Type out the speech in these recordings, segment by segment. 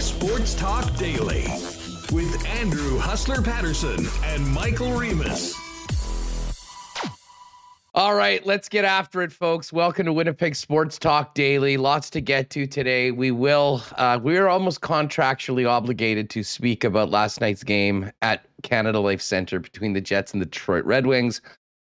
Sports Talk Daily with Andrew Hustler Paterson and Michael Remis. All right, let's get after it, folks. Welcome to Winnipeg Sports Talk Daily. Lots to get to today. We will, uh, we're almost contractually obligated to speak about last night's game at Canada Life Center between the Jets and the Detroit Red Wings.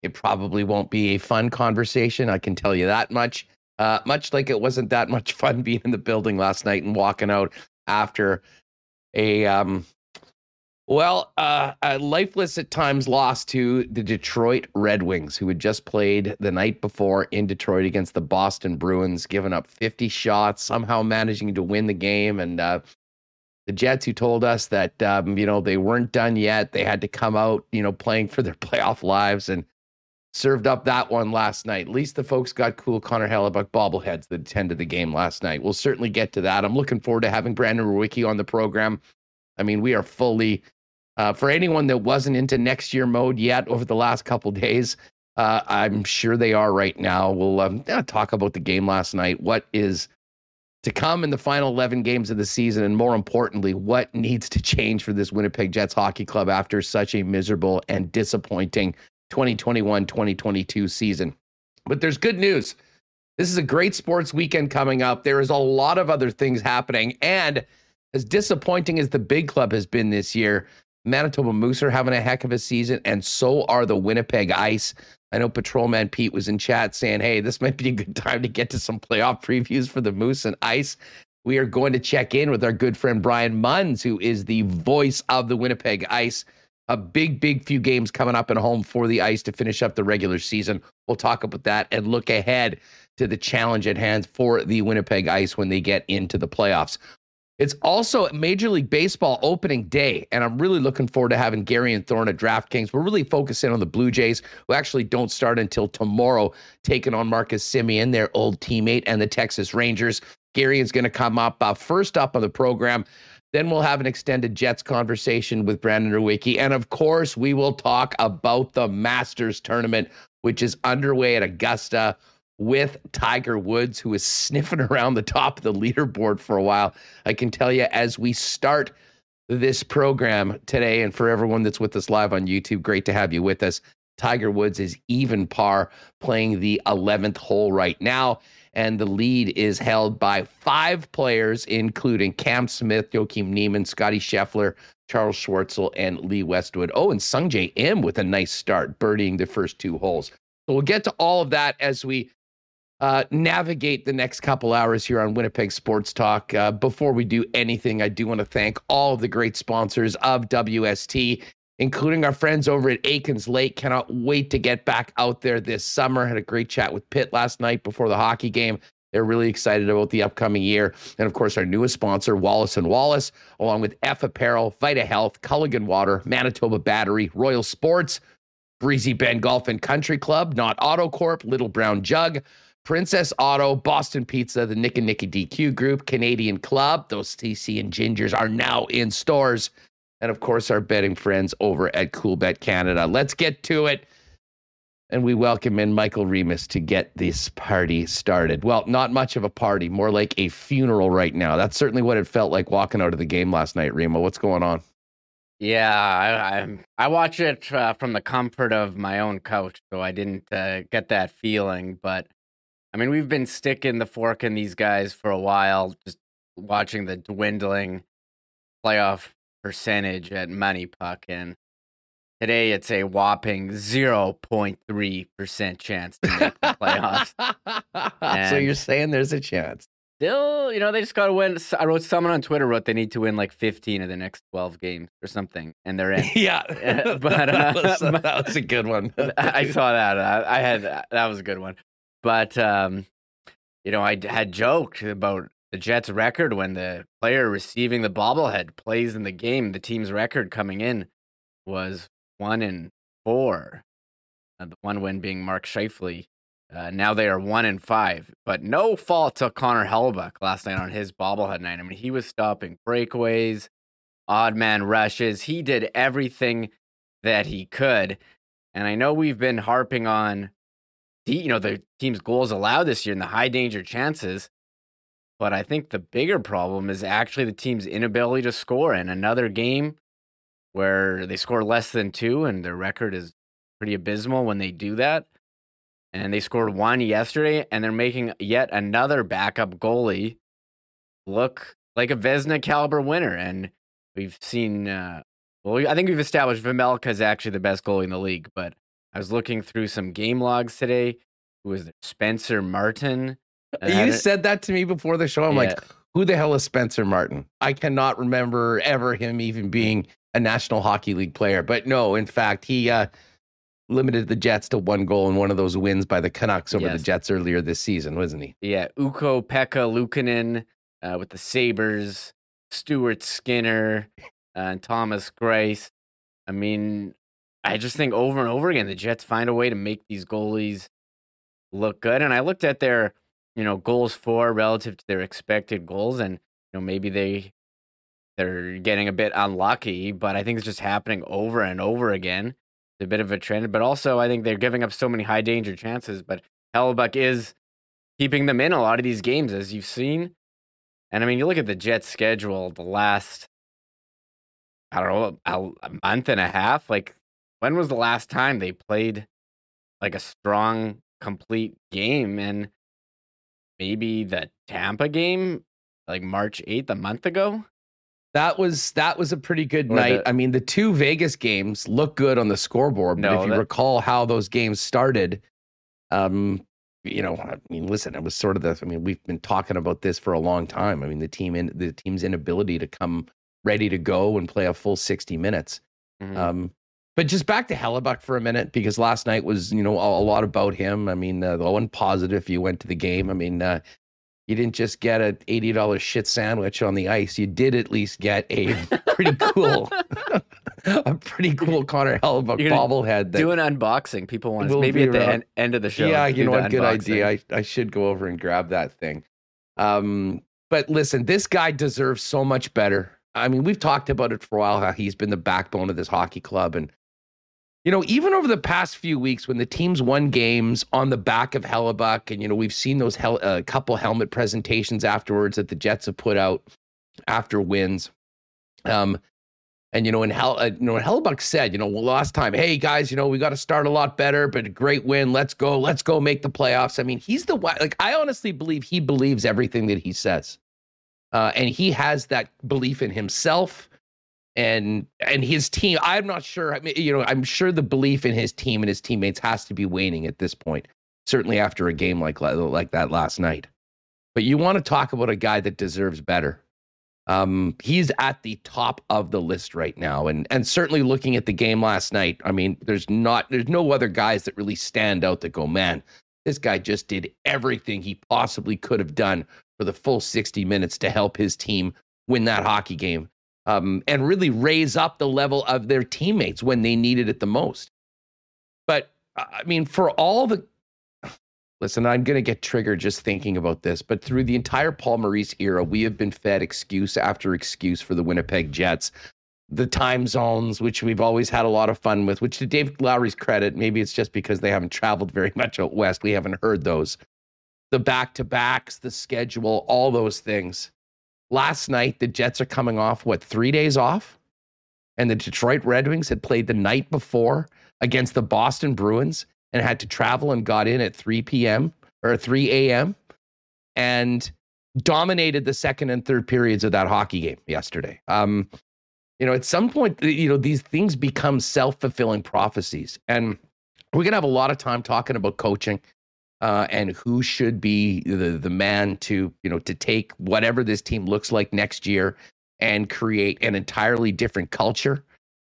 It probably won't be a fun conversation, I can tell you that much. Uh, much like it wasn't that much fun being in the building last night and walking out after a um, well, uh, a lifeless at times loss to the Detroit Red Wings, who had just played the night before in Detroit against the Boston Bruins, giving up 50 shots, somehow managing to win the game. And uh, the Jets, who told us that, um, you know, they weren't done yet. They had to come out, you know, playing for their playoff lives and served up that one last night. At least the folks got cool Connor Hellebuyck bobbleheads that attended the game last night. We'll certainly get to that. I'm looking forward to having Brandon Rewucki on the program. I mean, we are fully uh, for anyone that wasn't into next year mode yet over the last couple days, uh, I'm sure they are right now. We'll um, talk about the game last night. What is to come in the final 11 games of the season, and more importantly, what needs to change for this Winnipeg Jets hockey club after such a miserable and disappointing 2021 2022 season. But there's good news. This is a great sports weekend coming up. There is a lot of other things happening. And as disappointing as the big club has been this year, Manitoba Moose are having a heck of a season, and so are the Winnipeg Ice. I know Patrolman Pete was in chat saying, hey, this might be a good time to get to some playoff previews for the Moose and Ice. We are going to check in with our good friend Brian Munz, who is the voice of the Winnipeg Ice. A big, big few games coming up at home for the Ice to finish up the regular season. We'll talk about that and look ahead to the challenge at hand for the Winnipeg Ice when they get into the playoffs. It's also Major League Baseball opening day, and I'm really looking forward to having Garion Thorne at DraftKings. We're really focusing on the Blue Jays, who actually don't start until tomorrow, taking on Marcus Semien, their old teammate, and the Texas Rangers. Gary is going to come up uh, first up on the program. Then we'll have an extended Jets conversation with Brandon Rewucki. And of course, we will talk about the Masters tournament, which is underway at Augusta with Tiger Woods, who is sniffing around the top of the leaderboard for a while. I can tell you as we start this program today, and for everyone that's with us live on YouTube, great to have you with us. Tiger Woods is even par playing the 11th hole right now. And the lead is held by five players, including Cam Smith, Joaquin Niemann, Scotty Scheffler, Charles Schwartzel, and Lee Westwood. Oh, and Sungjae Im with a nice start, birdieing the first two holes. So we'll get to all of that as we uh, navigate the next couple hours here on Winnipeg Sports Talk. Uh, before we do anything, I do want to thank all of the great sponsors of WST, including our friends over at Aikens Lake. Cannot wait to get back out there this summer. Had a great chat with Pitt last night before the hockey game. They're really excited about the upcoming year. And of course, our newest sponsor, Wallace and Wallace, along with F Apparel, Vita Health, Culligan Water, Manitoba Battery, Royal Sports, Breezy Bend Golf and Country Club, Not Auto Corp, Little Brown Jug, Princess Auto, Boston Pizza, the Nick and Nicky DQ Group, Canadian Club. Those TC and Gingers are now in stores. And of course, our betting friends over at Coolbet Canada. Let's get to it. And we welcome in Michael Remis to get this party started. Well, not much of a party, more like a funeral right now. That's certainly what it felt like walking out of the game last night, Remo. What's going on? Yeah, I I, I watch it uh, from the comfort of my own couch, so I didn't uh, get that feeling. But I mean, we've been sticking the fork in these guys for a while, just watching the dwindling playoff percentage at MoneyPuck. And today it's a whopping 0.3% chance to make the playoffs. so you're saying there's a chance? Still, you know, they just got to win. I wrote someone on Twitter wrote they need to win like 15 of the next 12 games or something, and they're in. yeah, but uh, that, was, that was a good one. I saw that. I, I had that was a good one. But um, you know, I had joked about the Jets' record when the player receiving the bobblehead plays in the game. The team's record coming in was one and four. Uh, the one win being Mark Scheifele. Uh, now they are one and five, but no fault to Connor Hellebuyck last night on his bobblehead night. I mean, he was stopping breakaways, odd man rushes. He did everything that he could. And I know we've been harping on you know the team's goals allowed this year and the high danger chances. But I think the bigger problem is actually the team's inability to score in another game where they score less than two and their record is pretty abysmal when they do that. And they scored one yesterday and they're making yet another backup goalie look like a Vezina caliber winner. And we've seen, uh, well, I think we've established Vejmelka is actually the best goalie in the league. But I was looking through some game logs today. Who was there? Spencer Martin? You said that to me before the show. I'm yeah. like, who the hell is Spencer Martin? I cannot remember ever him even being a National Hockey League player. But no, in fact, he uh, limited the Jets to one goal in one of those wins by the Canucks over yes. the Jets earlier this season, wasn't he? Yeah, Ukko-Pekka Luukkonen uh, with the Sabres, Stuart Skinner, uh, and Thomas Greiss. I mean, I just think over and over again the Jets find a way to make these goalies look good. And I looked at their, you know, goals for relative to their expected goals, and you know maybe they they're getting a bit unlucky, but I think it's just happening over and over again. It's a bit of a trend, but also I think they're giving up so many high danger chances. But Hellebuyck is keeping them in a lot of these games, as you've seen. And I mean, you look at the Jets' schedule the last, I don't know, a, month and a half. Like, when was the last time they played like a strong, complete game? And maybe the Tampa game, like March 8th, a month ago? That was that was a pretty good or night. The, I mean, the two Vegas games look good on the scoreboard, but no, if you that, recall how those games started, um, you know, I mean, listen, it was sort of the. I mean, we've been talking about this for a long time. I mean, the team in the team's inability to come ready to go and play a full sixty minutes. Mm-hmm. Um, but just back to Hellebuyck for a minute because last night was you know a, a lot about him. I mean, uh, the one positive you went to the game. I mean, uh, you didn't just get a eighty dollars shit sandwich on the ice. You did at least get a pretty cool, a pretty cool Connor Hellebuyck bobblehead. That do an unboxing. People want to maybe at the end, end, of the show. Yeah, you know what? Good idea. I, I should go over and grab that thing. Um, but listen, this guy deserves so much better. I mean, we've talked about it for a while how he's been the backbone of this hockey club, and you know, even over the past few weeks when the teams won games on the back of Hellebuyck, and, you know, we've seen those hel- uh, couple helmet presentations afterwards that the Jets have put out after wins. Um, and, you know, when, Hell, uh, you know, when Hellebuyck said, you know, last time, hey, guys, you know, we got to start a lot better, but a great win. Let's go. Let's go make the playoffs. I mean, he's the one, like, I honestly believe he believes everything that he says. Uh, and he has that belief in himself and and his team i'm not sure I mean, you know i'm sure the belief in his team and his teammates has to be waning at this point certainly after a game like like that last night. But you want to talk about a guy that deserves better. Um, he's at the top of the list right now and and certainly looking at the game last night i mean there's not there's no other guys that really stand out that go man this guy just did everything he possibly could have done for the full 60 minutes to help his team win that hockey game um, and really raise up the level of their teammates when they needed it the most. But I mean, for all the listen, I'm going to get triggered just thinking about this, but through the entire Paul Maurice era, we have been fed excuse after excuse for the Winnipeg Jets. The time zones, which we've always had a lot of fun with, which to Dave Lowry's credit, maybe it's just because they haven't traveled very much out west. We haven't heard those. The back to backs, the schedule, all those things. Last night, the Jets are coming off, what, three days off? And the Detroit Red Wings had played the night before against the Boston Bruins and had to travel and got in at 3 p.m. or 3 a.m. and dominated the second and third periods of that hockey game yesterday. Um, you know, at some point, you know, these things become self fulfilling prophecies. And we're to have a lot of time talking about coaching uh, and who should be the the man to you know to take whatever this team looks like next year and create an entirely different culture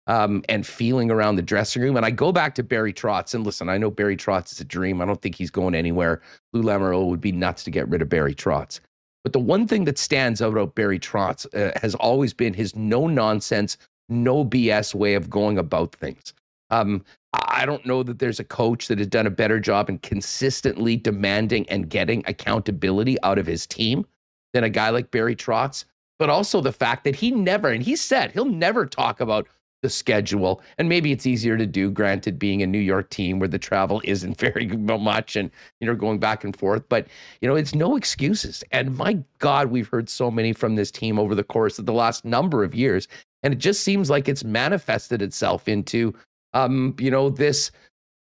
um, and feeling around the dressing room. And I go back to Barry Trotz and listen, I know Barry Trotz is a dream. I don't think he's going anywhere. Lou Lamoriello would be nuts to get rid of Barry Trotz. But the one thing that stands out about Barry Trotz uh, has always been his no nonsense, no BS way of going about things. Um, I don't know that there's a coach that has done a better job in consistently demanding and getting accountability out of his team than a guy like Barry Trotz. But also the fact that he never, and he said he'll never talk about the schedule. And maybe it's easier to do, granted, being a New York team where the travel isn't very much and, you know, going back and forth. But, you know, it's no excuses. And my God, we've heard so many from this team over the course of the last number of years. And it just seems like it's manifested itself into, um, you know, this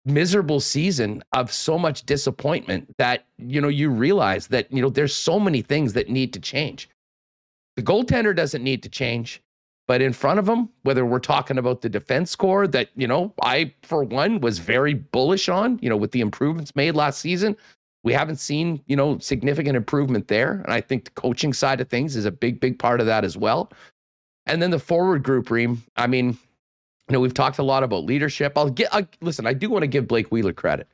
miserable season of so much disappointment that, you know, you realize that, you know, there's so many things that need to change. The goaltender doesn't need to change. But in front of them, whether we're talking about the defense core that, you know, I, for one, was very bullish on, you know, with the improvements made last season, we haven't seen, you know, significant improvement there. And I think the coaching side of things is a big, big part of that as well. And then the forward group, Reem, I mean, you know, we've talked a lot about leadership. I'll get, I'll, listen, I do want to give Blake Wheeler credit.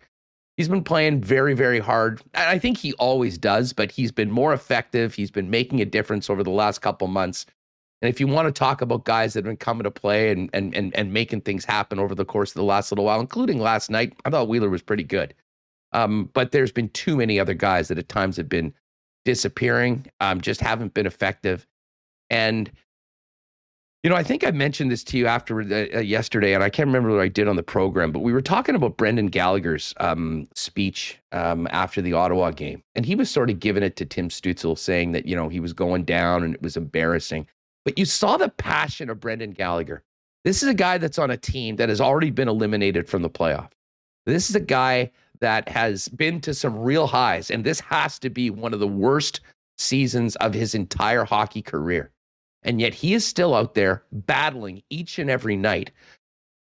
He's been playing very, very hard. And I think he always does, but he's been more effective. He's been making a difference over the last couple months. And if you want to talk about guys that have been coming to play and and and and making things happen over the course of the last little while, including last night, I thought Wheeler was pretty good. Um, but there's been too many other guys that at times have been disappearing, um, just haven't been effective. And you know, I think I mentioned this to you after uh, uh, yesterday, and I can't remember what I did on the program, but we were talking about Brendan Gallagher's um, speech um, after the Ottawa game, and he was sort of giving it to Tim Stützle, saying that you know he was going down and it was embarrassing. But you saw the passion of Brendan Gallagher. This is a guy that's on a team that has already been eliminated from the playoff. This is a guy that has been to some real highs, and this has to be one of the worst seasons of his entire hockey career. And yet he is still out there battling each and every night.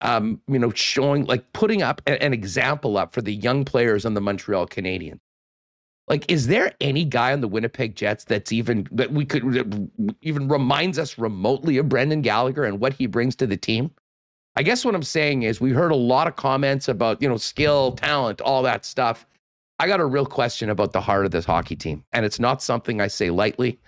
Um, you know, showing like putting up an example up for the young players on the Montreal Canadiens. Like, is there any guy on the Winnipeg Jets that's even that we could even reminds us remotely of Brendan Gallagher and what he brings to the team? I guess what I'm saying is we heard a lot of comments about, you know, skill, talent, all that stuff. I got a real question about the heart of this hockey team. And it's not something I say lightly.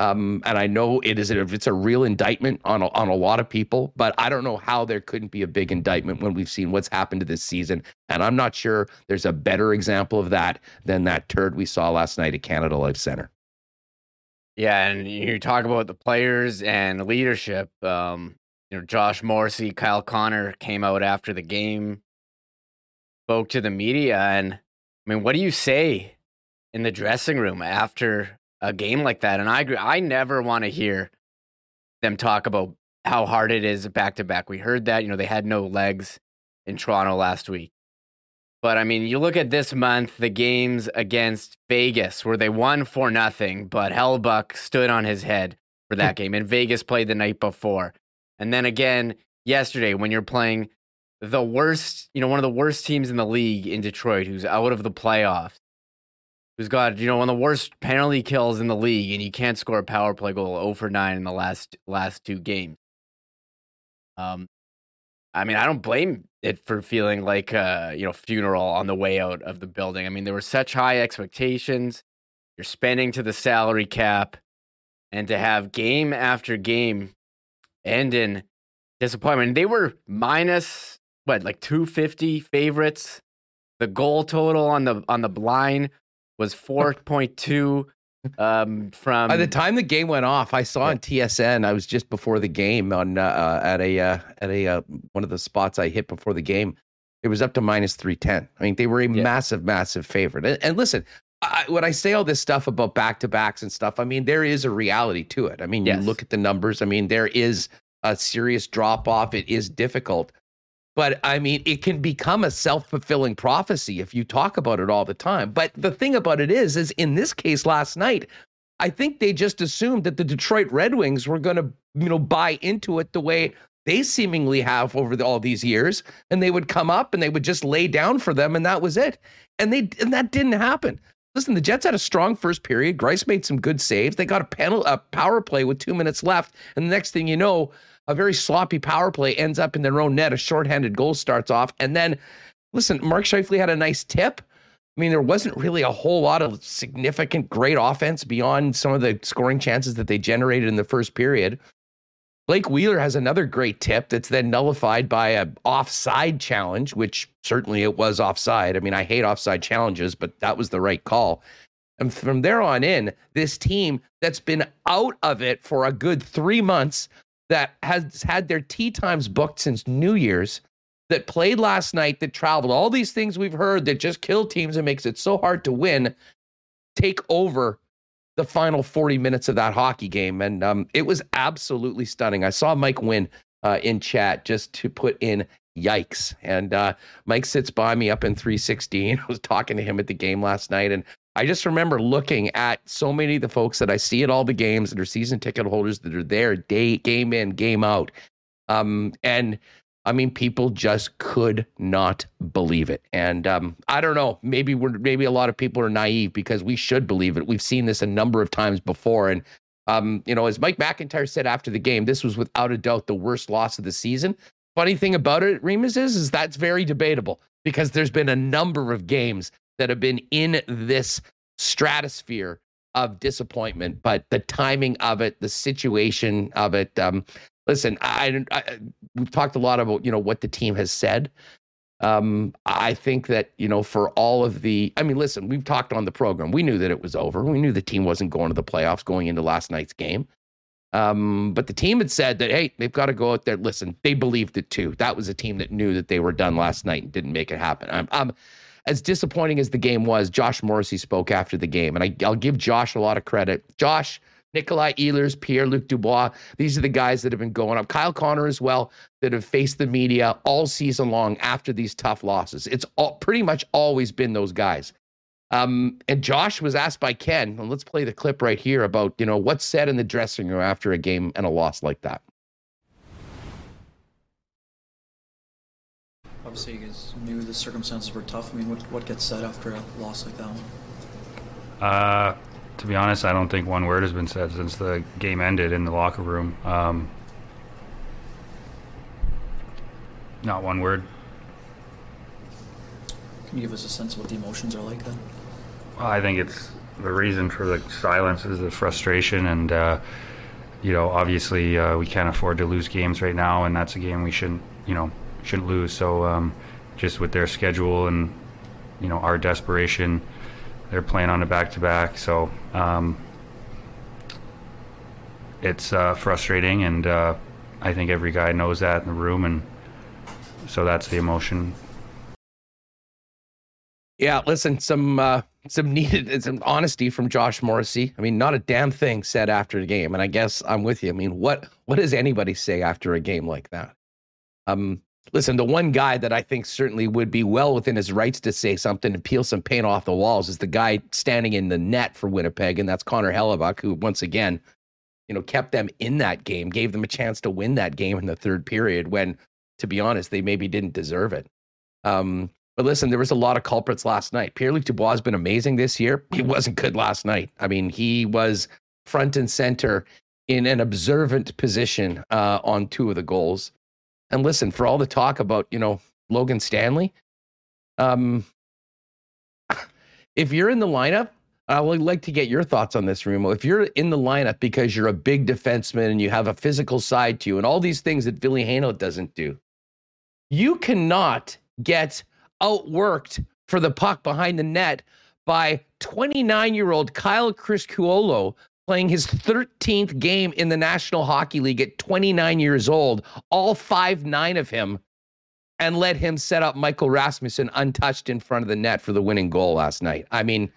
Um, and I know it is a, it's a real indictment on a, on a lot of people, but I don't know how there couldn't be a big indictment when we've seen what's happened to this season. And I'm not sure there's a better example of that than that turd we saw last night at Canada Life Center. Yeah, and you talk about the players and leadership. Um, you know, Josh Morrissey, Kyle Connor came out after the game, spoke to the media, and I mean, what do you say in the dressing room after a game like that. And I agree. I never want to hear them talk about how hard it is back to back. We heard that, you know, they had no legs in Toronto last week. But I mean, you look at this month, the games against Vegas where they won for nothing, but Hellebuyck stood on his head for that game. And Vegas played the night before. And then again yesterday when you're playing the worst, you know, one of the worst teams in the league in Detroit who's out of the playoffs who's got you know one of the worst penalty kills in the league, and you can't score a power play goal 0 for 9 in the last last two games. Um, I mean, I don't blame it for feeling like a you know funeral on the way out of the building. I mean, there were such high expectations. You're spending to the salary cap, and to have game after game end in disappointment. They were minus what like 250 favorites. The goal total on the on the blind was 4.2 um from by the time the game went off i saw on tsn i was just before the game on uh, at a uh, at a uh, one of the spots i hit before the game it was up to minus 310 i mean they were a yeah. massive massive favorite. And, and listen I, when i say all this stuff about back to backs and stuff i mean there is a reality to it. I mean yes. you look at the numbers. I mean there is a serious drop off it is difficult but I mean, it can become a self fulfilling prophecy if you talk about it all the time. But the thing about it is, is in this case last night, I think they just assumed that the Detroit Red Wings were going to, you know, buy into it the way they seemingly have over the, all these years, and they would come up and they would just lay down for them, and that was it. And they and that didn't happen. Listen, the Jets had a strong first period. Greiss made some good saves. They got a panel, a power play with two minutes left, and the next thing you know, a very sloppy power play ends up in their own net. A shorthanded goal starts off. And then, listen, Mark Scheifele had a nice tip. I mean, there wasn't really a whole lot of significant great offense beyond some of the scoring chances that they generated in the first period. Blake Wheeler has another great tip that's then nullified by a offside challenge, which certainly it was offside. I mean, I hate offside challenges, but that was the right call. And from there on in, this team that's been out of it for a good three months that has had their tea times booked since New Year's, that played last night, that traveled, all these things we've heard that just kill teams and makes it so hard to win, take over the final 40 minutes of that hockey game. And um, it was absolutely stunning. I saw Mike win uh, in chat just to put in yikes. And uh, Mike sits by me up in 316. I was talking to him at the game last night. And I just remember looking at so many of the folks that I see at all the games that are season ticket holders that are there day game in, game out. Um, and I mean, people just could not believe it. And um, I don't know, maybe we're maybe a lot of people are naive because we should believe it. We've seen this a number of times before. And um, you know, as Mike McIntyre said after the game, this was without a doubt the worst loss of the season. Funny thing about it, Remis, is, is that's very debatable because there's been a number of games that have been in this stratosphere of disappointment, but the timing of it, the situation of it. Um, listen, I, I, we've talked a lot about you know what the team has said. Um, I think that you know for all of the, I mean, listen, we've talked on the program. We knew that it was over. We knew the team wasn't going to the playoffs going into last night's game. Um, but the team had said that hey, they've got to go out there. Listen, they believed it too. That was a team that knew that they were done last night and didn't make it happen. I'm, I'm as disappointing as the game was, Josh Morrissey spoke after the game, and I, will give Josh a lot of credit. Josh, Nikolai Ehlers, Pierre Luc Dubois, these are the guys that have been going up. Kyle Connor as well, that have faced the media all season long after these tough losses. It's all, pretty much always been those guys. Um, and Josh was asked by Ken, and let's play the clip right here about you know what's said in the dressing room after a game and a loss like that. Obviously, you guys knew the circumstances were tough. I mean, what, what gets said after a loss like that one? Uh, to be honest, I don't think one word has been said since the game ended in the locker room. Um, not one word. Can you give us a sense of what the emotions are like then? Well, I think it's the reason for the silence is the frustration, and uh, you know, obviously, uh, we can't afford to lose games right now, and that's a game we shouldn't, you know, shouldn't lose. So um, just with their schedule and you know our desperation, they're playing on a back to back. So um, it's uh, frustrating, and uh, I think every guy knows that in the room, and so that's the emotion. Yeah, listen, some uh, some needed some honesty from Josh Morrissey. I mean, not a damn thing said after the game, and I guess I'm with you. I mean, what what does anybody say after a game like that? Um, listen, the one guy that I think certainly would be well within his rights to say something and peel some paint off the walls is the guy standing in the net for Winnipeg, and that's Connor Hellebuyck, who once again, you know, kept them in that game, gave them a chance to win that game in the third period when, to be honest, they maybe didn't deserve it. Um, but listen, there was a lot of culprits last night. Pierre-Luc Dubois has been amazing this year. He wasn't good last night. I mean, he was front and center in an observant position uh, on two of the goals. And listen, for all the talk about, you know, Logan Stanley, um, if you're in the lineup, I would like to get your thoughts on this, Remo. If you're in the lineup because you're a big defenseman and you have a physical side to you and all these things that Ville Heinola doesn't do, you cannot get outworked for the puck behind the net by 29 year old Kyle Criscuolo playing his 13th game in the National Hockey League at 29 years old, all five nine of him, and let him set up Michael Rasmussen untouched in front of the net for the winning goal last night. I mean,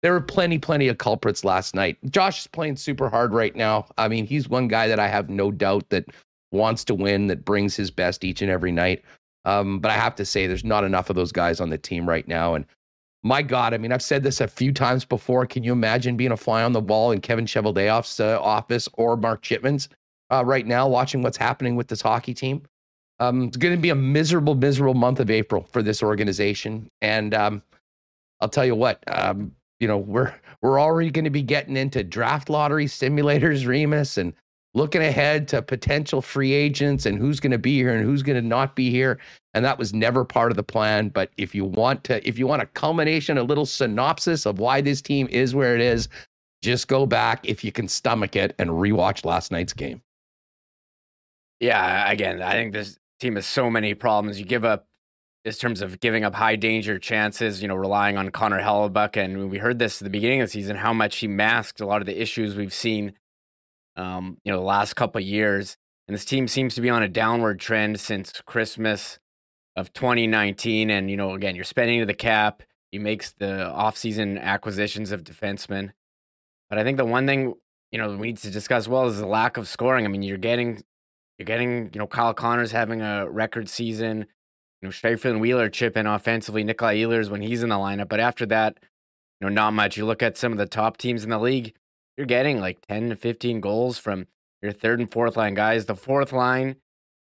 there were plenty, plenty of culprits last night. Josh is playing super hard right now. I mean, he's one guy that I have no doubt that wants to win, that brings his best each and every night. Um, but I have to say, there's not enough of those guys on the team right now. And my God, I mean, I've said this a few times before. Can you imagine being a fly on the wall in Kevin Cheveldayoff's uh, office or Mark Chipman's uh, right now, watching what's happening with this hockey team? Um, it's going to be a miserable, miserable month of April for this organization. And um, I'll tell you what, um, you know, we're we're already going to be getting into draft lottery simulators, Remis, and looking ahead to potential free agents and who's going to be here and who's going to not be here. And that was never part of the plan. But if you want to if you want a culmination a little synopsis of why this team is where it is just go back if you can stomach it and rewatch last night's game. Yeah again i think this team has so many problems. You give up in terms of giving up high danger chances, you know, relying on Connor Hellebuyck. And we heard this at the beginning of the season, how much he masked a lot of the issues we've seen um, you know, the last couple years. And this team seems to be on a downward trend since Christmas of 2019. And, you know, again, you're spending to the cap. He makes the offseason acquisitions of defensemen. But I think the one thing, you know, we need to discuss well is the lack of scoring. I mean, you're getting you're getting, you know, Kyle Connors having a record season. You know, Scheifele and Wheeler chip in offensively, Nikolai Ehlers when he's in the lineup. But after that, you know, not much. You look at some of the top teams in the league, you're getting like 10 to 15 goals from your third and fourth line guys. The fourth line,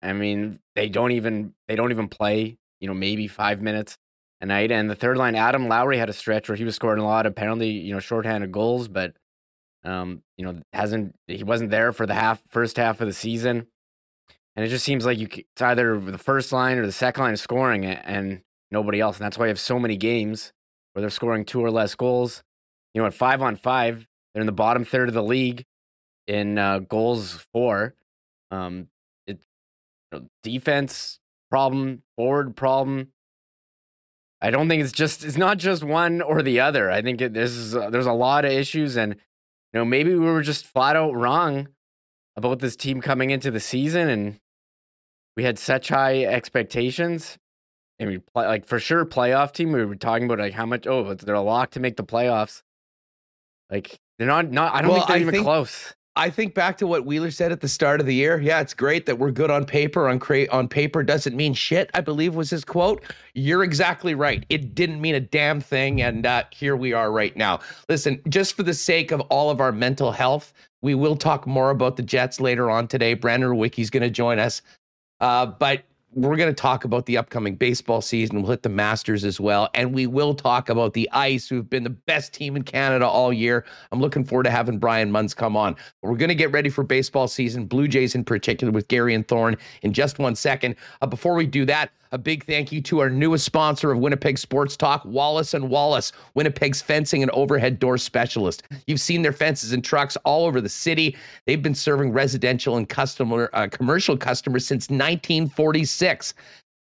I mean, they don't even they don't even play, you know, maybe five minutes a night. And the third line, Adam Lowry had a stretch where he was scoring a lot penalty, you know, shorthanded goals, but um, you know, hasn't he wasn't there for the half first half of the season. And it just seems like you it's either the first line or the second line is scoring it and nobody else. And that's why you have so many games where they're scoring two or less goals. You know, at five on five, they're in the bottom third of the league in uh, goals for. Um, it you know, defense problem, forward problem. I don't think it's just it's not just one or the other. I think it, this is uh, there's a lot of issues, and you know maybe we were just flat out wrong about this team coming into the season, and we had such high expectations. I mean, play, like for sure, playoff team. We were talking about like how much. Oh, they're a lock to make the playoffs. Like they're not. Not. I don't Well, think they're I even think- close. I think back to what Wheeler said at the start of the year. Yeah, it's great that we're good on paper. On cra- on paper doesn't mean shit. I believe was his quote. You're exactly right. It didn't mean a damn thing, and uh, here we are right now. Listen, just for the sake of all of our mental health, we will talk more about the Jets later on today. Brandon Wicky's going to join us, uh, but we're going to talk about the upcoming baseball season. We'll hit the Masters as well. And we will talk about the Ice, who've been the best team in Canada all year. I'm looking forward to having Brian Munz come on. We're going to get ready for baseball season, Blue Jays in particular, with Garion Thorne in just one second. Uh, before we do that, a big thank you to our newest sponsor of Winnipeg Sports Talk, Wallace and Wallace, Winnipeg's fencing and overhead door specialist. You've seen their fences and trucks all over the city. They've been serving residential and customer uh, commercial customers since 1946.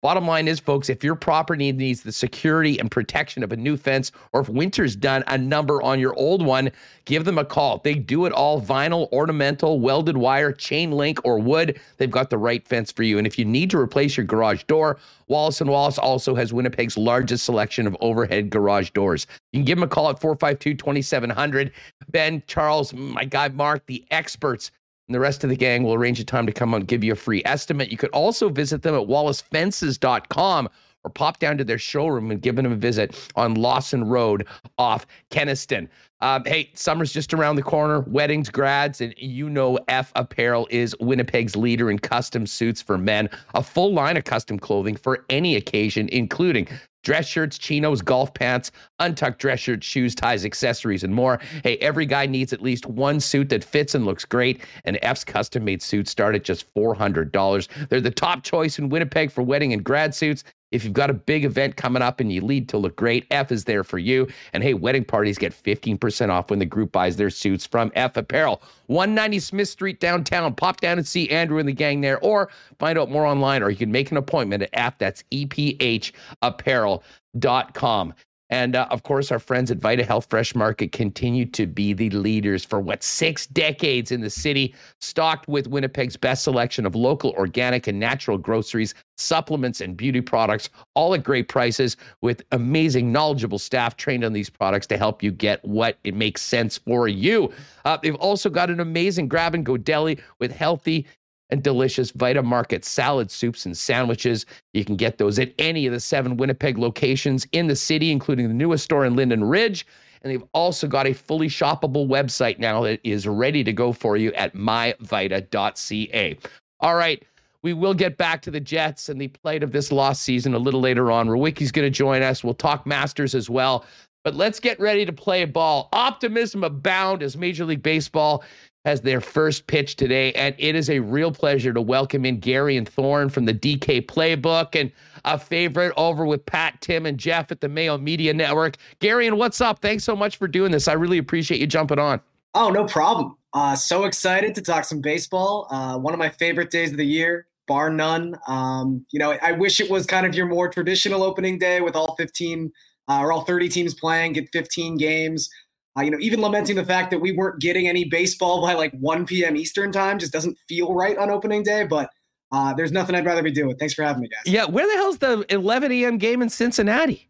Bottom line is, folks, if your property needs the security and protection of a new fence, or if winter's done a number on your old one, give them a call. They do it all vinyl, ornamental, welded wire, chain link, or wood. They've got the right fence for you. And if you need to replace your garage door, Wallace and Wallace also has Winnipeg's largest selection of overhead garage doors. You can give them a call at 452 2700. Ben, Charles, my guy Mark, the experts and the rest of the gang will arrange a time to come on and give you a free estimate. You could also visit them at wallacefences.com or pop down to their showroom and give them a visit on Lawson Road off Kenaston. Um, hey, summer's just around the corner, weddings, grads, and you know F Apparel is Winnipeg's leader in custom suits for men. A full line of custom clothing for any occasion, including dress shirts, chinos, golf pants, untucked dress shirts, shoes, ties, accessories, and more. Hey, every guy needs at least one suit that fits and looks great, and F's custom made suits start at just $400. They're the top choice in Winnipeg for wedding and grad suits. If you've got a big event coming up and you need to look great, F is there for you. And hey, wedding parties get 15% off when the group buys their suits from F Apparel. 190 Smith Street downtown. Pop down and see Andrew and the gang there, or find out more online, or you can make an appointment at F. That's EPHapparel.com. And uh, of course, our friends at Vita Health Fresh Market continue to be the leaders for what six decades in the city, stocked with Winnipeg's best selection of local, organic, and natural groceries, supplements, and beauty products, all at great prices with amazing, knowledgeable staff trained on these products to help you get what it makes sense for you. Uh, they've also got an amazing grab and go deli with healthy and delicious Vita Market salad soups and sandwiches. You can get those at any of the seven Winnipeg locations in the city, including the newest store in Linden Ridge. And they've also got a fully shoppable website now that is ready to go for you at myvita.ca. All right. We will get back to the Jets and the plight of this lost season a little later on. Rewucki's going to join us. We'll talk Masters as well. But let's get ready to play ball. Optimism abound as Major League Baseball has their first pitch today, and it is a real pleasure to welcome in Garion Thorne from the DK Playbook and a favorite over with Pat, Tim, and Jeff at the Mayo Media Network. Gary, and what's up? Thanks so much for doing this. I really appreciate you jumping on. Oh, no problem. Uh, so excited to talk some baseball. Uh, one of my favorite days of the year, bar none. Um, you know, I wish it was kind of your more traditional opening day with all 15 uh, or all 30 teams playing, get 15 games. Uh, you know, even lamenting the fact that we weren't getting any baseball by like 1 p.m. Eastern time just doesn't feel right on opening day. But uh, there's nothing I'd rather be doing. Thanks for having me, guys. Yeah, where the hell's the 11 a.m. game in Cincinnati?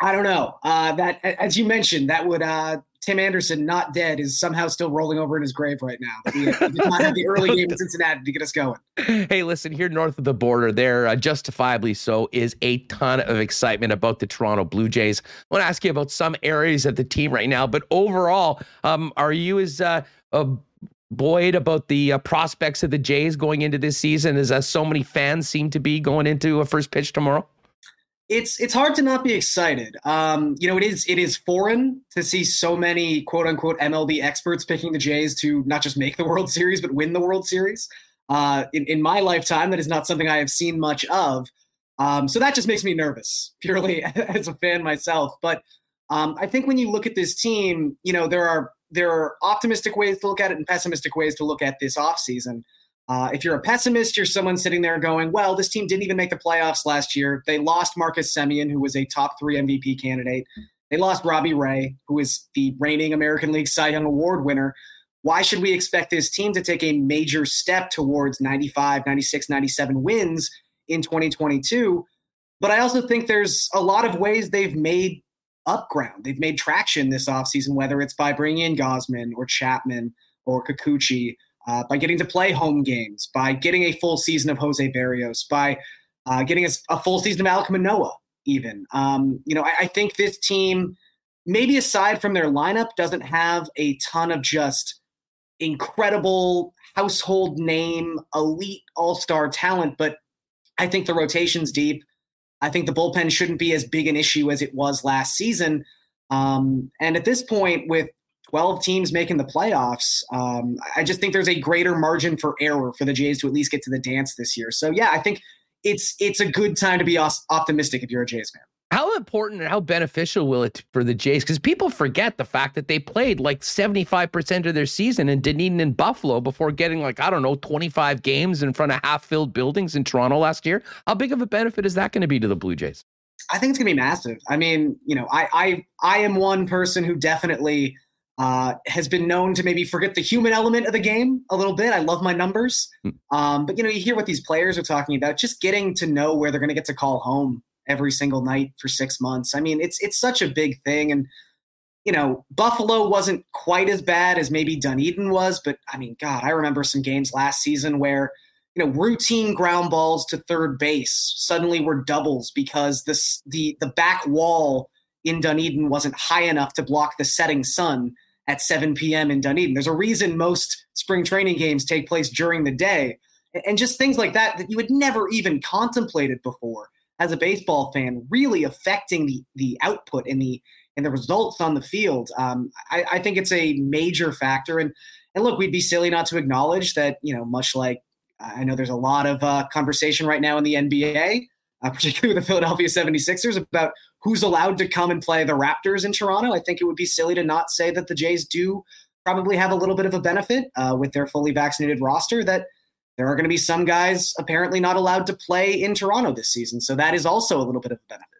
I don't know. Uh, that, as you mentioned, that would uh, Tim Anderson, not dead, is somehow still rolling over in his grave right now. He, he did not have the early game in Cincinnati to get us going. Hey, listen, here north of the border, there, uh, justifiably so, is a ton of excitement about the Toronto Blue Jays. I want to ask you about some areas of the team right now, but overall, um, are you as uh, buoyed about the uh, prospects of the Jays going into this season as uh, so many fans seem to be going into a first pitch tomorrow? It's it's hard to not be excited. Um, you know, it is it is foreign to see so many quote unquote MLB experts picking the Jays to not just make the World Series but win the World Series. Uh, in in my lifetime, that is not something I have seen much of. Um, so that just makes me nervous, purely as a fan myself. But um, I think when you look at this team, you know, there are there are optimistic ways to look at it and pessimistic ways to look at this offseason. Uh, if you're a pessimist, you're someone sitting there going, well, this team didn't even make the playoffs last year. They lost Marcus Semien, who was a top three MVP candidate. They lost Robbie Ray, who is the reigning American League Cy Young Award winner. Why should we expect this team to take a major step towards 95, 96, 97 wins in 2022? But I also think there's a lot of ways they've made up ground. They've made traction this offseason, whether it's by bringing in Gausman or Chapman or Kikuchi uh, by getting to play home games, by getting a full season of Jose Berrios, by uh, getting a, a, full season of Alek Manoah, even. Um, you know, I, I, think this team, maybe aside from their lineup, doesn't have a ton of just incredible household name, elite all star talent, but I think the rotation's deep. I think the bullpen shouldn't be as big an issue as it was last season. Um, and at this point, with 12 teams making the playoffs. Um, I just think there's a greater margin for error for the Jays to at least get to the dance this year. So yeah, I think it's it's a good time to be optimistic if you're a Jays fan. How important and how beneficial will it for the Jays? Because people forget the fact that they played like 75% of their season in Dunedin and Buffalo before getting like, I don't know, 25 games in front of half filled buildings in Toronto last year. How big of a benefit is that going to be to the Blue Jays? I think it's going to be massive. I mean, you know, I, I, I am one person who definitely uh, has been known to maybe forget the human element of the game a little bit. I love my numbers, hmm. um, but you know, you hear what these players are talking about. Just getting to know where they're going to get to call home every single night for six months. I mean, it's it's such a big thing, and you know, Buffalo wasn't quite as bad as maybe Dunedin was, but I mean, God, I remember some games last season where you know routine ground balls to third base suddenly were doubles because this the the back wall in Dunedin wasn't high enough to block the setting sun at 7 p.m. in Dunedin. There's a reason most spring training games take place during the day. And just things like that that you had never even contemplated before as a baseball fan, really affecting the the output and the and the results on the field. Um, I, I think it's a major factor. And and look, we'd be silly not to acknowledge that you know, much like I know there's a lot of uh, conversation right now in the NBA, uh, particularly with the Philadelphia 76ers, about who's allowed to come and play the Raptors in Toronto. I think it would be silly to not say that the Jays do probably have a little bit of a benefit uh, with their fully vaccinated roster that there are going to be some guys apparently not allowed to play in Toronto this season. So that is also a little bit of a benefit.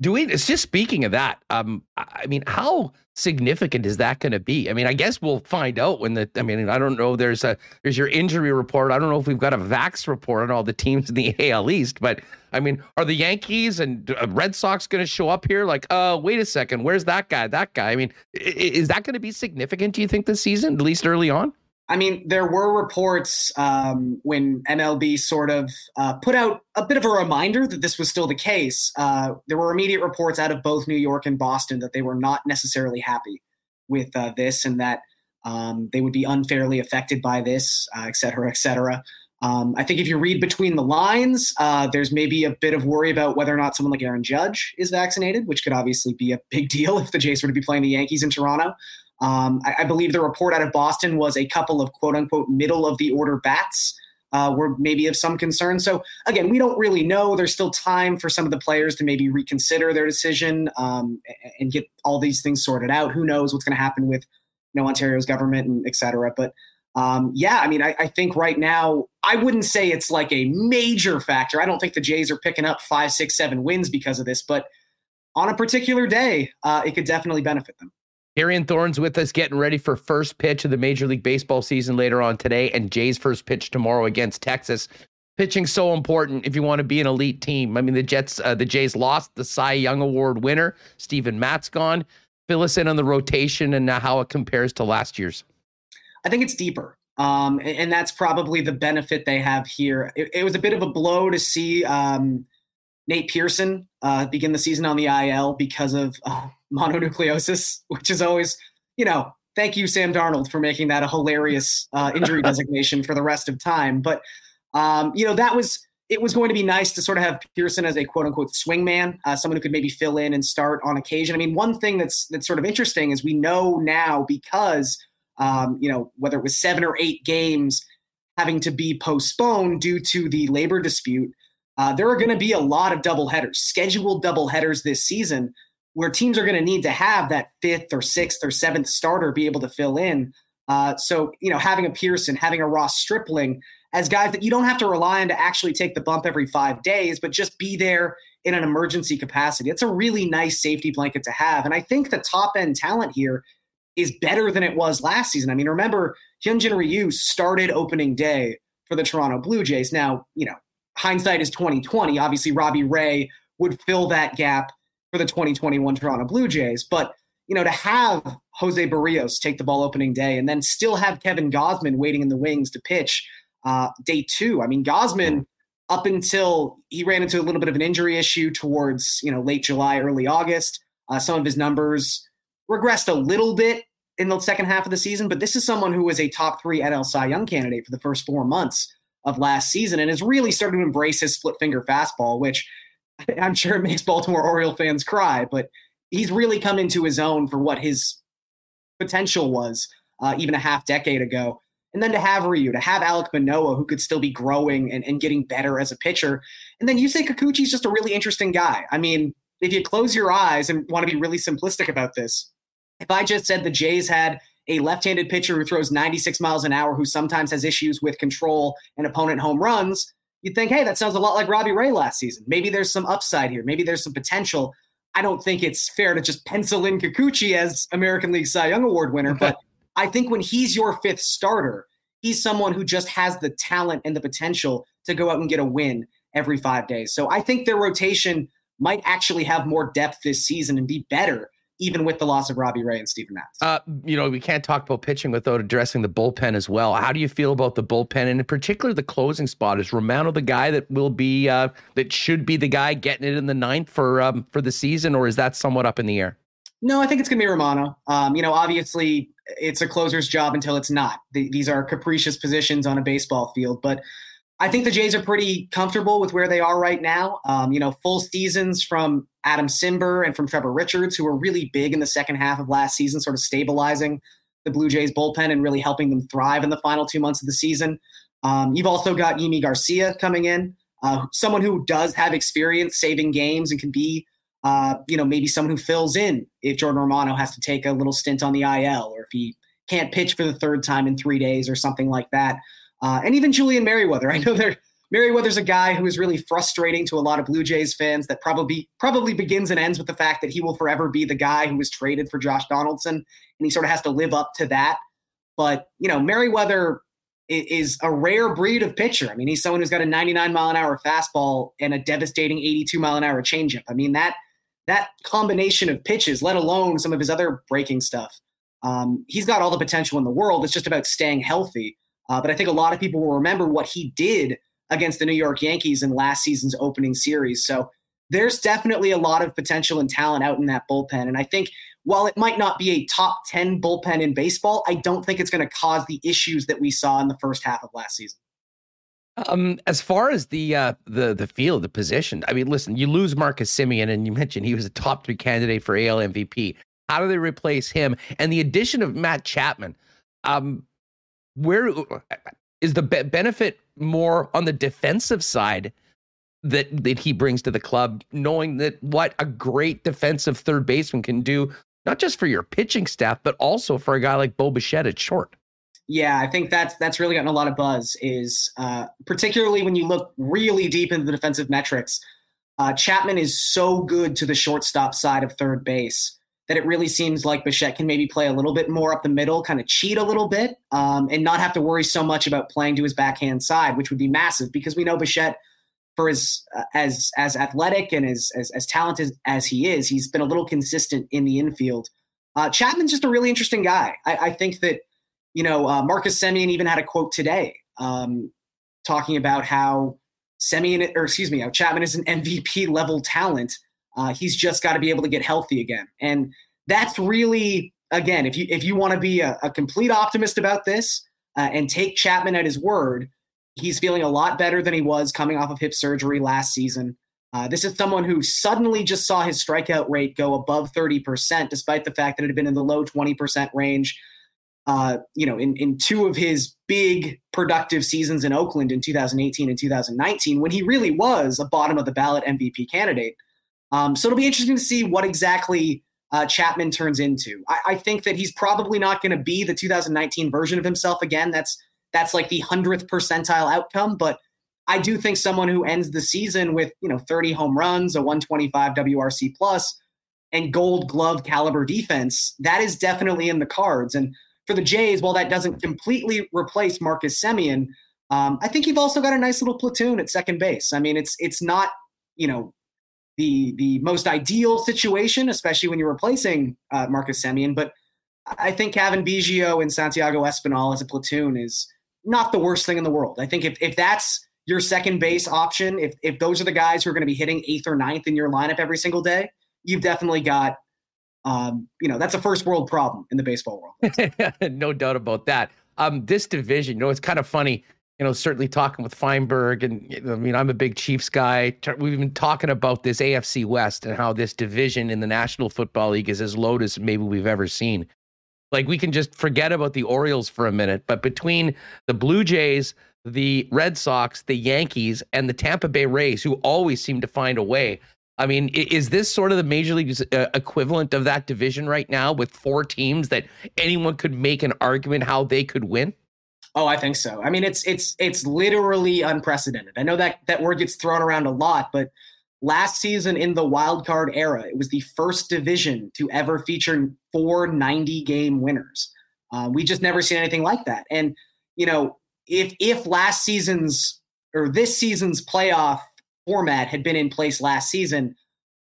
Do we? It's just speaking of that. Um, I mean, how significant is that going to be? I mean, I guess we'll find out when the. I mean, I don't know. There's a there's your injury report. I don't know if we've got a vax report on all the teams in the AL East, but I mean, are the Yankees and uh, Red Sox going to show up here? Like, uh, wait a second, where's that guy? That guy. I mean, is that going to be significant? Do you think this season, at least early on? I mean, there were reports um, when MLB sort of uh, put out a bit of a reminder that this was still the case. Uh, there were immediate reports out of both New York and Boston that they were not necessarily happy with uh, this and that um, they would be unfairly affected by this, uh, et cetera, et cetera. Um, I think if you read between the lines, uh, there's maybe a bit of worry about whether or not someone like Aaron Judge is vaccinated, which could obviously be a big deal if the Jays were to be playing the Yankees in Toronto. Um, I, I, believe the report out of Boston was a couple of quote unquote middle of the order bats uh, were maybe of some concern. So again, we don't really know. There's still time for some of the players to maybe reconsider their decision um, and get all these things sorted out. Who knows what's going to happen with you know Ontario's government and et cetera. But um, yeah, I mean, I, I, think right now I wouldn't say it's like a major factor. I don't think the Jays are picking up five, six, seven wins because of this, but on a particular day, uh, it could definitely benefit them. Garion Thorne's with us getting ready for first pitch of the Major League Baseball season later on today, and Jay's first pitch tomorrow against Texas. Pitching so important if you want to be an elite team. I mean, the Jets, uh, the Jays lost the Cy Young Award winner, Steven Matz gone. Fill us in on the rotation and how it compares to last year's. I think it's deeper. Um, and, and, that's probably the benefit they have here. It, it was a bit of a blow to see um, Nate Pearson uh, begin the season on the IL because of uh, mononucleosis, which is always, you know, thank you, Sam Darnold, for making that a hilarious uh, injury designation for the rest of time. But, um, you know, that was, it was going to be nice to sort of have Pearson as a quote unquote swingman, uh, someone who could maybe fill in and start on occasion. I mean, one thing that's, that's sort of interesting is we know now because – um, you know, whether it was seven or eight games having to be postponed due to the labor dispute, uh, there are going to be a lot of double headers, scheduled double headers this season, where teams are going to need to have that fifth or sixth or seventh starter be able to fill in. Uh, so, you know, having a Pearson, having a Ross Stripling as guys that you don't have to rely on to actually take the bump every five days, but just be there in an emergency capacity. It's a really nice safety blanket to have. And I think the top end talent here is better than it was last season. I mean, remember Hyunjin Ryu started opening day for the Toronto Blue Jays. Now, you know, hindsight is 2020. Obviously, Robbie Ray would fill that gap for the 2021 Toronto Blue Jays. But, you know, to have Jose Berrios take the ball opening day and then still have Kevin Gausman waiting in the wings to pitch uh, day two. I mean, Gausman up until he ran into a little bit of an injury issue towards, you know, late July, early August. Uh, some of his numbers regressed a little bit in the second half of the season, but this is someone who was a top three NL Cy Young candidate for the first four months of last season and has really started to embrace his split finger fastball, which I'm sure it makes Baltimore Oriole fans cry, but he's really come into his own for what his potential was uh, even a half decade ago. And then to have Ryu, to have Alek Manoah, who could still be growing and, and getting better as a pitcher. And then Yusei Kikuchi's just a really interesting guy. I mean, if you close your eyes and want to be really simplistic about this, if I just said the Jays had a left-handed pitcher who throws 96 miles an hour, who sometimes has issues with control and opponent home runs, you'd think, hey, that sounds a lot like Robbie Ray last season. Maybe there's some upside here. Maybe there's some potential. I don't think it's fair to just pencil in Kikuchi as American League Cy Young Award winner, but I think when he's your fifth starter, he's someone who just has the talent and the potential to go out and get a win every five days. So I think their rotation might actually have more depth this season and be better even with the loss of Robbie Ray and Stephen Matz. Uh, you know, we can't talk about pitching without addressing the bullpen as well. How do you feel about the bullpen and in particular the closing spot? Is Romano the guy that will be uh, that should be the guy getting it in the ninth for um, for the season, or is that somewhat up in the air? No, I think it's going to be Romano. Um, you know, obviously it's a closer's job until it's not. The, these are capricious positions on a baseball field, but I think the Jays are pretty comfortable with where they are right now. Um, you know, full seasons from Adam Cimber and from Trevor Richards, who were really big in the second half of last season, sort of stabilizing the Blue Jays bullpen and really helping them thrive in the final two months of the season. Um, you've also got Yimi Garcia coming in, uh, someone who does have experience saving games and can be, uh, you know, maybe someone who fills in if Jordan Romano has to take a little stint on the IL or if he can't pitch for the third time in three days or something like that. Uh, and even Julian Merryweather. I know there Merryweather's a guy who is really frustrating to a lot of Blue Jays fans. That probably probably begins and ends with the fact that he will forever be the guy who was traded for Josh Donaldson, and he sort of has to live up to that. But you know, Merryweather is a rare breed of pitcher. I mean, he's someone who's got a 99 mile an hour fastball and a devastating 82 mile an hour changeup. I mean that that combination of pitches, let alone some of his other breaking stuff, um, he's got all the potential in the world. It's just about staying healthy. Uh, but I think a lot of people will remember what he did against the New York Yankees in last season's opening series. So there's definitely a lot of potential and talent out in that bullpen. And I think while it might not be a top 10 bullpen in baseball, I don't think it's going to cause the issues that we saw in the first half of last season. Um, as far as the uh, the the field, the position, I mean, listen, you lose Marcus Semien, and you mentioned he was a top three candidate for AL MVP. How do they replace him? And the addition of Matt Chapman, um, where is the be- benefit more on the defensive side that that he brings to the club, knowing that what a great defensive third baseman can do, not just for your pitching staff, but also for a guy like Bo Bichette at short. Yeah, I think that's that's really gotten a lot of buzz. Is uh, particularly when you look really deep into the defensive metrics. Uh, Chapman is so good to the shortstop side of third base that it really seems like Bichette can maybe play a little bit more up the middle, kind of cheat a little bit, um, and not have to worry so much about playing to his backhand side, which would be massive because we know Bichette, for as uh, as as athletic and as, as as talented as he is, he's been a little consistent in the infield. Uh, Chapman's just a really interesting guy. I, I think that you know uh, Marcus Semien even had a quote today um, talking about how Semien, or excuse me, how Chapman is an MVP level talent. Uh, he's just got to be able to get healthy again, and that's really again, if you if you want to be a, a, complete optimist about this uh, and take Chapman at his word, he's feeling a lot better than he was coming off of hip surgery last season. Uh, this is someone who suddenly just saw his strikeout rate go above 30%, despite the fact that it had been in the low 20% range uh, you know, in, in two of his big productive seasons in Oakland in 2018 and 2019, when he really was a bottom of the ballot MVP candidate. Um, so it'll be interesting to see what exactly uh, Chapman turns into. I, I think that he's probably not going to be the 2019 version of himself again. That's that's like the hundredth percentile outcome, but I do think someone who ends the season with you know 30 home runs, a 125 WRC plus, and Gold Glove caliber defense, that is definitely in the cards. And for the Jays, while that doesn't completely replace Marcus Semien, um, I think you've also got a nice little platoon at second base. I mean, it's it's not you know the the most ideal situation, especially when you're replacing uh, Marcus Semien, but I think Cavan Biggio and Santiago Espinal as a platoon is not the worst thing in the world. I think if if that's your second base option, if if those are the guys who are going to be hitting eighth or ninth in your lineup every single day, you've definitely got um, you know, that's a first world problem in the baseball world. no doubt about that. Um, this division, you know, it's kind of funny. You know, certainly talking with Feinberg, and I mean, I'm a big Chiefs guy. We've been talking about this AFC West and how this division in the National Football League is as loaded as maybe we've ever seen. Like we can just forget about the Orioles for a minute, but between the Blue Jays, the Red Sox, the Yankees, and the Tampa Bay Rays, who always seem to find a way, I mean, is this sort of the major league's uh, equivalent of that division right now with four teams that anyone could make an argument how they could win? Oh, I think so. I mean, it's it's it's literally unprecedented. I know that that word gets thrown around a lot, but last season in the wild card era, it was the first division to ever feature four 90 game winners. Uh, we just never seen anything like that. And you know, if if last season's or this season's playoff format had been in place last season,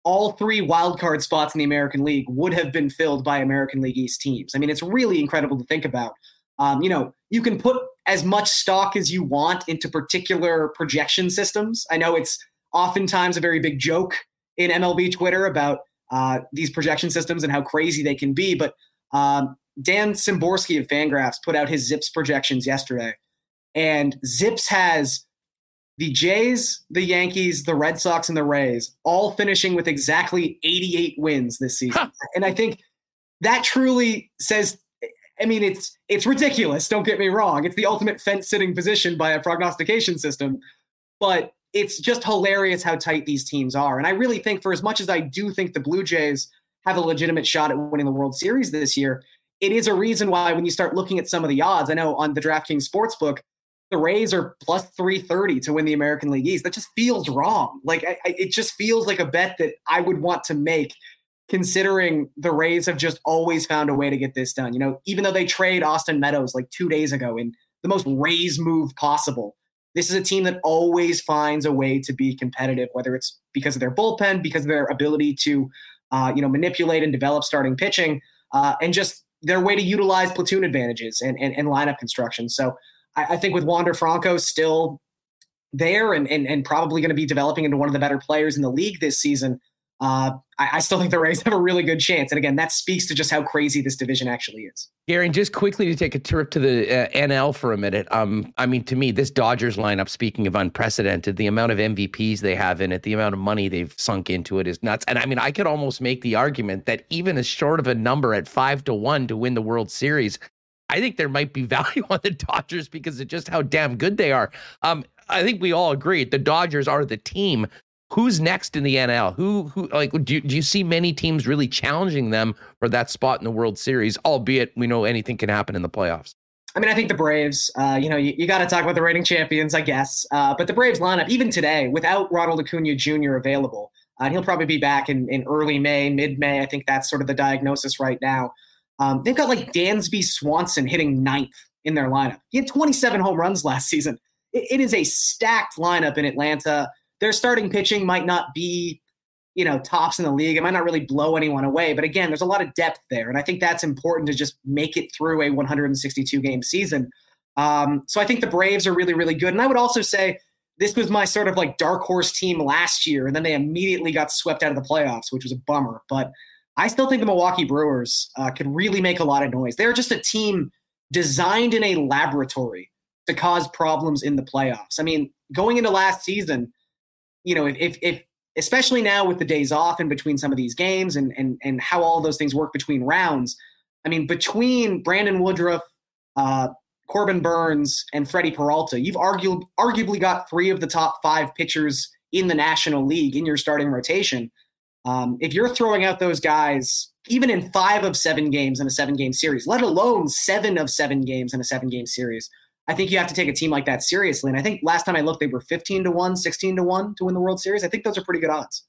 all three wildcard spots in the American League would have been filled by American League East teams. I mean, it's really incredible to think about. Um, you know, you can put as much stock as you want into particular projection systems. I know it's oftentimes a very big joke in MLB Twitter about uh, these projection systems and how crazy they can be. But um, Dan Szymborski of Fangraphs put out his Zips projections yesterday, and Zips has the Jays, the Yankees, the Red Sox, and the Rays all finishing with exactly 88 wins this season. Huh. And I think that truly says I mean it's it's ridiculous, don't get me wrong. It's the ultimate fence sitting position by a prognostication system, but it's just hilarious how tight these teams are. And I really think for as much as I do think the Blue Jays have a legitimate shot at winning the World Series this year, it is a reason why when you start looking at some of the odds, I know on the DraftKings Sportsbook, the Rays are plus 330 to win the American League East. That just feels wrong. Like I, I, it just feels like a bet that I would want to make considering the Rays have just always found a way to get this done. You know, even though they trade Austin Meadows like 2 days ago in the most Rays move possible. This is a team that always finds a way to be competitive, whether it's because of their bullpen, because of their ability to, uh, you know, manipulate and develop starting pitching, uh, and just their way to utilize platoon advantages and, and, and lineup construction. So I, I think with Wander Franco still there and, and, and probably going to be developing into one of the better players in the league this season, uh, I, I, still think the Rays have a really good chance. And again, that speaks to just how crazy this division actually is. Gary, just quickly to take a trip to the uh, NL for a minute. Um, I mean, to me, this Dodgers lineup, speaking of unprecedented, the amount of MVPs they have in it, the amount of money they've sunk into it is nuts. And I mean, I could almost make the argument that even as short of a number at five to one to win the World Series, I think there might be value on the Dodgers because of just how damn good they are. Um, I think we all agree the Dodgers are the team. Who's next in the NL? Who who like do you, do you see many teams really challenging them for that spot in the World Series? Albeit we know anything can happen in the playoffs. I mean, I think the Braves. Uh, you know, you, you got to talk about the reigning champions, I guess. Uh, but the Braves lineup, even today, without Ronald Acuna Jr. available, Uh, and he'll probably be back in, in early May, mid May. I think that's sort of the diagnosis right now. Um, they've got like Dansby Swanson hitting ninth in their lineup. He had 27 home runs last season. it, it is a stacked lineup in Atlanta. Their starting pitching might not be, you know, tops in the league. It might not really blow anyone away. But again, there's a lot of depth there. And I think that's important to just make it through a 162 game season. Um, so I think the Braves are really, really good. And I would also say this was my sort of like dark horse team last year. And then they immediately got swept out of the playoffs, which was a bummer. But I still think the Milwaukee Brewers uh, could really make a lot of noise. They're just a team designed in a laboratory to cause problems in the playoffs. I mean, going into last season, you know, if, if especially now with the days off in between some of these games and and and how all those things work between rounds. I mean, between Brandon Woodruff, uh, Corbin Burnes, and Freddie Peralta, you've argu- arguably got three of the top five pitchers in the National League in your starting rotation. Um, if you're throwing out those guys, even in five of seven games in a seven game series, let alone seven of seven games in a seven game series, I think you have to take a team like that seriously. And I think last time I looked, they were 15 to 1, 16 to 1 to win the World Series. I think those are pretty good odds.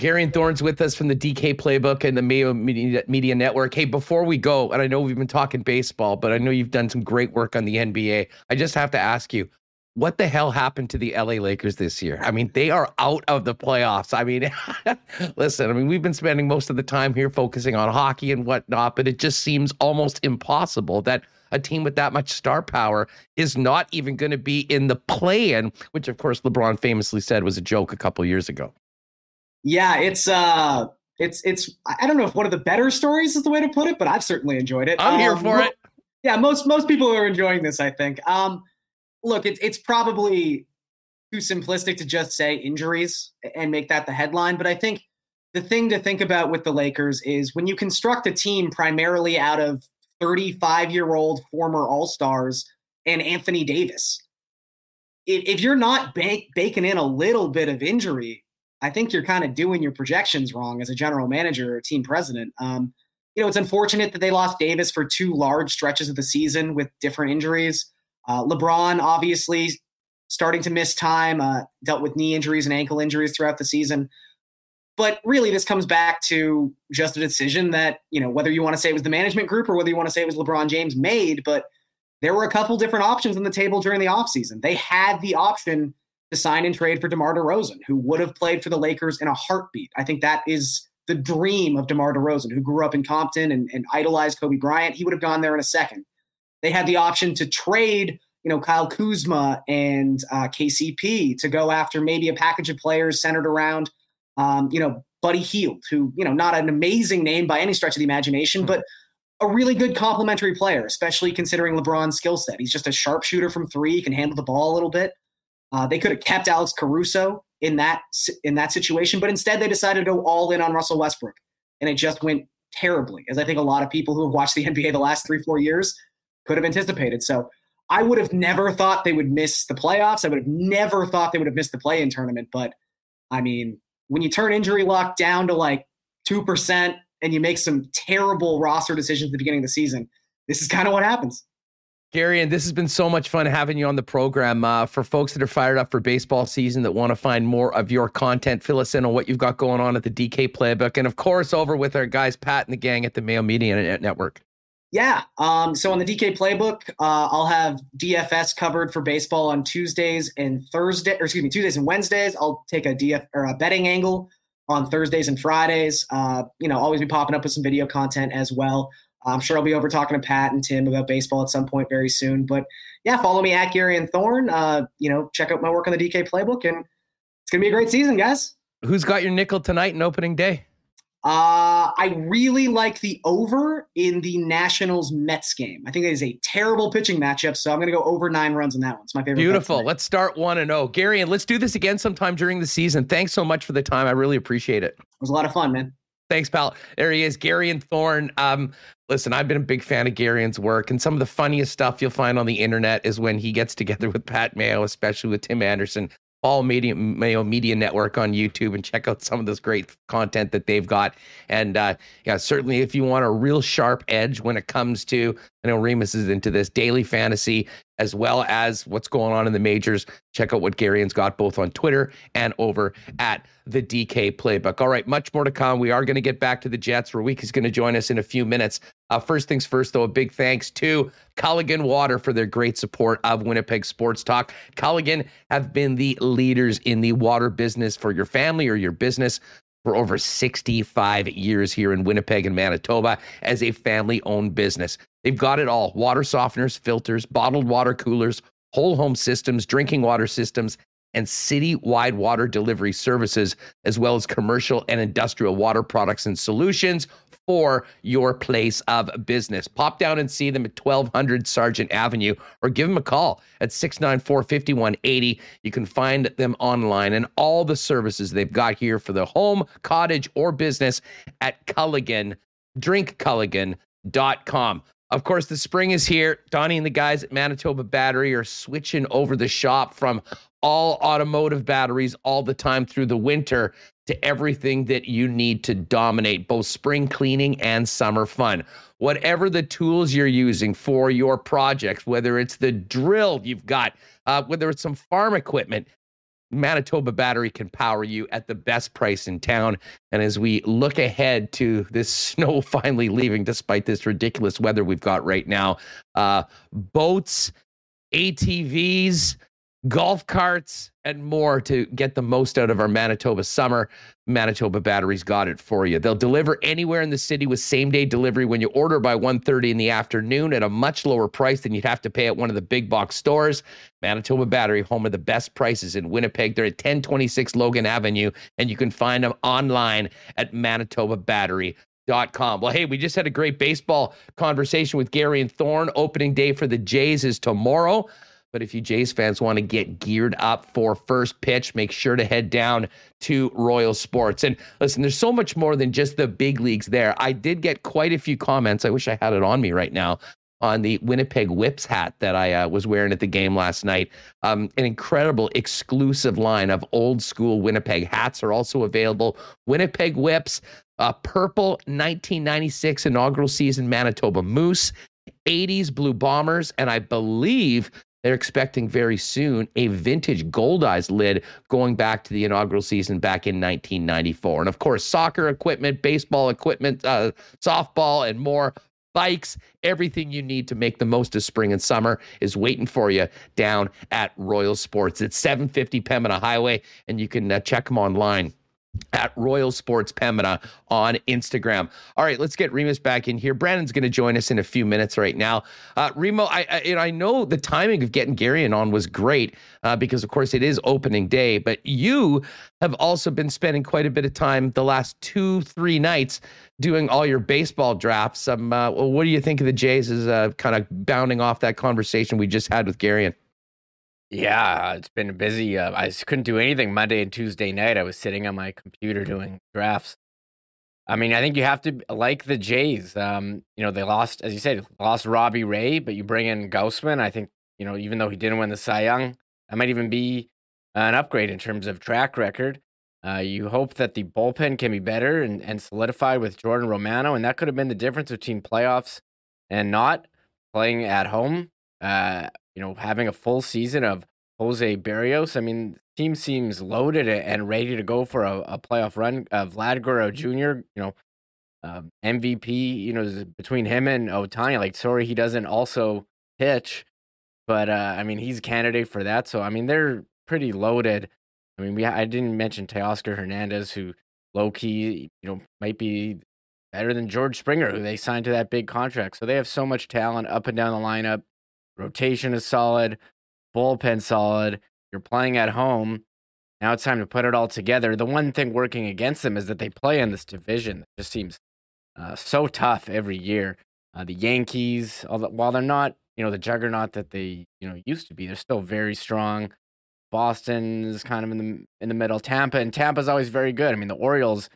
Garion Thorne's with us from the DK Playbook and the Mayo Media, Media Network. Hey, before we go, and I know we've been talking baseball, but I know you've done some great work on the NBA. I just have to ask you, what the hell happened to the LA Lakers this year? I mean, they are out of the playoffs. I mean, listen, I mean, we've been spending most of the time here focusing on hockey and whatnot, but it just seems almost impossible that a team with that much star power is not even going to be in the play in, which of course LeBron famously said was a joke a couple years ago. Yeah, it's uh it's it's I don't know if one of the better stories is the way to put it, but I've certainly enjoyed it. I'm um, here for it. Yeah, most most people are enjoying this, I think. Um look, it's it's probably too simplistic to just say injuries and make that the headline, but I think the thing to think about with the Lakers is when you construct a team primarily out of 35 year old former All Stars and Anthony Davis, if, you're not baking in a little bit of injury, I think you're kind of doing your projections wrong as a general manager or team president. Um, you know, it's unfortunate that they lost Davis for two large stretches of the season with different injuries. Uh, LeBron, obviously, starting to miss time, uh, dealt with knee injuries and ankle injuries throughout the season. But really, this comes back to just a decision that, you know, whether you want to say it was the management group or whether you want to say it was LeBron James made, but there were a couple different options on the table during the offseason. They had the option to sign and trade for DeMar DeRozan, who would have played for the Lakers in a heartbeat. I think that is the dream of DeMar DeRozan, who grew up in Compton and, and idolized Kobe Bryant. He would have gone there in a second. They had the option to trade, you know, Kyle Kuzma and uh, KCP to go after maybe a package of players centered around, um, you know, Buddy Hield, who, you know, not an amazing name by any stretch of the imagination, but a really good complementary player, especially considering LeBron's skill set. He's just a sharpshooter from three, he can handle the ball a little bit. Uh, they could have kept Alex Caruso in that in that situation, but instead they decided to go all in on Russell Westbrook, and it just went terribly, as I think a lot of people who have watched the NBA the last three four years could have anticipated. So I would have never thought they would miss the playoffs. I would have never thought they would have missed the play in tournament. But I mean, when you turn injury luck down to like 2% and you make some terrible roster decisions at the beginning of the season, this is kind of what happens. Gary, and this has been so much fun having you on the program. Uh, for folks that are fired up for baseball season that want to find more of your content, fill us in on what you've got going on at the DK Playbook, and of course, over with our guys Pat and the gang at the Mayo Media Network. Yeah. Um, so on the DK playbook, uh, I'll have DFS covered for baseball on Tuesdays and Thursday, or excuse me, Tuesdays and Wednesdays. I'll take a DF or a betting angle on Thursdays and Fridays. Uh, you know, always be popping up with some video content as well. I'm sure I'll be over talking to Pat and Tim about baseball at some point very soon. But yeah, follow me at Garion Thorne. Uh, you know, check out my work on the DK playbook, and it's gonna be a great season, guys. Who's got your nickel tonight in opening day? Uh, I really like the over in the Nationals Mets game. I think it is a terrible pitching matchup, so I'm going to go over nine runs in that one. It's my favorite. Beautiful. Let's start one and zero, Gary, and let's do this again sometime during the season. Thanks so much for the time. I really appreciate it. It was a lot of fun, man. Thanks, pal. There he is, Garion Thorne. Um, listen, I've been a big fan of Gary's work, and some of the funniest stuff you'll find on the internet is when he gets together with Pat Mayo, especially with Tim Anderson. Follow Media Mayo Media Network on YouTube and check out some of this great content that they've got. And uh, yeah, certainly if you want a real sharp edge when it comes to, I know Remis is into this daily fantasy as well as what's going on in the majors. Check out what Garion's got both on Twitter and over at the DK Playbook. All right, much more to come. We are going to get back to the Jets. Week is going to join us in a few minutes. Uh, first things first, though, a big thanks to Culligan Water for their great support of Winnipeg Sports Talk. Culligan have been the leaders in the water business for your family or your business for over 65 years here in Winnipeg and Manitoba as a family owned business. They've got it all water softeners, filters, bottled water coolers, whole home systems, drinking water systems, and city-wide water delivery services, as well as commercial and industrial water products and solutions for your place of business. Pop down and see them at 1200 Sargent Avenue or give them a call at 694 5180. You can find them online and all the services they've got here for the home, cottage, or business at Culligan, drinkculligan.com. Of course, the spring is here. Donnie and the guys at Manitoba Battery are switching over the shop from all automotive batteries all the time through the winter to everything that you need to dominate both spring cleaning and summer fun. Whatever the tools you're using for your projects, whether it's the drill you've got, uh, whether it's some farm equipment, Manitoba Battery can power you at the best price in town. And as we look ahead to this snow finally leaving, despite this ridiculous weather we've got right now, uh, boats, ATVs, golf carts, and more to get the most out of our Manitoba summer. Manitoba Batteries got it for you. They'll deliver anywhere in the city with same-day delivery when you order by 1:30 in the afternoon at a much lower price than you'd have to pay at one of the big box stores. Manitoba Battery, home of the best prices in Winnipeg. They're at 1026 Logan Avenue, and you can find them online at manitobabattery.com. Well, hey, we just had a great baseball conversation with Garion Thorne. Opening day for the Jays is tomorrow. But if you Jays fans want to get geared up for first pitch, make sure to head down to Royal Sports. And listen, there's so much more than just the big leagues there. I did get quite a few comments. I wish I had it on me right now on the Winnipeg Whips hat that I uh, was wearing at the game last night. Um, an incredible exclusive line of old school Winnipeg hats are also available. Winnipeg Whips, uh, purple 1996 inaugural season Manitoba Moose, 80s Blue Bombers, and I believe they're expecting very soon a vintage Goldeyes lid going back to the inaugural season back in 1994. And of course, soccer equipment, baseball equipment, uh, softball, and more. Bikes, everything you need to make the most of spring and summer is waiting for you down at Royal Sports. It's 750 Pembina Highway, and you can uh, check them online at Royal Sports Pembina on Instagram. All right, let's get Remis back in here. Brandon's going to join us in a few minutes right now. Uh, Remo, I, I, know, I know the timing of getting Garion on was great uh, because, of course, it is opening day, but you have also been spending quite a bit of time the last two, three nights doing all your baseball drafts. Um, uh, what do you think of the Jays as uh, kind of bounding off that conversation we just had with Garion? Yeah, it's been busy. Uh, I couldn't do anything Monday and Tuesday night. I was sitting on my computer doing drafts. I mean, I think you have to like the Jays. Um, you know, they lost, as you said, lost Robbie Ray, but you bring in Gausman. I think you know, even though he didn't win the Cy Young, that might even be an upgrade in terms of track record. Uh, you hope that the bullpen can be better and, and solidified with Jordan Romano, and that could have been the difference between playoffs and not playing at home. Uh, you know, having a full season of Jose Berrios. I mean, team seems loaded and ready to go for a, a playoff run. Uh, Vlad Guerrero Jr., you know, um, MVP, you know, between him and Ohtani. Like, sorry, he doesn't also pitch, but uh, I mean, he's a candidate for that. So, I mean, they're pretty loaded. I mean, we I didn't mention Teoscar Hernandez, who low key, you know, might be better than George Springer, who they signed to that big contract. So they have so much talent up and down the lineup. Rotation is solid, bullpen solid. You're playing at home. Now it's time to put it all together. The one thing working against them is that they play in this division just seems uh, so tough every year. Uh, the Yankees, although, while they're not, you know, the juggernaut that they, you know, used to be, they're still very strong. Boston is kind of in the in the middle. Tampa and Tampa's always very good. I mean, the Orioles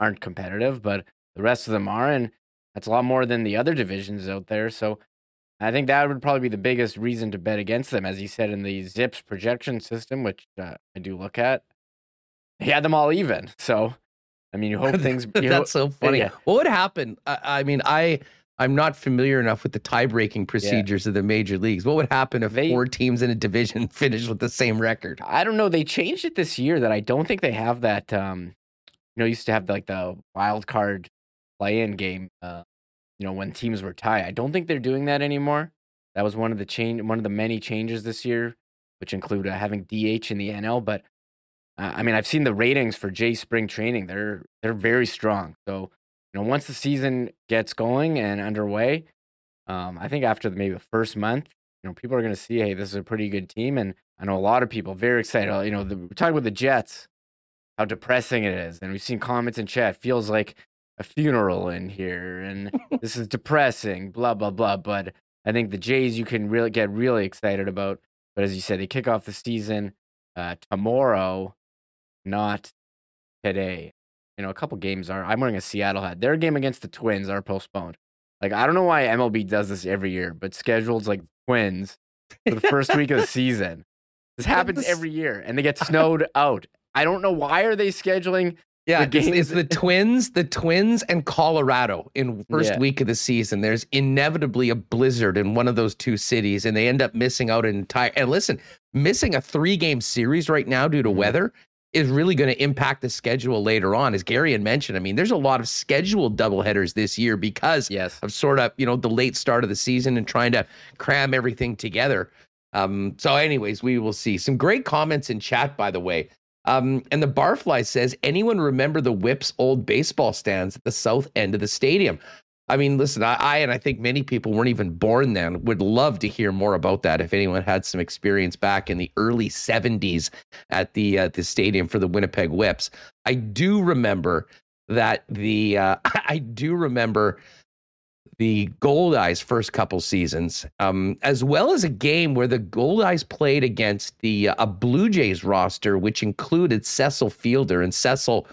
aren't competitive, but the rest of them are, and that's a lot more than the other divisions out there. So I think that would probably be the biggest reason to bet against them, as he said in the Zips projection system, which uh, I do look at. He had them all even. So, I mean, you hope things. You That's hope, so funny. Yeah. What would happen? I, I mean, I I'm not familiar enough with the tie-breaking procedures of the major leagues. What would happen if They- four teams in a division finished with the same record? I don't know. They changed it this year that I don't think they have that. Um, you know, used to have like the wild card play-in game. Uh, you know, when teams were tied. I don't think they're doing that anymore. That was one of the change, one of the many changes this year, which include uh, having DH in the NL. But uh, I mean, I've seen the ratings for J Spring Training. They're they're very strong. So you know, once the season gets going and underway, um, I think after maybe the first month, you know, people are going to see, hey, this is a pretty good team, and I know a lot of people very excited. You know, the, we're talking about the Jets, how depressing it is, and we've seen comments in chat. Feels like a funeral in here, and this is depressing. Blah blah blah. But I think the Jays you can really get really excited about. But as you said, they kick off the season uh, tomorrow, not today. You know, a couple games are. I'm wearing a Seattle hat. Their game against the Twins are postponed. Like I don't know why MLB does this every year, but scheduled like Twins for the first week of the season. This happens every year, and they get snowed out. I don't know why are they scheduling. Yeah, The it's, it's the Twins, the Twins, and Colorado in first Yeah. week of the season. There's inevitably a blizzard in one of those two cities, and they end up missing out an entire. And listen, missing a three-game series right now due to Mhm. weather is really going to impact the schedule later on. As Gary had mentioned, I mean, there's a lot of scheduled doubleheaders this year because Yes, of sort of you know the late start of the season and trying to cram everything together. Um, so, anyways, we will see some great comments in chat, by the way. Um, and the Barfly says, anyone remember the Whips old baseball stands at the south end of the stadium? I mean, listen, I, I and I think many people weren't even born then. Would love to hear more about that if anyone had some experience back in the early '70s at the uh, the stadium for the Winnipeg Whips. I do remember that the uh, I do remember the Goldeyes first couple seasons, um, as well as a game where the Goldeyes played against the uh, a Blue Jays roster, which included Cecil Fielder, and Cecil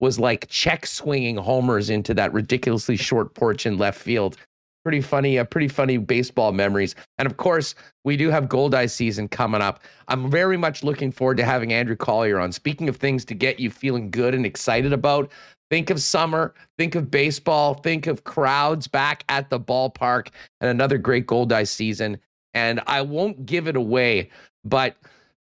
was like check swinging homers into that ridiculously short porch in left field. Pretty funny, uh, pretty funny baseball memories. And of course, we do have Goldeye season coming up. I'm very much looking forward to having Andrew Collier on. Speaking of things to get you feeling good and excited about, think of summer, think of baseball, think of crowds back at the ballpark, and another great Gold season. And I won't give it away, but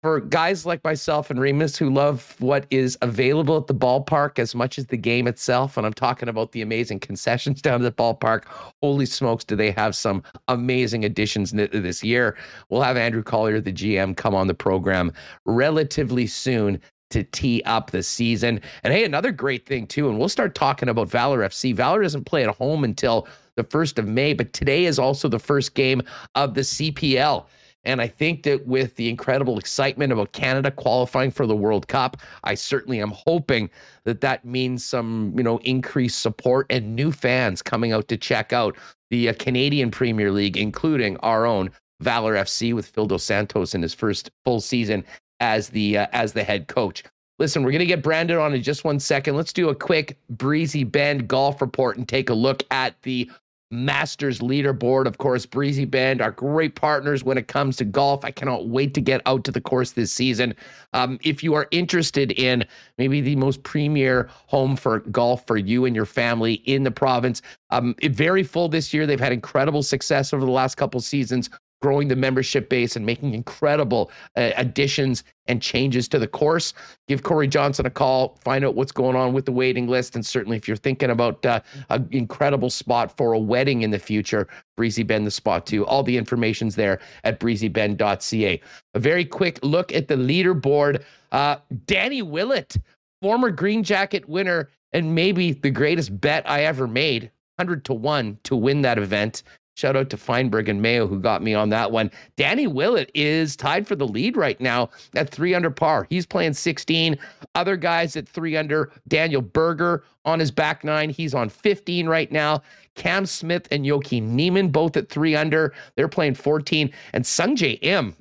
for guys like myself and Remis who love what is available at the ballpark as much as the game itself, and I'm talking about the amazing concessions down at the ballpark. Holy smokes, do they have some amazing additions this year? We'll have Andrew Collier, the GM, come on the program relatively soon to tee up the season. And hey, another great thing too, and we'll start talking about Valor FC. Valor doesn't play at home until the 1st of May, but today is also the first game of the CPL. And I think that with the incredible excitement about Canada qualifying for the World Cup, I certainly am hoping that that means some, you know, increased support and new fans coming out to check out the uh, Canadian Premier League, including our own Valor FC with Phil Dos Santos in his first full season as the uh, as the head coach. Listen, we're going to get Brandon on in just one second. Let's do a quick Breezy Bend golf report and take a look at the Masters leaderboard. Of course, Breezy Bend are great partners when it comes to golf. I cannot wait to get out to the course this season. Um, if you are interested in maybe the most premier home for golf for you and your family in the province, um, it, very full this year. They've had incredible success over the last couple seasons growing the membership base and making incredible uh, additions and changes to the course. Give Corey Johnson a call, find out what's going on with the waiting list. And certainly, if you're thinking about uh, an incredible spot for a wedding in the future, Breezy Bend the spot too. All the information's there at breezybend.ca. A very quick look at the leaderboard. Uh, Danny Willett, former Green Jacket winner, and maybe the greatest bet I ever made, 100 to 1 to win that event. Shout out to Feinberg and Mayo who got me on that one. Danny Willett is tied for the lead right now at three under par. He's playing 16. Other guys at three under. Daniel Berger on his back nine. He's on 15 right now. Cam Smith and Yoki Niemann both at three under. They're playing 14. And Sungjae Im,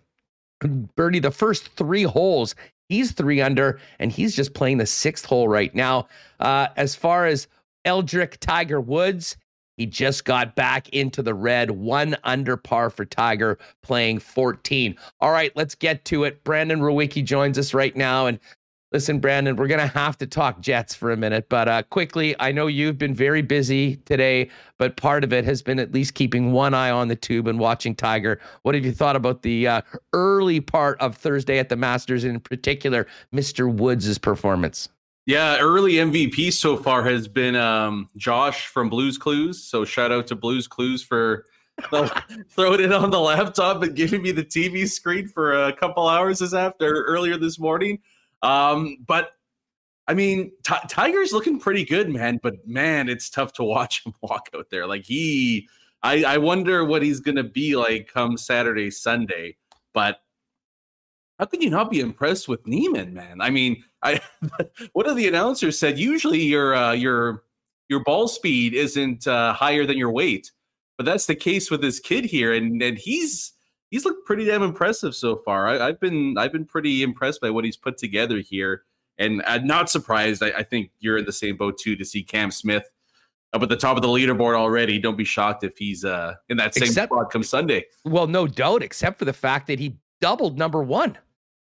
birdie the first three holes. He's three under, and he's just playing the sixth hole right now. Uh, as far as Eldrick Tiger Woods, He just got back into the red, one under par for Tiger, playing 14. All right, let's get to it. Brandon Rewucki joins us right now. And listen, Brandon, we're going to have to talk Jets for a minute. But uh, quickly, I know you've been very busy today, but part of it has been at least keeping one eye on the tube and watching Tiger. What have you thought about the uh, early part of Thursday at the Masters, and in particular, Mr. Woods' performance? Yeah, early MVP so far has been um, Josh from Blues Clues. So shout out to Blues Clues for throwing it on the laptop and giving me the TV screen for a couple hours this after earlier this morning. Um, but I mean, T- Tiger's looking pretty good, man. But man, it's tough to watch him walk out there. Like he, I, I wonder what he's gonna be like come Saturday, Sunday. But how could you not be impressed with Niemann, man? I mean, I one of the announcers said usually your uh, your your ball speed isn't uh, higher than your weight, but that's the case with this kid here, and and he's he's looked pretty damn impressive so far. I, have been I've been pretty impressed by what he's put together here, and I'm not surprised. I, I think you're in the same boat too to see Cam Smith up at the top of the leaderboard already. Don't be shocked if he's uh, in that same except, spot come Sunday. Well, no doubt, except for the fact that he doubled number one.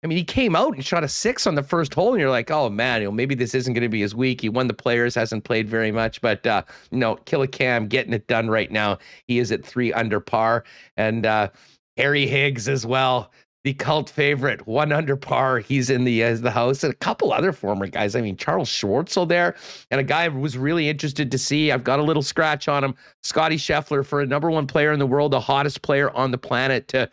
I mean, he came out and shot a six on the first hole, and you're like, oh man, you know, maybe this isn't going to be his week. He won the players, hasn't played very much, but uh, you know, Killer Cam getting it done right now. He is at three under par, and uh, Harry Higgs as well, the cult favorite, one under par. He's in the uh, the house, and a couple other former guys. I mean, Charles Schwartzel there, and a guy I was really interested to see. I've got a little scratch on him, Scotty Scheffler for a number one player in the world, the hottest player on the planet to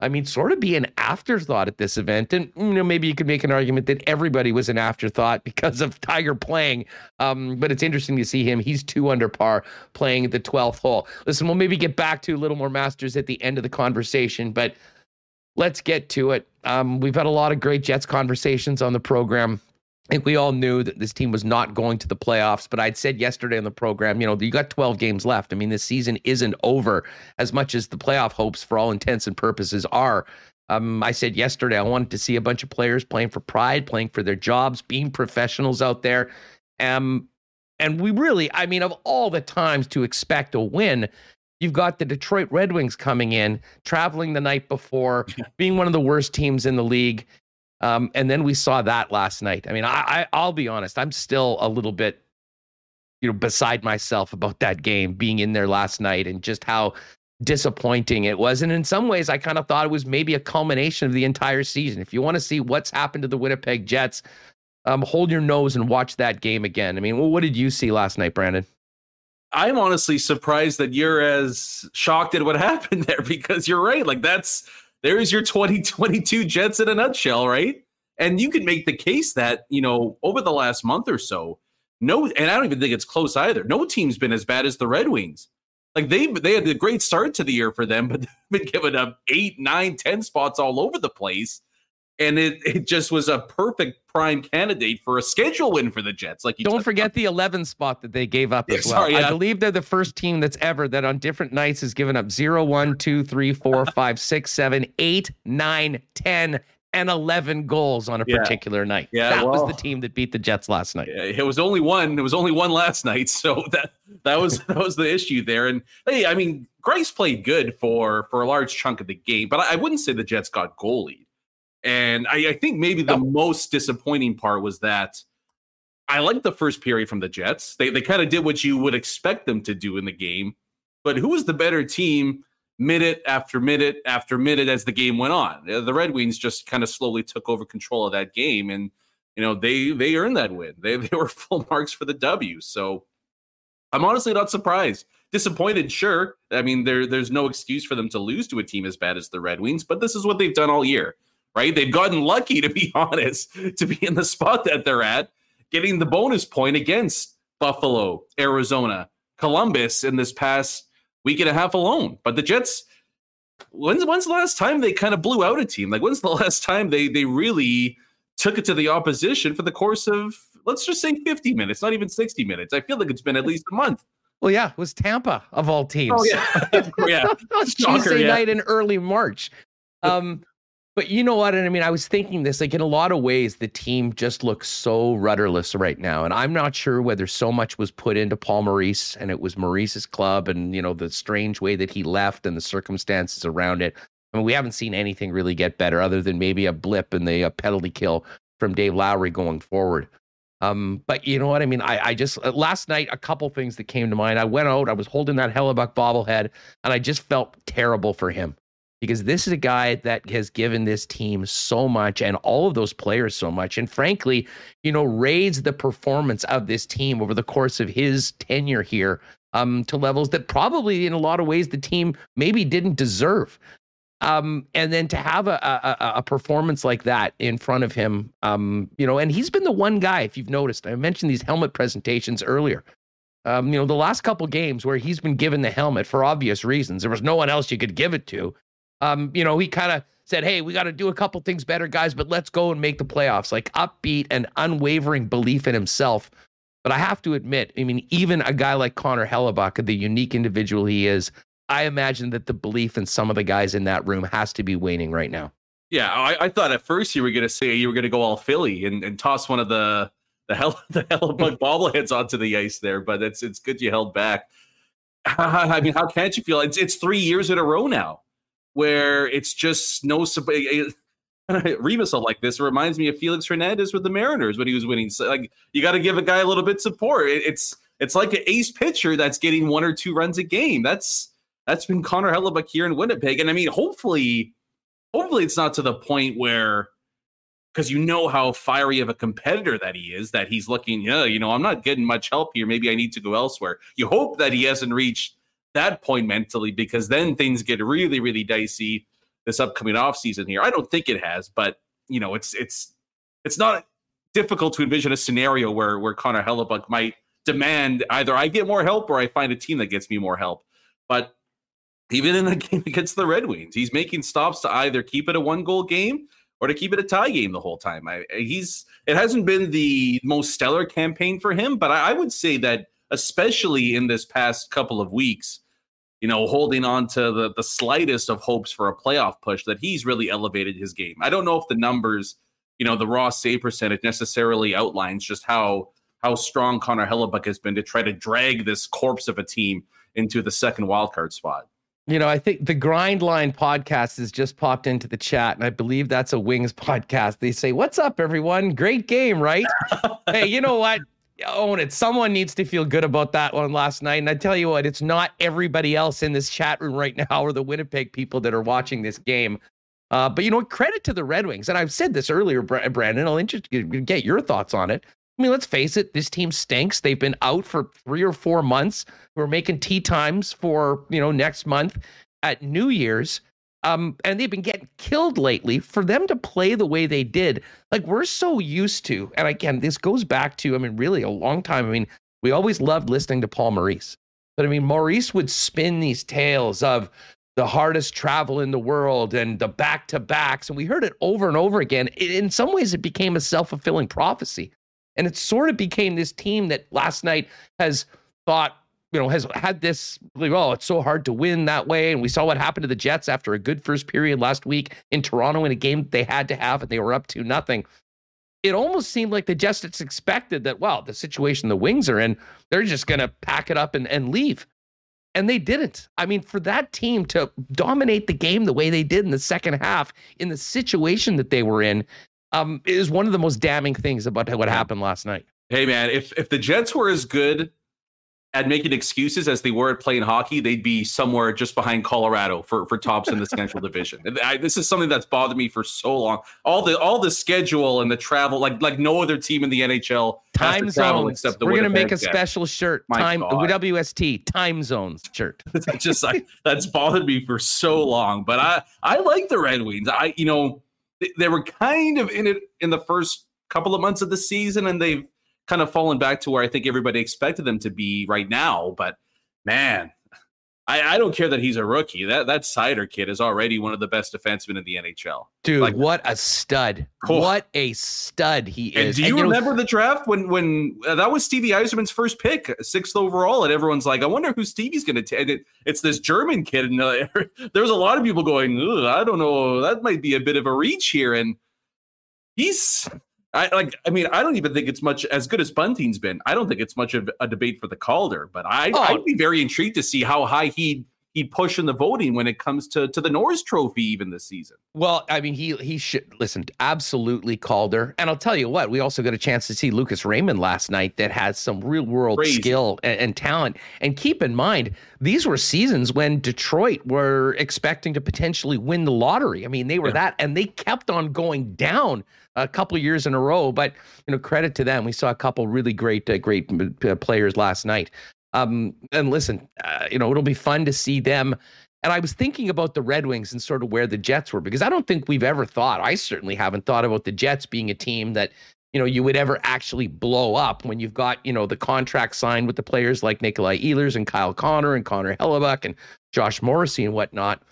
I mean, sort of be an afterthought at this event. And, you know, maybe you could make an argument that everybody was an afterthought because of Tiger playing. Um, but it's interesting to see him. He's two under par playing the 12th hole. Listen, we'll maybe get back to a little more Masters at the end of the conversation, but let's get to it. Um, we've had a lot of great Jets conversations on the program. I think we all knew that this team was not going to the playoffs, but I'd said yesterday on the program, you know, you got 12 games left. I mean, this season isn't over as much as the playoff hopes, for all intents and purposes, are. Um, I said yesterday I wanted to see a bunch of players playing for pride, playing for their jobs, being professionals out there. Um, and we really, I mean, of all the times to expect a win, you've got the Detroit Red Wings coming in, traveling the night before, being one of the worst teams in the league. Um, and then we saw that last night. I mean, I, I will be honest, I'm still a little bit, you know, beside myself about that game being in there last night and just how disappointing it was. And in some ways, I kind of thought it was maybe a culmination of the entire season. If you want to see what's happened to the Winnipeg Jets, um, hold your nose and watch that game again. I mean, well, what did you see last night, Brandon? I'm honestly surprised that you're as shocked at what happened there because you're right. Like that's there's your 2022 Jets in a nutshell, right? And you can make the case that, you know, over the last month or so, no, and I don't even think it's close either. No team's been as bad as the Red Wings. Like they they had a great start to the year for them, but they've been given up eight, nine, ten spots all over the place and it, it just was a perfect prime candidate for a schedule win for the Jets. Like, don't forget about. the 11 spot that they gave up as well. Sorry, yeah. I believe they're the first team that's ever that on different nights has given up 0, 1, 2, 3, 4, 5, 6, 7, 8, 9, 10, and 11 goals on a yeah. particular night. Yeah, that well, was the team that beat the Jets last night. It was only one. It was only one last night. So that that was that was the issue there. And hey, I mean, Greiss played good for for a large chunk of the game, but I, I wouldn't say the Jets got goalied. And I, I think maybe the most disappointing part was that I liked the first period from the Jets. They they kind of did what you would expect them to do in the game. But who was the better team minute after minute after minute as the game went on? The Red Wings just kind of slowly took over control of that game and you know they they earned that win. They they were full marks for the W. So I'm honestly not surprised. Disappointed, sure. I mean, there there's no excuse for them to lose to a team as bad as the Red Wings, but this is what they've done all year right? They've gotten lucky, to be honest, to be in the spot that they're at, getting the bonus point against Buffalo, Arizona, Columbus in this past week and a half alone. But the Jets, when's when's the last time they kind of blew out a team? Like when's the last time they they really took it to the opposition for the course of let's just say 50 minutes, not even 60 minutes. I feel like it's been at least a month. Well, yeah, it was Tampa of all teams. Oh yeah, yeah. Tuesday yeah. night in early March. Um, But you know what? And I mean, I was thinking this like in a lot of ways, the team just looks so rudderless right now. And I'm not sure whether so much was put into Paul Maurice and it was Maurice's club and, you know, the strange way that he left and the circumstances around it. I mean, we haven't seen anything really get better other than maybe a blip in the penalty kill from Dave Lowry going forward. Um, but you know what I mean? I, I just uh, last night a couple things that came to mind. I went out, I was holding that Hellebuyck bobblehead, and I just felt terrible for him because this is a guy that has given this team so much and all of those players so much. And frankly, you know, raised the performance of this team over the course of his tenure here um, to levels that probably in a lot of ways the team maybe didn't deserve. Um, and then to have a, a, a performance like that in front of him, um, you know, and he's been the one guy, if you've noticed, I mentioned these helmet presentations earlier. Um, you know, the last couple games where he's been given the helmet for obvious reasons, there was no one else you could give it to. Um, you know, he kind of said, Hey, we got to do a couple things better, guys, but let's go and make the playoffs. Like upbeat and unwavering belief in himself. But I have to admit, I mean, even a guy like Connor Hellebuyck, the unique individual he is, I imagine that the belief in some of the guys in that room has to be waning right now. Yeah, I, I thought at first you were going to say you were going to go all Philly and, and toss one of the the hell the Hellebuyck bobbleheads onto the ice there, but it's it's good you held back. I mean, how can't you feel? It's it's three years in a row now where it's just no. Eh, eh, Remis like this. It reminds me of Felix Hernandez with the Mariners when he was winning. So, like you got to give a guy a little bit support. It, it's it's like an ace pitcher that's getting one or two runs a game. That's that's been Connor Hellebuyck here in Winnipeg. And I mean, hopefully, hopefully it's not to the point where because you know how fiery of a competitor that he is, that he's looking, yeah, you know, I'm not getting much help here. Maybe I need to go elsewhere. You hope that he hasn't reached that point mentally because then things get really, really dicey this upcoming off season here. I don't think it has, but you know, it's it's it's not difficult to envision a scenario where where Connor Hellebuyck might demand either I get more help or I find a team that gets me more help. But even in a game against the Red Wings, he's making stops to either keep it a one goal game or to keep it a tie game the whole time. I, he's it hasn't been the most stellar campaign for him, but I, I, would say that especially in this past couple of weeks, you know, holding on to the the slightest of hopes for a playoff push, that he's really elevated his game. I don't know if the numbers, you know, the raw save percentage necessarily outlines just how how strong Connor Hellebuyck has been to try to drag this corpse of a team into the second wildcard spot. You know, I think the Grind Line podcast has just popped into the chat, and I believe that's a Wings podcast. They say, What's up, everyone? Great game, right? hey, you know what? Own it. Someone needs to feel good about that one last night. And I tell you what, it's not everybody else in this chat room right now or the Winnipeg people that are watching this game. Uh, but you know, credit to the Red Wings. And I've said this earlier, Brandon. I'll interest, get your thoughts on it. I mean, let's face it, this team stinks. They've been out for three or four months. We're making tea times for, you know, next month at New Year's. Um, and they've been getting killed lately. For them to play the way they did, like we're so used to, and again, this goes back to, I mean, really a long time. I mean, we always loved listening to Paul Maurice. But I mean, Maurice would spin these tales of the hardest travel in the world and the back to backs. And we heard it over and over again. In some ways, it became a self fulfilling prophecy. And it sort of became this team that last night has thought, you know, has had this, oh, it's so hard to win that way. And we saw what happened to the Jets after a good first period last week in Toronto in a game they had to have and they were up to nothing. It almost seemed like the Jets expected that, well, the situation the Wings are in, they're just going to pack it up and, and leave. And they didn't. I mean, for that team to dominate the game the way they did in the second half, in the situation that they were in, um, is one of the most damning things about what happened last night. Hey man, if if the Jets were as good at making excuses as they were at playing hockey, they'd be somewhere just behind Colorado for, for tops in the Central Division. I, this is something that's bothered me for so long. All the all the schedule and the travel, like like no other team in the NHL time zones. Except the We're gonna make a special shirt, My time God. WST time zones shirt. that's just like that's bothered me for so long. But I I like the Red Wings. I you know they were kind of in it in the first couple of months of the season, and they've kind of fallen back to where I think everybody expected them to be right now. But man, I, I don't care that he's a rookie. That that Seider kid is already one of the best defensemen in the NHL. Dude, Like- what a stud. Oh. What a stud he And is. do you know- remember the draft when when uh, that was Stevie Yzerman's first pick, sixth overall, and everyone's like, I wonder who Stevie's going to take. It, it's this German kid, and uh, there was a lot of people going, I don't know, that might be a bit of a reach here, and he's. I like. I mean, I don't even think it's much as good as Bunting's been. I don't think it's much of a debate for the Calder, but I, Oh. I'd be very intrigued to see how high he he'd push in the voting when it comes to to the Norris Trophy even this season. Well, I mean, he he should listen. Absolutely, Calder. And I'll tell you what, we also got a chance to see Lucas Raymond last night that has some real world Crazy. skill and, and talent. And keep in mind, these were seasons when Detroit were expecting to potentially win the lottery. I mean, they were Yeah. that, and they kept on going down a couple years in a row. But you know, credit to them. We saw a couple really great, uh, great uh, players last night. Um, and listen, uh, you know, it'll be fun to see them. And I was thinking about the Red Wings and sort of where the Jets were because I don't think we've ever thought, I certainly haven't thought about the Jets being a team that, you know, you would ever actually blow up when you've got, you know, the contract signed with the players like Nikolai Ehlers and Kyle Connor and Connor Hellebuyck and Josh Morrissey and whatnot.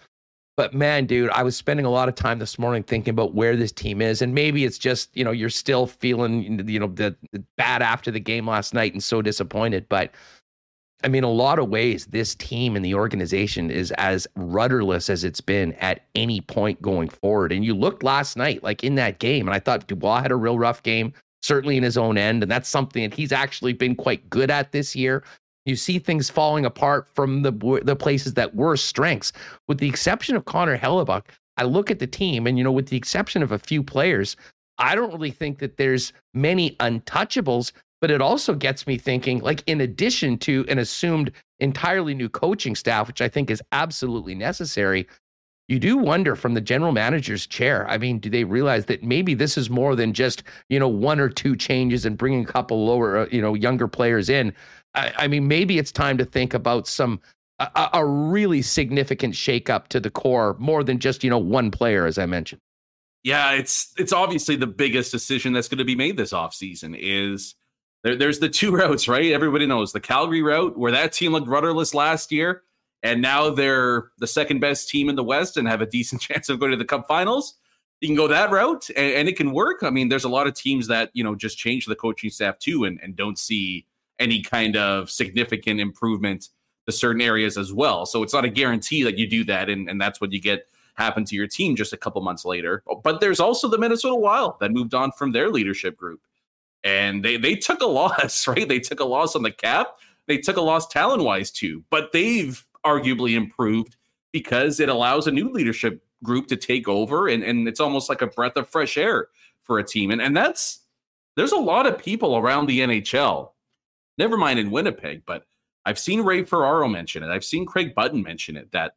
But man, dude, I was spending a lot of time this morning thinking about where this team is. And maybe it's just, you know, you're still feeling, you know, the, the bad after the game last night and so disappointed. But I mean, a lot of ways, this team and the organization is as rudderless as it's been at any point going forward. And you looked last night, like in that game, and I thought Dubois had a real rough game, certainly in his own end. And that's something that he's actually been quite good at this year. You see things falling apart from the the places that were strengths, with the exception of Connor Hellebuyck. I look at the team, and you know, with the exception of a few players, I don't really think that there's many untouchables. But it also gets me thinking, like, in addition to an assumed entirely new coaching staff, which I think is absolutely necessary, you do wonder from the general manager's chair. I mean, do they realize that maybe this is more than just you know one or two changes and bringing a couple lower, uh, you know, younger players in? I, I mean, maybe it's time to think about some a, a- really significant shakeup to the core, more than just you know one player, as I mentioned. Yeah, it's it's obviously the biggest decision that's going to be made this offseason is there, there's the two routes, right? Everybody knows the Calgary route where that team looked rudderless last year, and now they're the second best team in the West and have a decent chance of going to the Cup Finals. You can go that route, and, and it can work. I mean, there's a lot of teams that you know just change the coaching staff too, and, and don't see any kind of significant improvement to certain areas as well. So it's not a guarantee that you do that, and, and that's what you get happen to your team just a couple months later. But there's also the Minnesota Wild that moved on from their leadership group. And they they took a loss, right? They took a loss on the cap. They took a loss talent wise too, but they've arguably improved because it allows a new leadership group to take over and, and it's almost like a breath of fresh air for a team. And and that's there's a lot of people around the NHL, never mind in Winnipeg, but I've seen Ray Ferraro mention it. I've seen Craig Button mention it that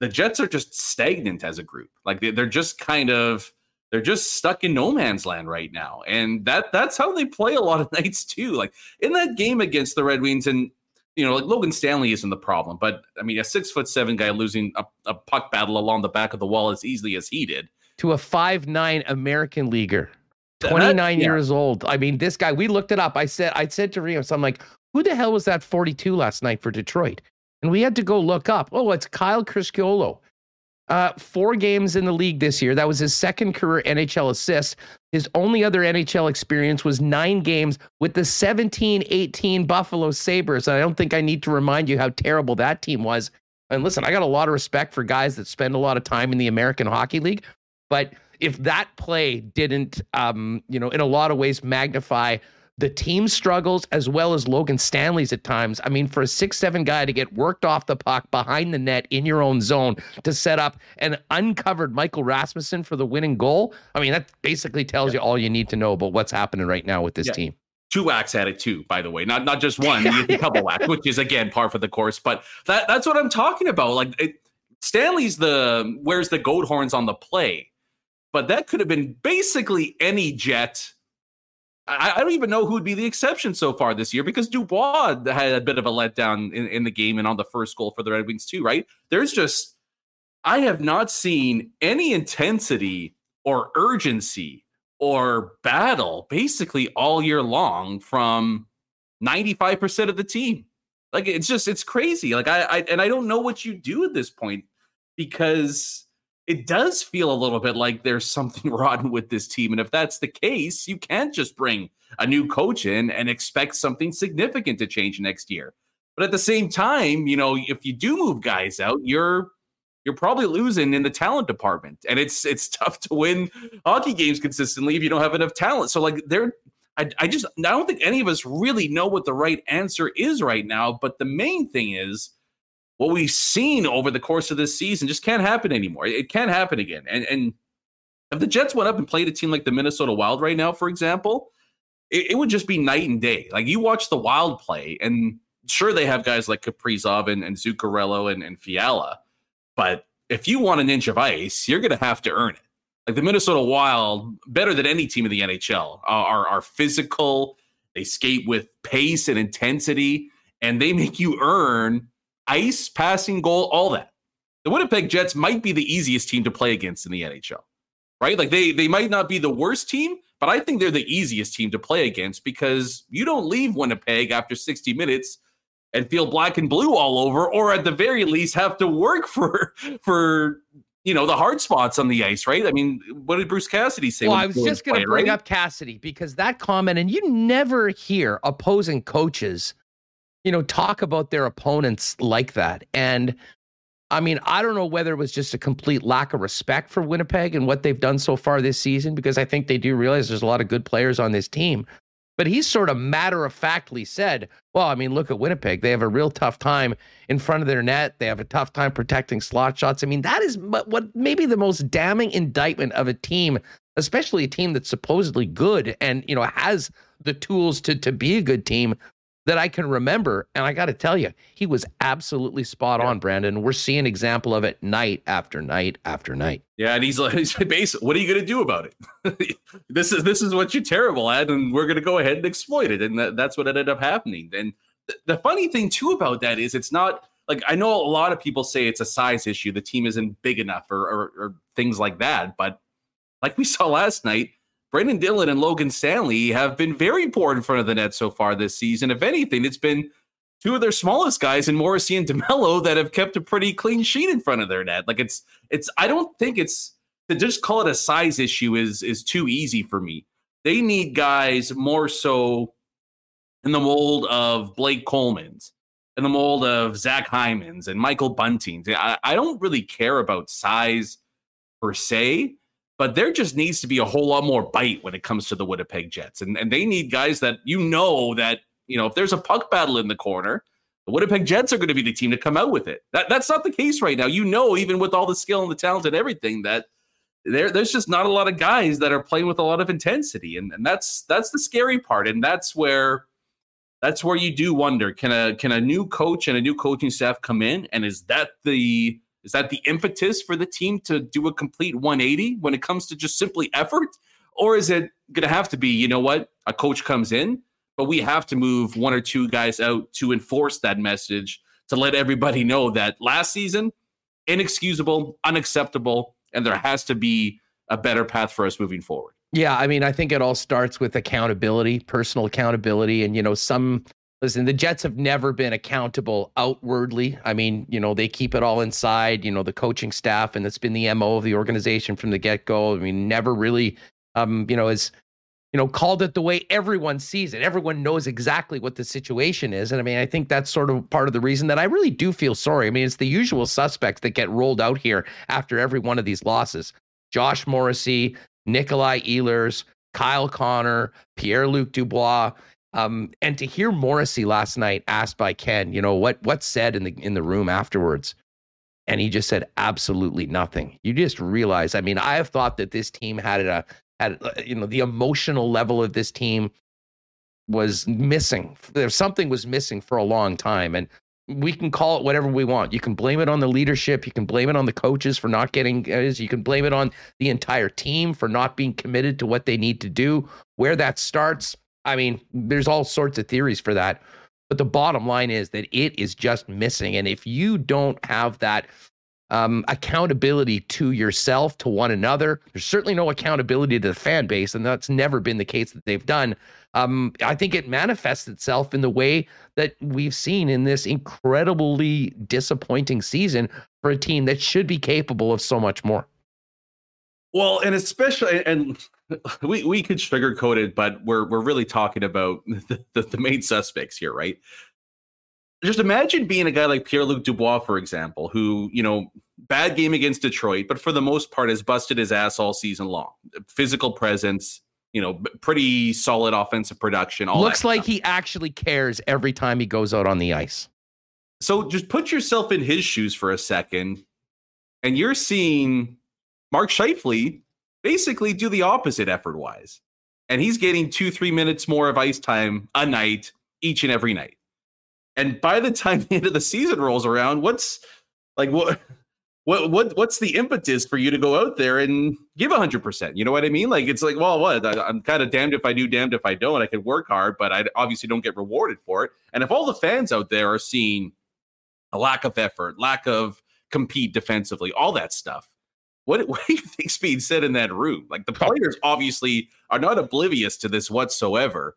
the Jets are just stagnant as a group. Like they- they're just kind of they're just stuck in no man's land right now, and that that's how they play a lot of nights too. Like in that game against the Red Wings, and you know, like Logan Stanley isn't the problem, but I mean, a six foot seven guy losing a, a puck battle along the back of the wall as easily as he did. to a five nine American leaguer, That- 29 yeah. years old. I mean, this guy, we looked it up. I said, I said to Rios, I'm like, who the hell was that 42 last night for Detroit? And we had to go look up. Oh, it's Kyle Criscuolo. Uh, four games in the league this year. That was his second career NHL assist. His only other NHL experience was nine games with the 17 18 Buffalo Sabres. And I don't think I need to remind you how terrible that team was. And listen, I got a lot of respect for guys that spend a lot of time in the American Hockey League. But if that play didn't, um, you know, in a lot of ways magnify the team struggles as well as Logan Stanley's at times. I mean, for a six-seven guy to get worked off the puck behind the net in your own zone to set up an uncovered Michael Rasmussen for the winning goal. I mean, that basically tells you all you need to know about what's happening right now with this Yeah. team. two whacks at it too, by the way. Not not just one, a couple whacks, which is again par for the course. But that that's what I'm talking about. Like it, Stanley's the where's the goat horns on the play, but that could have been basically any jet. I, I don't even know who would be the exception so far this year because Dubois had a bit of a letdown in, in the game and on the first goal for the Red Wings too, right? There's just I have not seen any intensity or urgency or battle basically all year long from 95% of the team. Like it's just it's crazy. Like I, I and I don't know what you do at this point because it does feel a little bit like there's something rotten with this team. And if that's the case, you can't just bring a new coach in and expect something significant to change next year. But at the same time, you know, if you do move guys out, you're you're probably losing in the talent department. And it's it's tough to win hockey games consistently if you don't have enough talent. So like they're I, I just I don't think any of us really know what the right answer is right now. But the main thing is what we've seen over the course of this season just can't happen anymore. It can't happen again. And and if the Jets went up and played a team like the Minnesota Wild right now, for example, it, it would just be night and day. Like you watch the Wild play, and sure they have guys like Kaprizov and, and Zuccarello and, and Fiala, but if you want an inch of ice, you're going to have to earn it. Like the Minnesota Wild, better than any team in the NHL, are, are physical. They skate with pace and intensity, and they make you earn ice, passing, goal, all that. The Winnipeg Jets might be the easiest team to play against in the NHL, right? Like they they might not be the worst team, but I think they're the easiest team to play against because you don't leave Winnipeg after 60 minutes and feel black and blue all over, or at the very least have to work for for you know the hard spots on the ice, right? I mean, what did Bruce Cassidy say? Well, I was just going to bring right? up Cassidy because that comment, and you never hear opposing coaches you know, talk about their opponents like that. And I mean, I don't know whether it was just a complete lack of respect for Winnipeg and what they've done so far this season, because I think they do realize there's a lot of good players on this team. But he sort of matter of factly said, well, I mean, look at Winnipeg. They have a real tough time in front of their net. They have a tough time protecting slot shots. I mean, that is what maybe the most damning indictment of a team, especially a team that's supposedly good and, you know, has the tools to to be a good team that I can remember. And I got to tell you, he was absolutely spot yeah. on, Brandon. We're seeing example of it night after night after night. Yeah, and he's like, he's basically, what are you going to do about it? this is this is what you're terrible at, and we're going to go ahead and exploit it, and that, that's what ended up happening. And th- the funny thing too about that is, it's not like I know a lot of people say it's a size issue, the team isn't big enough, or, or, or things like that. But like we saw last night, Brenden Dillon and Logan Stanley have been very poor in front of the net so far this season. If anything, it's been two of their smallest guys in Morrissey and DeMelo that have kept a pretty clean sheet in front of their net. Like it's it's I don't think it's to just call it a size issue is is too easy for me. They need guys more so in the mold of Blake Coleman's, in the mold of Zach Hyman's and Michael Bunting's. I, I don't really care about size per se but there just needs to be a whole lot more bite when it comes to the Winnipeg Jets. And, and they need guys that you know that, you know, if there's a puck battle in the corner, the Winnipeg Jets are going to be the team to come out with it. That, that's not the case right now. You know, even with all the skill and the talent and everything, that there, there's just not a lot of guys that are playing with a lot of intensity. And, and that's that's the scary part. And that's where that's where you do wonder, can a can a new coach and a new coaching staff come in? And is that the is that the impetus for the team to do a complete 180 when it comes to just simply effort? Or is it going to have to be, you know what, a coach comes in, but we have to move one or two guys out to enforce that message to let everybody know that last season, inexcusable, unacceptable, and there has to be a better path for us moving forward. Yeah, I mean, I think it all starts with accountability, personal accountability, and you know, some Listen, the Jets have never been accountable outwardly. I mean, you know, they keep it all inside, you know, the coaching staff, and that's been the MO of the organization from the get go. I mean, never really, um, you know, is, you know, called it the way everyone sees it. Everyone knows exactly what the situation is. And I mean, I think that's sort of part of the reason that I really do feel sorry. I mean, it's the usual suspects that get rolled out here after every one of these losses Josh Morrissey, Nikolai Ehlers, Kyle Connor, Pierre Luc Dubois. Um, and to hear Morrissey last night asked by Ken, you know, what what's said in the in the room afterwards, and he just said absolutely nothing. You just realize, I mean, I have thought that this team had a had uh, you know the emotional level of this team was missing. There something was missing for a long time, and we can call it whatever we want. You can blame it on the leadership. You can blame it on the coaches for not getting. You can blame it on the entire team for not being committed to what they need to do. Where that starts I mean, there's all sorts of theories for that. But the bottom line is that it is just missing. And if you don't have that um, accountability to yourself, to one another. There's certainly no accountability to the fan base, and that's never been the case that they've done. Um, I think it manifests itself in the way that we've seen in this incredibly disappointing season for a team that should be capable of so much more. Well, and especially, and we we could sugarcoat it, but we're we're really talking about the, the, the main suspects here, right? Just imagine being a guy like Pierre Luc Dubois, for example, who you know bad game against Detroit, but for the most part has busted his ass all season long. Physical presence, you know, pretty solid offensive production. All looks like stuff. he actually cares every time he goes out on the ice. So just put yourself in his shoes for a second, and you're seeing Mark Scheifele basically do the opposite effort wise. And he's getting two, three minutes more of ice time a night, each and every night. And by the time the end of the season rolls around, what's like what what what what's the impetus for you to go out there and give hundred percent? You know what I mean? Like it's like, well, what I, am kind of damned if I do, damned if I don't. I can work hard, but I obviously don't get rewarded for it. And if all the fans out there are seeing a lack of effort, lack of compete defensively, all that stuff, what, what do you think's being said in that room? Like the players obviously are not oblivious to this whatsoever.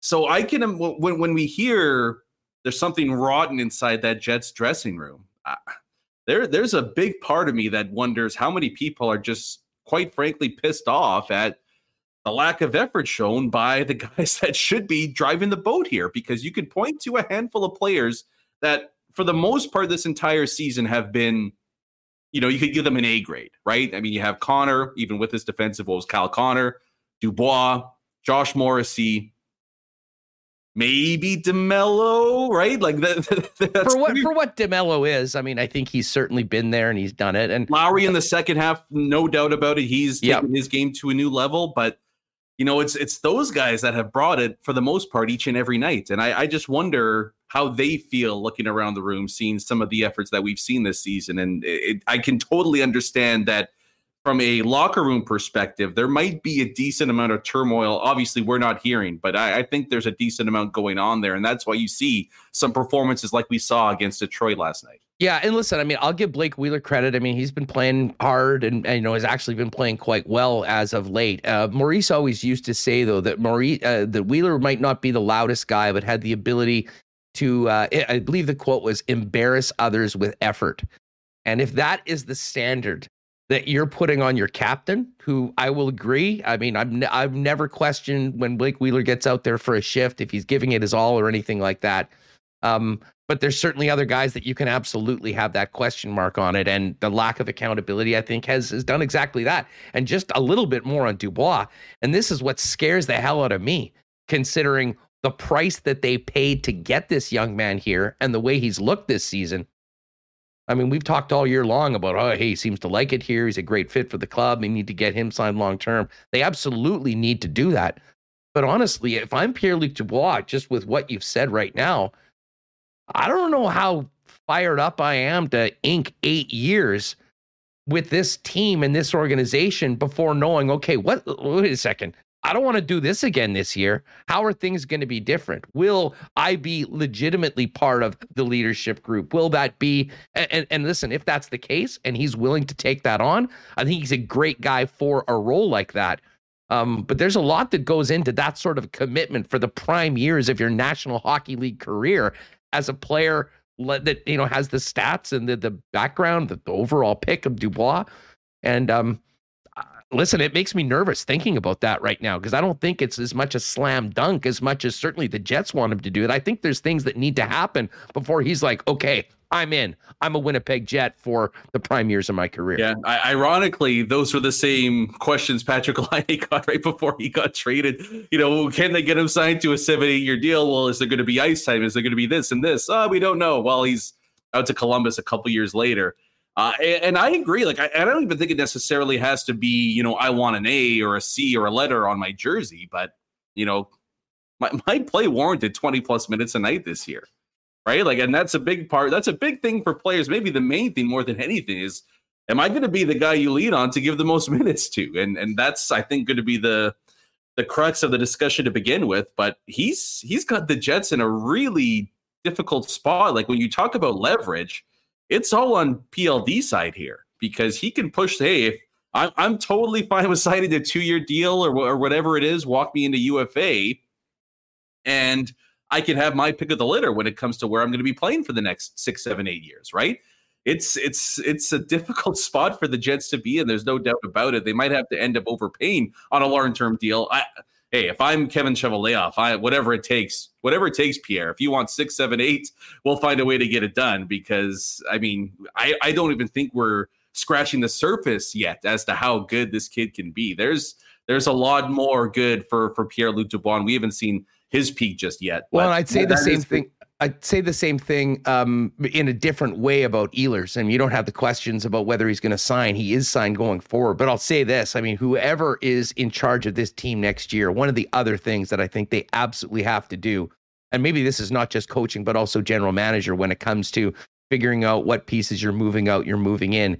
So I can when when we hear there's something rotten inside that Jets dressing room, I, there there's a big part of me that wonders how many people are just quite frankly pissed off at the lack of effort shown by the guys that should be driving the boat here because you could point to a handful of players that for the most part this entire season have been you know, you could give them an A grade, right? I mean, you have Connor, even with his defensive woes, Kyle Connor, Dubois, Josh Morrissey, maybe DeMelo, right? Like that. for what for what DeMelo is, I mean, I think he's certainly been there and he's done it. And Lowry in the second half, no doubt about it, he's yep. taken his game to a new level. But you know, it's it's those guys that have brought it for the most part each and every night. And I, I just wonder how they feel looking around the room, seeing some of the efforts that we've seen this season. And it, I can totally understand that from a locker room perspective, there might be a decent amount of turmoil. Obviously, we're not hearing, but I, I, think there's a decent amount going on there. And that's why you see some performances like we saw against Detroit last night. Yeah, and listen, I mean, I'll give Blake Wheeler credit. I mean, he's been playing hard and, and you know has actually been playing quite well as of late. Uh, Maurice always used to say though that Maurice uh, that Wheeler might not be the loudest guy, but had the ability to uh, I believe the quote was embarrass others with effort. And if that is the standard that you're putting on your captain, who I will agree, I mean, I've n- I've never questioned when Blake Wheeler gets out there for a shift if he's giving it his all or anything like that. Um, but there's certainly other guys that you can absolutely have that question mark on it, and the lack of accountability, I think, has has done exactly that, and just a little bit more on Dubois. And this is what scares the hell out of me, considering the price that they paid to get this young man here and the way he's looked this season. I mean, we've talked all year long about, oh, hey, he seems to like it here. He's a great fit for the club. They need to get him signed long term. They absolutely need to do that. But honestly, if I'm Pierre Luc Dubois, just with what you've said right now, I don't know how fired up I am to ink eight years with this team and this organization before knowing, okay, what, wait a second. I don't want to do this again this year. How are things going to be different? Will I be legitimately part of the leadership group? Will that be? And, and, listen, if that's the case and he's willing to take that on, I think he's a great guy for a role like that. Um, but there's a lot that goes into that sort of commitment for the prime years of your National Hockey League career as a player that you know has the stats and the the background, the, the overall pick of Dubois. And um, listen, it makes me nervous thinking about that right now because I don't think it's as much a slam dunk as much as certainly the Jets want him to do it. I think there's things that need to happen before he's like, okay, I'm in. I'm a Winnipeg Jet for the prime years of my career. Yeah. I, ironically, those were the same questions Patrick Laine got right before he got traded. You know, can they get him signed to a seven, eight year deal? Well, is there going to be ice time? Is there going to be this and this? Oh, we don't know. Well, he's out to Columbus a couple years later. Uh, and, and, I agree. Like, I, I, don't even think it necessarily has to be, you know, I want an A or a C or a letter on my jersey, but, you know, my, my play warranted 20 plus minutes a night this year. Right. Like, and that's a big part. That's a big thing for players. Maybe the main thing more than anything is, am I going to be the guy you lead on to give the most minutes to? And, and that's, I think, going to be the, the crux of the discussion to begin with. But he's, he's got the Jets in a really difficult spot. Like, when you talk about leverage, it's all on PLD side here because he can push. Hey, if I'm, I'm totally fine with signing a two year deal or, or whatever it is, walk me into UFA, and I can have my pick of the litter when it comes to where I'm going to be playing for the next six, seven, eight years, right? It's it's it's a difficult spot for the Jets to be and There's no doubt about it. They might have to end up overpaying on a long term deal. I, hey, if I'm Kevin Cheveldayoff, I whatever it takes, whatever it takes, Pierre. If you want six, seven, eight, we'll find a way to get it done. Because I mean, I I don't even think we're scratching the surface yet as to how good this kid can be. There's there's a lot more good for for Pierre Luc Dubois. We haven't seen his peak just yet. Well, I'd say the same thing. I'd say the same thing um, in a different way about Ehlers. I mean, you don't have the questions about whether he's going to sign. He is signed going forward. But I'll say this I mean, whoever is in charge of this team next year, one of the other things that I think they absolutely have to do, and maybe this is not just coaching, but also general manager when it comes to figuring out what pieces you're moving out, you're moving in,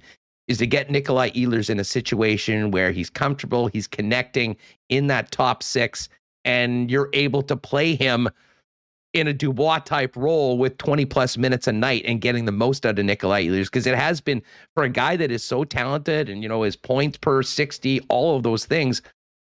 is to get Nikolai Ehlers in a situation where he's comfortable, he's connecting in that top six, and you're able to play him in a Dubois type role with 20 plus minutes a night and getting the most out of Nikolai Ehlers because it has been for a guy that is so talented and you know his points per 60 all of those things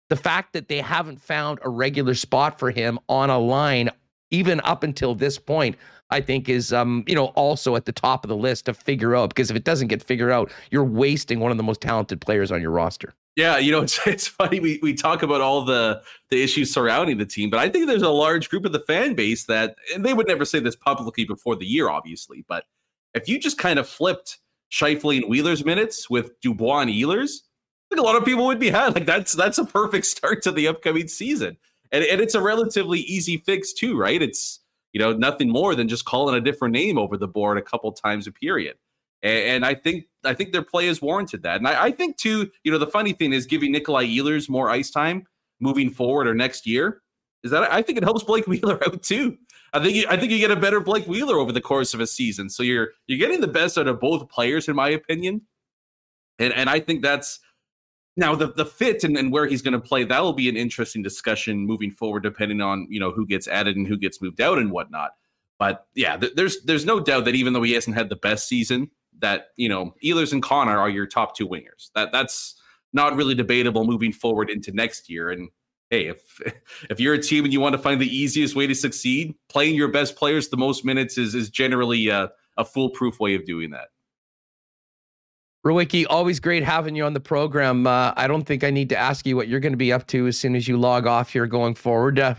the fact that they haven't found a regular spot for him on a line even up until this point I think is um you know also at the top of the list to figure out because if it doesn't get figured out you're wasting one of the most talented players on your roster yeah, you know, it's it's funny we we talk about all the the issues surrounding the team, but I think there's a large group of the fan base that and they would never say this publicly before the year, obviously, but if you just kind of flipped Scheifele and Wheeler's minutes with Dubois and Ehlers, I think a lot of people would be happy. Like that's that's a perfect start to the upcoming season. And and it's a relatively easy fix too, right? It's you know, nothing more than just calling a different name over the board a couple times a period. And, I think I think their play has warranted that. And I, I, think too, you know, the funny thing is giving Nikolai Ehlers more ice time moving forward or next year is that I think it helps Blake Wheeler out too. I think you, I think you get a better Blake Wheeler over the course of a season. So you're you're getting the best out of both players, in my opinion. And and I think that's now the the fit and, and where he's going to play. That will be an interesting discussion moving forward, depending on you know who gets added and who gets moved out and whatnot. But yeah, th- there's there's no doubt that even though he hasn't had the best season, that you know Ehlers and Connor are your top two wingers. That that's not really debatable moving forward into next year. And hey, if if you're a team and you want to find the easiest way to succeed, playing your best players the most minutes is is generally a, a foolproof way of doing that. Rewucki, always great having you on the program. Uh, I don't think I need to ask you what you're going to be up to as soon as you log off here going forward. Uh,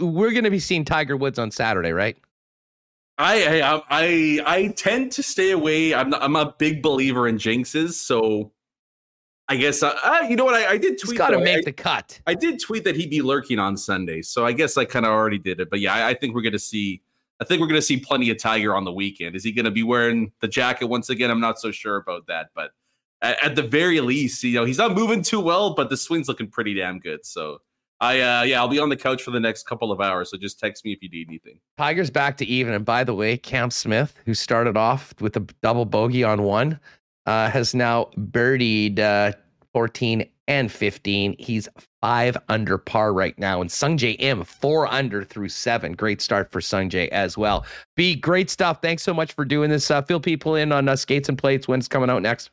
we're going to be seeing Tiger Woods on Saturday, right? I I I, I tend to stay away. I'm not, I'm a big believer in jinxes, so I guess uh, uh you know what I, I did tweet. Got to make I, the cut. I did tweet that he'd be lurking on Sunday, so I guess I kind of already did it. But yeah, I, I think we're gonna see. I think we're gonna see plenty of Tiger on the weekend. Is he gonna be wearing the jacket once again? I'm not so sure about that, but at, at the very least, you know, he's not moving too well, but the swing's looking pretty damn good. So I uh yeah, I'll be on the couch for the next couple of hours, so just text me if you need anything. Tigers back to even, and by the way, Cam Smith, who started off with a double bogey on one, uh, has now birdied uh, 14 and 15. He's five under par right now, and Sungjae Im four under through seven. Great start for Sungjae as well. B, great stuff. Thanks so much for doing this. Uh, fill people in on uh, skates and plates. When's coming out next?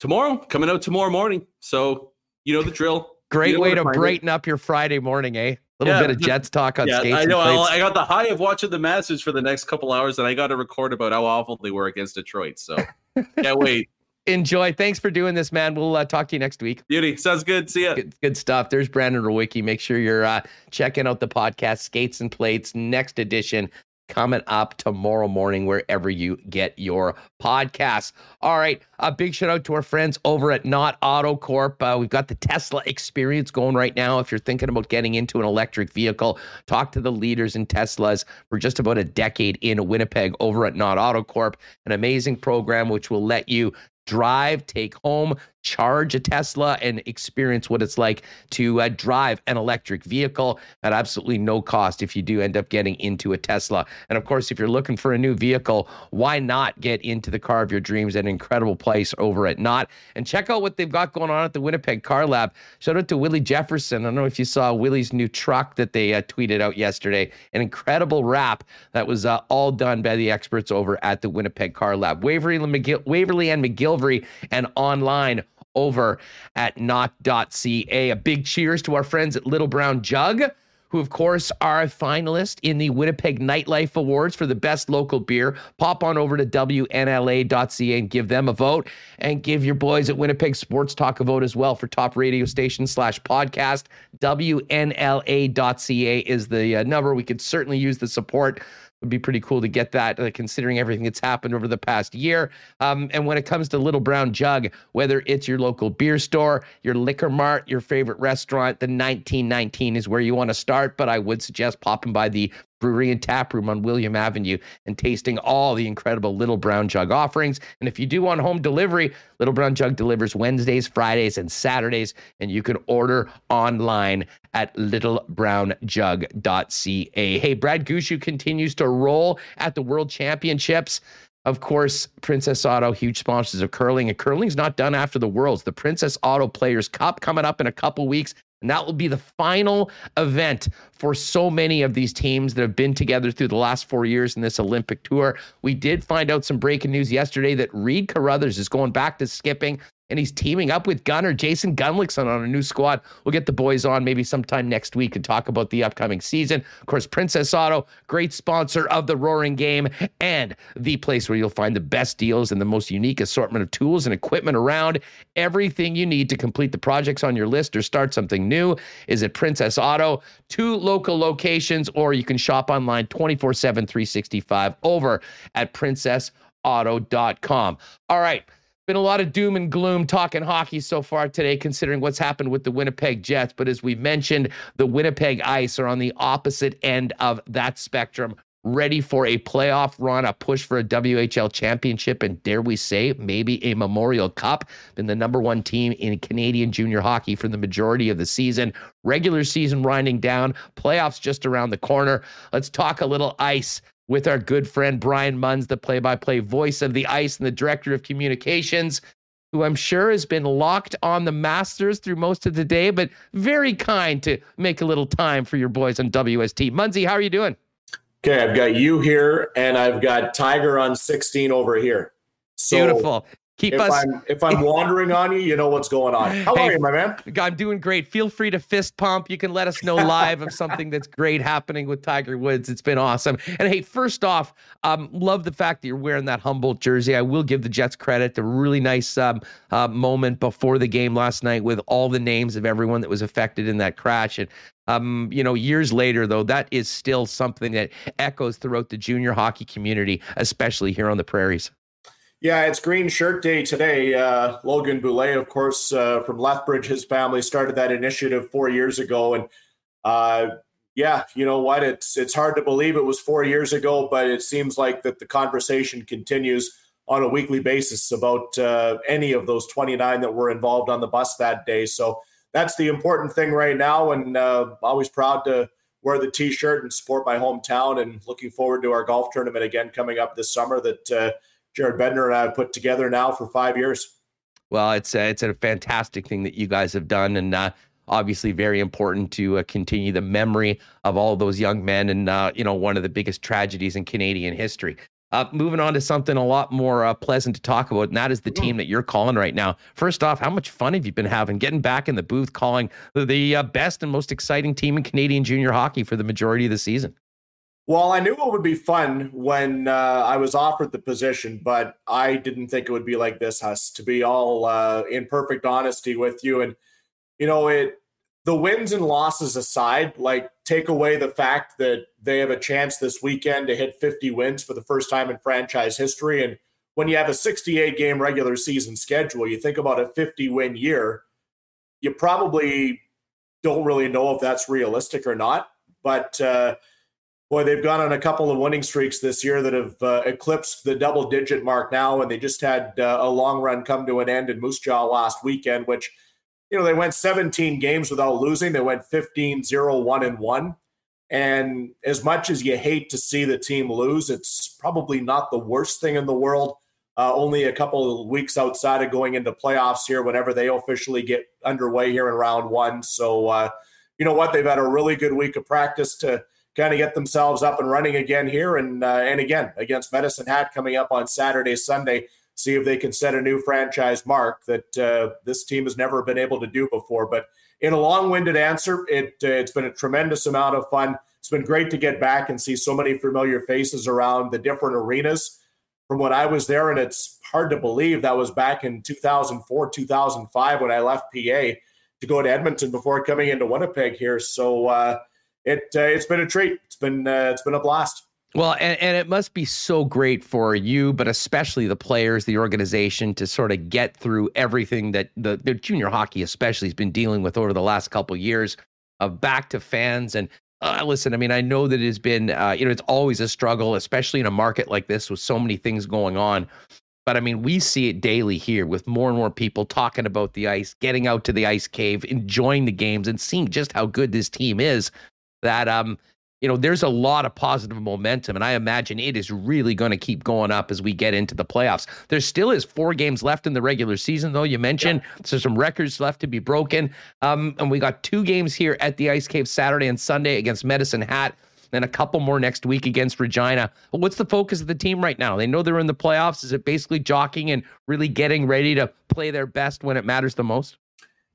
Tomorrow, coming out tomorrow morning. So you know the drill. Great way to brighten it. up your Friday morning, eh? A little yeah, bit of Jets talk on yeah, skates. I know. I got the high of watching the Masters for the next couple hours, and I got to record about how awful they were against Detroit. So can't wait. Enjoy. Thanks for doing this, man. We'll uh, talk to you next week. Beauty. Sounds good. See ya. Good, good stuff. There's Brandon Rewucki. Make sure you're uh, checking out the podcast, Skates and Plates, next edition coming up tomorrow morning wherever you get your podcasts. All right, a big shout out to our friends over at Knott Auto Corp. Uh, we've got the Tesla experience going right now. If you're thinking about getting into an electric vehicle, talk to the leaders in Teslas for just about a decade in Winnipeg over at Knott Auto Corp. An amazing program which will let you drive, take home, charge a Tesla, and experience what it's like to uh, drive an electric vehicle at absolutely no cost if you do end up getting into a Tesla. And of course, if you're looking for a new vehicle, why not get into the car of your dreams an incredible place over at Knott? And check out what they've got going on at the Winnipeg Car Lab. Shout out to Willie Jefferson. I don't know if you saw Willie's new truck that they uh, tweeted out yesterday. An incredible wrap that was uh, all done by the experts over at the Winnipeg Car Lab. Waverly, and McGill- Waverly and McGillivray and online over at knott.ca. A big cheers to our friends at Little Brown Jug who, of course, are a finalist in the Winnipeg Nightlife Awards for the best local beer. Pop on over to WNLA.ca and give them a vote. And give your boys at Winnipeg Sports Talk a vote as well for top radio station slash podcast. WNLA.ca is the uh, number. We could certainly use the support would be pretty cool to get that, uh, considering everything that's happened over the past year. Um, and when it comes to Little Brown Jug, whether it's your local beer store, your liquor mart, your favorite restaurant, the 1919 is where you want to start. But I would suggest popping by the brewery and tap room on William Avenue and tasting all the incredible Little Brown Jug offerings. And if you do want home delivery, Little Brown Jug delivers Wednesdays, Fridays, and Saturdays, and you can order online at littlebrownjug.ca. Hey, Brad Gushue continues to roll at the World Championships. Of course, Princess Auto, huge sponsors of curling, and curling's not done after the Worlds. The Princess Auto Players Cup coming up in a couple weeks. And that will be the final event for so many of these teams that have been together through the last four years in this Olympic tour. We did find out some breaking news yesterday that Reid Carruthers is going back to skipping and he's teaming up with Gunner Jason Gunnlaugson on a new squad. We'll get the boys on maybe sometime next week and talk about the upcoming season. Of course, Princess Auto, great sponsor of the Roaring Game and the place where you'll find the best deals and the most unique assortment of tools and equipment around. Everything you need to complete the projects on your list or start something new is at Princess Auto. Two local locations, or you can shop online 24 7, 365 over at princessauto.com. All right. Been a lot of doom and gloom talking hockey so far today, considering what's happened with the Winnipeg Jets. But as we mentioned, the Winnipeg Ice are on the opposite end of that spectrum, ready for a playoff run, a push for a WHL championship, and dare we say, maybe a Memorial Cup. Been the number one team in Canadian junior hockey for the majority of the season. Regular season winding down, playoffs just around the corner. Let's talk a little ice with our good friend Brian Munz, the play by play voice of the ice and the director of communications, who I'm sure has been locked on the Masters through most of the day, but very kind to make a little time for your boys on WST. Munsey, how are you doing? Okay, I've got you here, and I've got Tiger on 16 over here. So Beautiful. Keep if us. I'm, if I'm wandering on you, you know what's going on. How hey, are you, my man? I'm doing great. Feel free to fist pump. You can let us know live of something that's great happening with Tiger Woods. It's been awesome. And hey, first off, um, love the fact that you're wearing that Humboldt jersey. I will give the Jets credit. A really nice um, uh, moment before the game last night with all the names of everyone that was affected in that crash. And um, you know, years later, though, that is still something that echoes throughout the junior hockey community, especially here on the prairies. Yeah, it's Green Shirt Day today. Uh, Logan Boulet, of course, uh, from Lethbridge, his family started that initiative four years ago, and uh, yeah, you know what? It's it's hard to believe it was four years ago, but it seems like that the conversation continues on a weekly basis about uh, any of those 29 that were involved on the bus that day. So that's the important thing right now, and uh, always proud to wear the T-shirt and support my hometown, and looking forward to our golf tournament again coming up this summer. That uh, Jared Bender and I have put together now for five years. Well, it's a, it's a fantastic thing that you guys have done, and uh, obviously very important to uh, continue the memory of all those young men, and uh, you know one of the biggest tragedies in Canadian history. Uh, moving on to something a lot more uh, pleasant to talk about, and that is the team that you're calling right now. First off, how much fun have you been having getting back in the booth calling the uh, best and most exciting team in Canadian junior hockey for the majority of the season? Well, I knew it would be fun when uh, I was offered the position, but I didn't think it would be like this, Huss. To be all uh, in perfect honesty with you, and you know, it the wins and losses aside, like take away the fact that they have a chance this weekend to hit 50 wins for the first time in franchise history, and when you have a 68 game regular season schedule, you think about a 50 win year, you probably don't really know if that's realistic or not, but. Uh, boy, they've gone on a couple of winning streaks this year that have uh, eclipsed the double digit mark now. And they just had uh, a long run come to an end in Moose Jaw last weekend, which, you know, they went 17 games without losing. They went 15 0 1 and 1. And as much as you hate to see the team lose, it's probably not the worst thing in the world. Uh, only a couple of weeks outside of going into playoffs here, whenever they officially get underway here in round one. So, uh, you know what? They've had a really good week of practice to kind of get themselves up and running again here. And uh, and again against Medicine Hat coming up on Saturday, Sunday, see if they can set a new franchise mark that uh, this team has never been able to do before. But in a long-winded answer, it uh, it's been a tremendous amount of fun. It's been great to get back and see so many familiar faces around the different arenas from when I was there, and it's hard to believe that was back in 2004, 2005 when I left PA to go to Edmonton before coming into Winnipeg here. So. Uh, it uh, it's been a treat. It's been uh, it's been a blast. Well, and, and it must be so great for you, but especially the players, the organization, to sort of get through everything that the, the junior hockey, especially, has been dealing with over the last couple years of back to fans. And uh, listen, I mean, I know that it has been, uh, you know, it's always a struggle, especially in a market like this with so many things going on. But I mean, we see it daily here with more and more people talking about the ice, getting out to the ice cave, enjoying the games, and seeing just how good this team is that um you know there's a lot of positive momentum and i imagine it is really going to keep going up as we get into the playoffs. There still is four games left in the regular season though you mentioned. Yeah. so some records left to be broken. Um, and we got two games here at the ice cave saturday and sunday against medicine hat and a couple more next week against regina. What's the focus of the team right now? They know they're in the playoffs. Is it basically jockeying and really getting ready to play their best when it matters the most?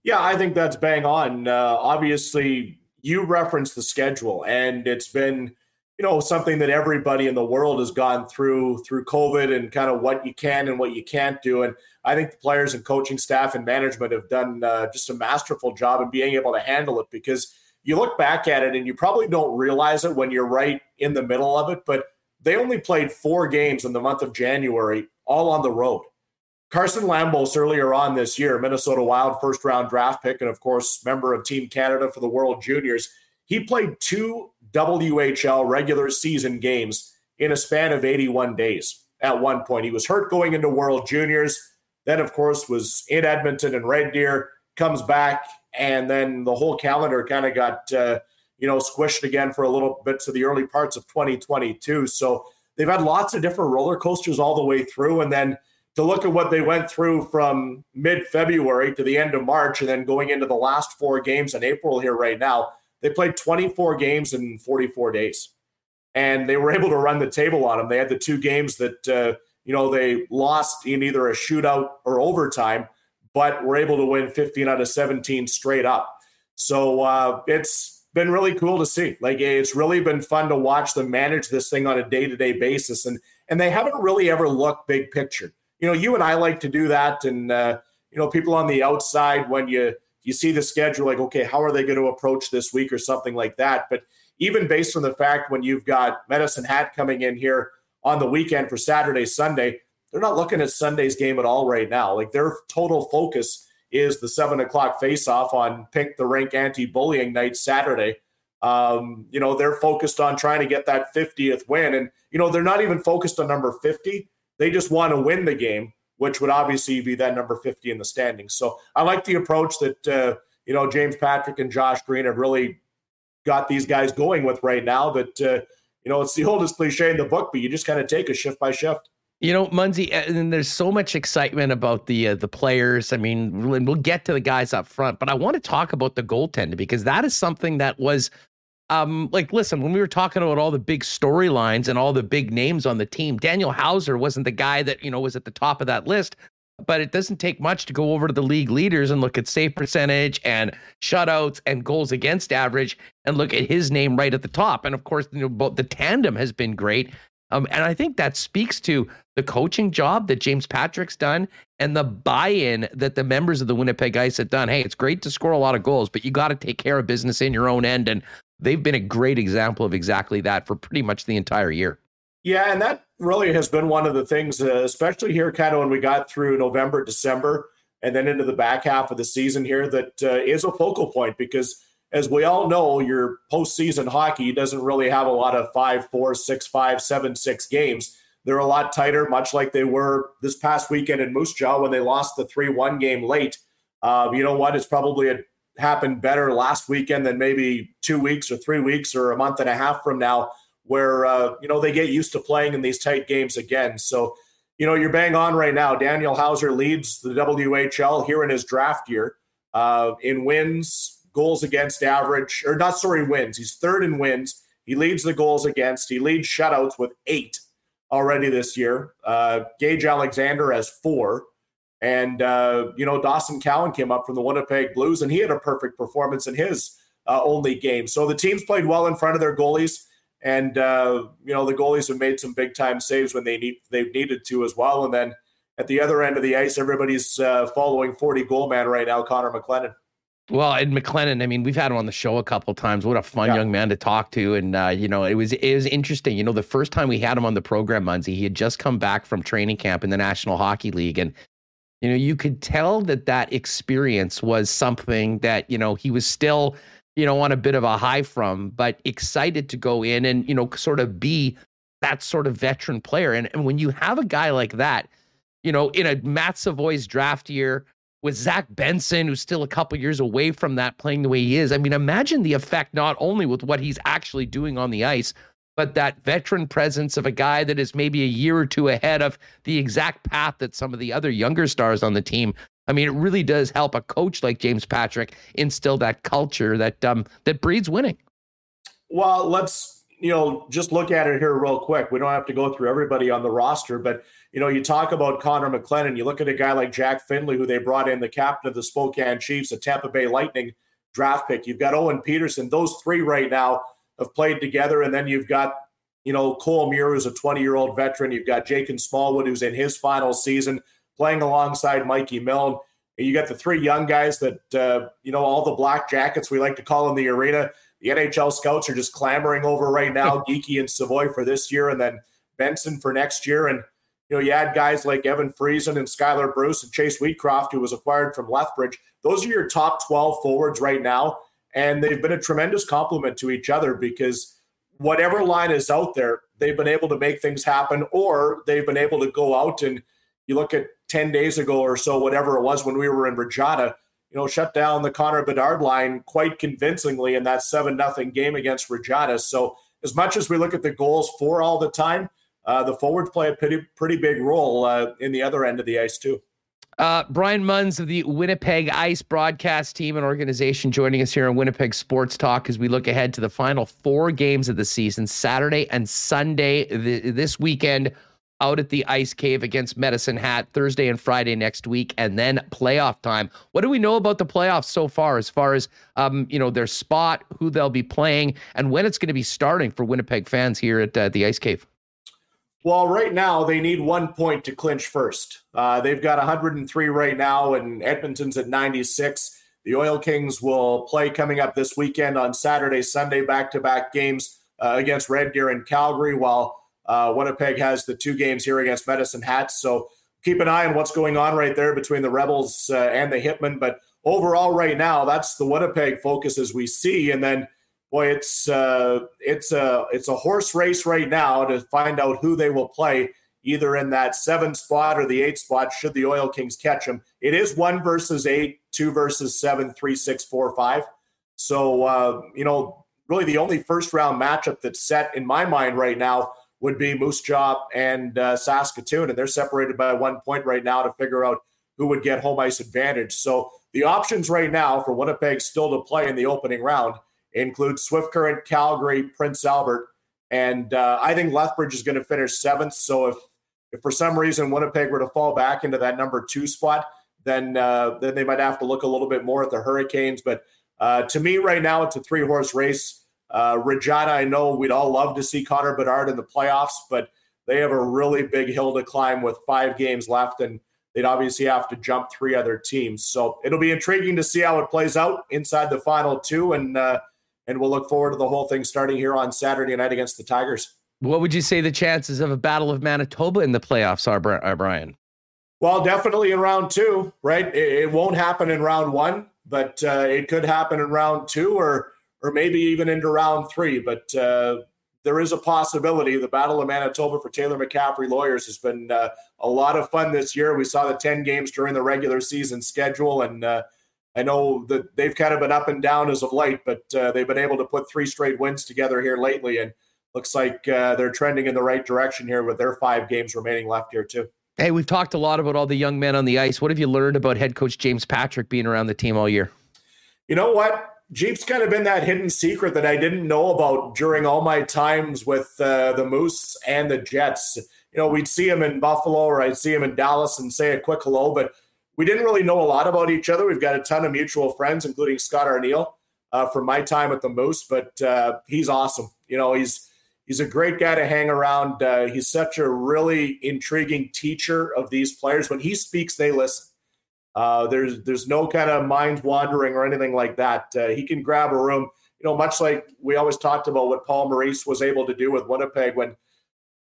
Yeah i think that's bang on. Uh, obviously you referenced the schedule, and it's been you know something that everybody in the world has gone through through COVID and kind of what you can and what you can't do. And I think the players and coaching staff and management have done uh, just a masterful job in being able to handle it because you look back at it and you probably don't realize it when you're right in the middle of it, but they only played four games in the month of January, all on the road. Carson Lambos earlier on this year, Minnesota Wild first round draft pick, and of course, member of Team Canada for the World Juniors. He played two WHL regular season games in a span of 81 days at one point. He was hurt going into World Juniors, then, of course, was in Edmonton and Red Deer, comes back, and then the whole calendar kind of got, uh, you know, squished again for a little bit to the early parts of 2022. So they've had lots of different roller coasters all the way through. And then to look at what they went through from mid February to the end of March and then going into the last four games in April here right now, they played 24 games in 44 days. And they were able to run the table on them. They had the two games that, uh, you know, they lost in either a shootout or overtime, but were able to win 15 out of 17 straight up. So uh, it's been really cool to see. Like it's really been fun to watch them manage this thing on a day to day basis. And and they haven't really ever looked big picture you know, you and I like to do that, and uh, you know, people on the outside when you you see the schedule, like, okay, how are they going to approach this week or something like that? But even based on the fact when you've got Medicine Hat coming in here on the weekend for Saturday, Sunday, they're not looking at Sunday's game at all right now. Like their total focus is the seven o'clock face-off on Pink the Rink anti-bullying night Saturday. Um, you know, they're focused on trying to get that 50th win. And, you know, they're not even focused on number 50. They just want to win the game, which would obviously be that number 50 in the standings. So I like the approach that, uh, you know, James Patrick and Josh Green have really got these guys going with right now. That, uh, you know, it's the oldest cliche in the book, but you just kind of take a shift by shift. You know, Munsey, and there's so much excitement about the uh, the players. I mean, we'll get to the guys up front, but I want to talk about the goaltender because that is something that was um, like, listen, when we were talking about all the big storylines and all the big names on the team, Daniel Hauser wasn't the guy that, you know, was at the top of that list. But it doesn't take much to go over to the league leaders and look at save percentage and shutouts and goals against average and look at his name right at the top. And of course, you know, the tandem has been great. Um, and I think that speaks to the coaching job that James Patrick's done and the buy-in that the members of the Winnipeg Ice have done. Hey, it's great to score a lot of goals, but you got to take care of business in your own end. And they've been a great example of exactly that for pretty much the entire year. Yeah, and that really has been one of the things, uh, especially here, kind of when we got through November, December, and then into the back half of the season here, that uh, is a focal point because as we all know, your postseason hockey doesn't really have a lot of five, four, six, five, seven, six games. They're a lot tighter, much like they were this past weekend in Moose Jaw when they lost the 3 1 game late. Uh, you know what? It's probably a, happened better last weekend than maybe two weeks or three weeks or a month and a half from now, where, uh, you know, they get used to playing in these tight games again. So, you know, you're bang on right now. Daniel Hauser leads the WHL here in his draft year uh, in wins, goals against average, or not, sorry, wins. He's third in wins. He leads the goals against. He leads shutouts with eight already this year. Uh, Gage Alexander has four. And, uh, you know, Dawson Cowan came up from the Winnipeg Blues, and he had a perfect performance in his uh, only game. So the teams played well in front of their goalies. And, uh, you know, the goalies have made some big time saves when they need, they've needed to as well. And then at the other end of the ice, everybody's uh, following 40 goal man right now, Connor McClennon. Well, and McClennon, I mean, we've had him on the show a couple times. What a fun yeah. young man to talk to, and uh, you know, it was it was interesting. You know, the first time we had him on the program, Munzie, he had just come back from training camp in the National Hockey League, and you know, you could tell that that experience was something that you know he was still, you know, on a bit of a high from, but excited to go in and you know, sort of be that sort of veteran player. And, and when you have a guy like that, you know, in a Matt Savoie's draft year with Zach Benson, who's still a couple years away from that playing the way he is. I mean, imagine the effect not only with what he's actually doing on the ice, but that veteran presence of a guy that is maybe a year or two ahead of the exact path that some of the other younger stars on the team. I mean, it really does help a coach like James Patrick instill that culture that um, that breeds winning. Well, let's you know just look at it here real quick. We don't have to go through everybody on the roster, but you know, you talk about Connor McClennon, you look at a guy like Jack Finley, who they brought in, the captain of the Spokane Chiefs, a Tampa Bay Lightning draft pick. You've got Owen Pederson. Those three right now have played together. And then you've got, you know, Cole Muir, who's a 20 year old veteran. You've got Jacob Smallwood, who's in his final season, playing alongside Mikey Milne. And you got the three young guys that, uh, you know, all the black jackets we like to call in the arena. The NHL scouts are just clamoring over right now, Geekie and Savoie for this year, and then Benson for next year. And you know, you had guys like Evan Friesen and Skylar Bruce and Chase Wheatcroft, who was acquired from Lethbridge. Those are your top 12 forwards right now. And they've been a tremendous complement to each other because whatever line is out there, they've been able to make things happen or they've been able to go out and you look at 10 days ago or so, whatever it was when we were in Regina, you know, shut down the Connor Bedard line quite convincingly in that 7 nothing game against Regina. So as much as we look at the goals for all the time, uh, the forwards play a pretty pretty big role uh, in the other end of the ice too. Uh, Brian Munz of the Winnipeg Ice broadcast team and organization joining us here on Winnipeg Sports Talk as we look ahead to the final four games of the season, Saturday and Sunday th- this weekend out at the Ice Cave against Medicine Hat, Thursday and Friday next week, and then playoff time. What do we know about the playoffs so far, as far as um, you know, their spot, who they'll be playing, and when it's going to be starting for Winnipeg fans here at uh, the Ice Cave? Well, right now they need one point to clinch first. Uh, they've got 103 right now, and Edmonton's at 96. The Oil Kings will play coming up this weekend on Saturday, Sunday, back to back games uh, against Red Deer and Calgary, while uh, Winnipeg has the two games here against Medicine Hats. So keep an eye on what's going on right there between the Rebels uh, and the Hitmen. But overall, right now, that's the Winnipeg focus as we see. And then boy, it's uh, it's a it's a horse race right now to find out who they will play either in that seven spot or the eight spot. Should the Oil Kings catch them, it is one versus eight, two versus seven, three, six, four, five. So uh, you know, really the only first round matchup that's set in my mind right now would be Moose Jaw and uh, Saskatoon, and they're separated by one point right now to figure out who would get home ice advantage. So the options right now for Winnipeg still to play in the opening round includes Swift Current, Calgary, Prince Albert, and uh, I think Lethbridge is going to finish seventh. So if if for some reason Winnipeg were to fall back into that number two spot, then uh, then they might have to look a little bit more at the Hurricanes. But uh, to me, right now, it's a three horse race. Uh, Regina, I know we'd all love to see Connor Bedard in the playoffs, but they have a really big hill to climb with five games left, and they'd obviously have to jump three other teams. So it'll be intriguing to see how it plays out inside the final two, and uh, and we'll look forward to the whole thing starting here on Saturday night against the Tigers. What would you say the chances of a Battle of Manitoba in the playoffs are, Brian? Well, definitely in round two, right? It, it won't happen in round one. but uh, it could happen in round two or or maybe even into round three. But uh, there is a possibility. The Battle of Manitoba for Taylor McCaffrey lawyers has been uh, a lot of fun this year. We saw the 10 games during the regular season schedule, and uh, I know that they've kind of been up and down as of late, but uh, they've been able to put three straight wins together here lately, and looks like uh, they're trending in the right direction here with their five games remaining left here, too. Hey, we've talked a lot about all the young men on the ice. What have you learned about head coach James Patrick being around the team all year? You know what? Jeep's kind of been that hidden secret that I didn't know about during all my times with uh, the Moose and the Jets. You know, we'd see him in Buffalo or I'd see him in Dallas and say a quick hello, but we didn't really know a lot about each other. We've got a ton of mutual friends, including Scott Arniel uh, from my time at the Moose, but uh, he's awesome. You know, he's he's a great guy to hang around. Uh, he's such a really intriguing teacher of these players. When he speaks, they listen. Uh, there's there's no kind of mind wandering or anything like that. Uh, he can grab a room, you know, much like we always talked about what Paul Maurice was able to do with Winnipeg. When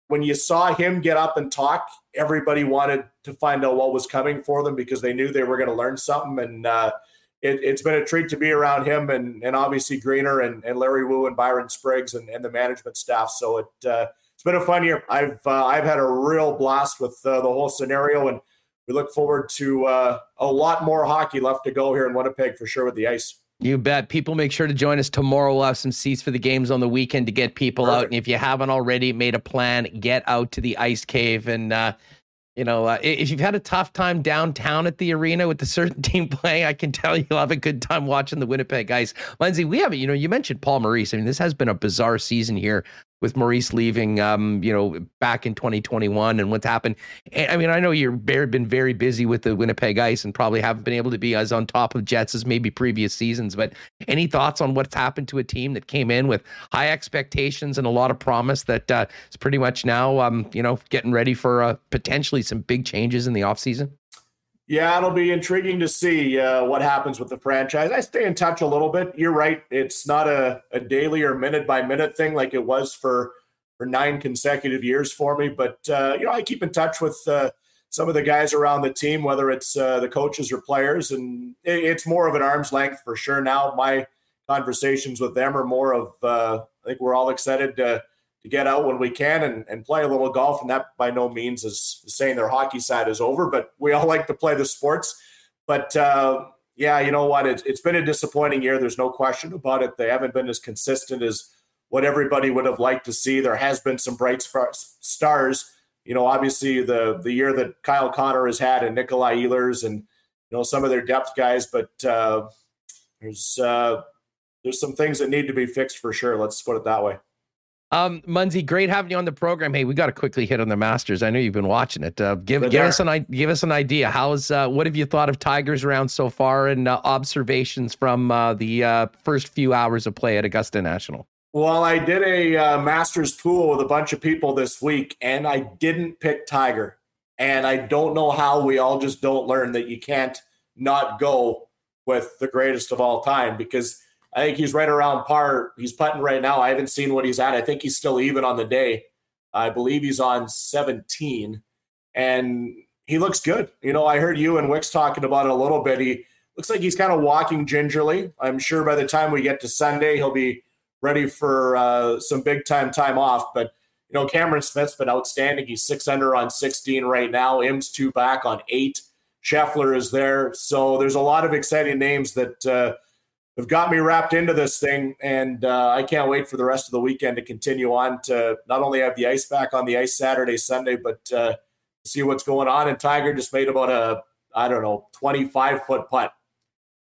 when you saw him get up and talk, everybody wanted to find out what was coming for them because they knew they were going to learn something. And uh, it, has been a treat to be around him and, and obviously Greener and, and Larry Wu and Byron Spriggs and, and the management staff. So it uh, it's been a fun year. I've uh, I've had a real blast with uh, the whole scenario and we look forward to uh, a lot more hockey left to go here in Winnipeg for sure with the ice. You bet. People make sure to join us tomorrow. We'll have some seats for the games on the weekend to get people Perfect. out. And if you haven't already made a plan, get out to the ice cave. And, uh, you know, uh, if you've had a tough time downtown at the arena with the certain team playing, I can tell you'll have a good time watching the Winnipeg Ice. Lindsay, we haven't, you know, you mentioned Paul Maurice. I mean, this has been a bizarre season here with Maurice leaving, um, you know, back in 2021 and what's happened. I mean, I know you've been very busy with the Winnipeg Ice and probably haven't been able to be as on top of Jets as maybe previous seasons. But any thoughts on what's happened to a team that came in with high expectations and a lot of promise that uh, is pretty much now, um, you know, getting ready for uh, potentially some big changes in the offseason? Yeah, it'll be intriguing to see uh, what happens with the franchise. I stay in touch a little bit. You're right; it's not a, a daily or minute by minute thing like it was for for nine consecutive years for me. But uh, you know, I keep in touch with uh, some of the guys around the team, whether it's uh, the coaches or players, and it, it's more of an arm's length for sure. Now, my conversations with them are more of uh, I think we're all excited to to get out when we can and, and play a little golf. And that by no means is saying their hockey side is over, but we all like to play the sports. But uh, yeah, you know what? It, it's been a disappointing year. There's no question about it. They haven't been as consistent as what everybody would have liked to see. There has been some bright stars. You know, obviously the the year that Kyle Connor has had and Nikolai Ehlers and you know some of their depth guys, but uh, there's uh, there's some things that need to be fixed for sure. Let's put it that way. Um, Munsey, great having you on the program. Hey, we got to quickly hit on the Masters. I know you've been watching it. Uh, give give us an give us an idea. How's uh, what have you thought of Tiger's round so far, and uh, observations from uh, the uh, first few hours of play at Augusta National? Well, I did a uh, Masters pool with a bunch of people this week, and I didn't pick Tiger. And I don't know how we all just don't learn that you can't not go with the greatest of all time because I think he's right around par. He's putting right now. I haven't seen what he's at. I think he's still even on the day. I believe he's on 17, and he looks good. You know, I heard you and Wicks talking about it a little bit. He looks like he's kind of walking gingerly. I'm sure by the time we get to Sunday, he'll be ready for uh, some big time time off. But you know, Cameron Smith's been outstanding. He's six under on 16 right now. Im's two back on eight. Scheffler is there. So there's a lot of exciting names that. Uh, have got me wrapped into this thing, and uh, I can't wait for the rest of the weekend to continue on to not only have the ice back on the ice Saturday, Sunday, but uh, see what's going on. And Tiger just made about a I don't know twenty five foot putt,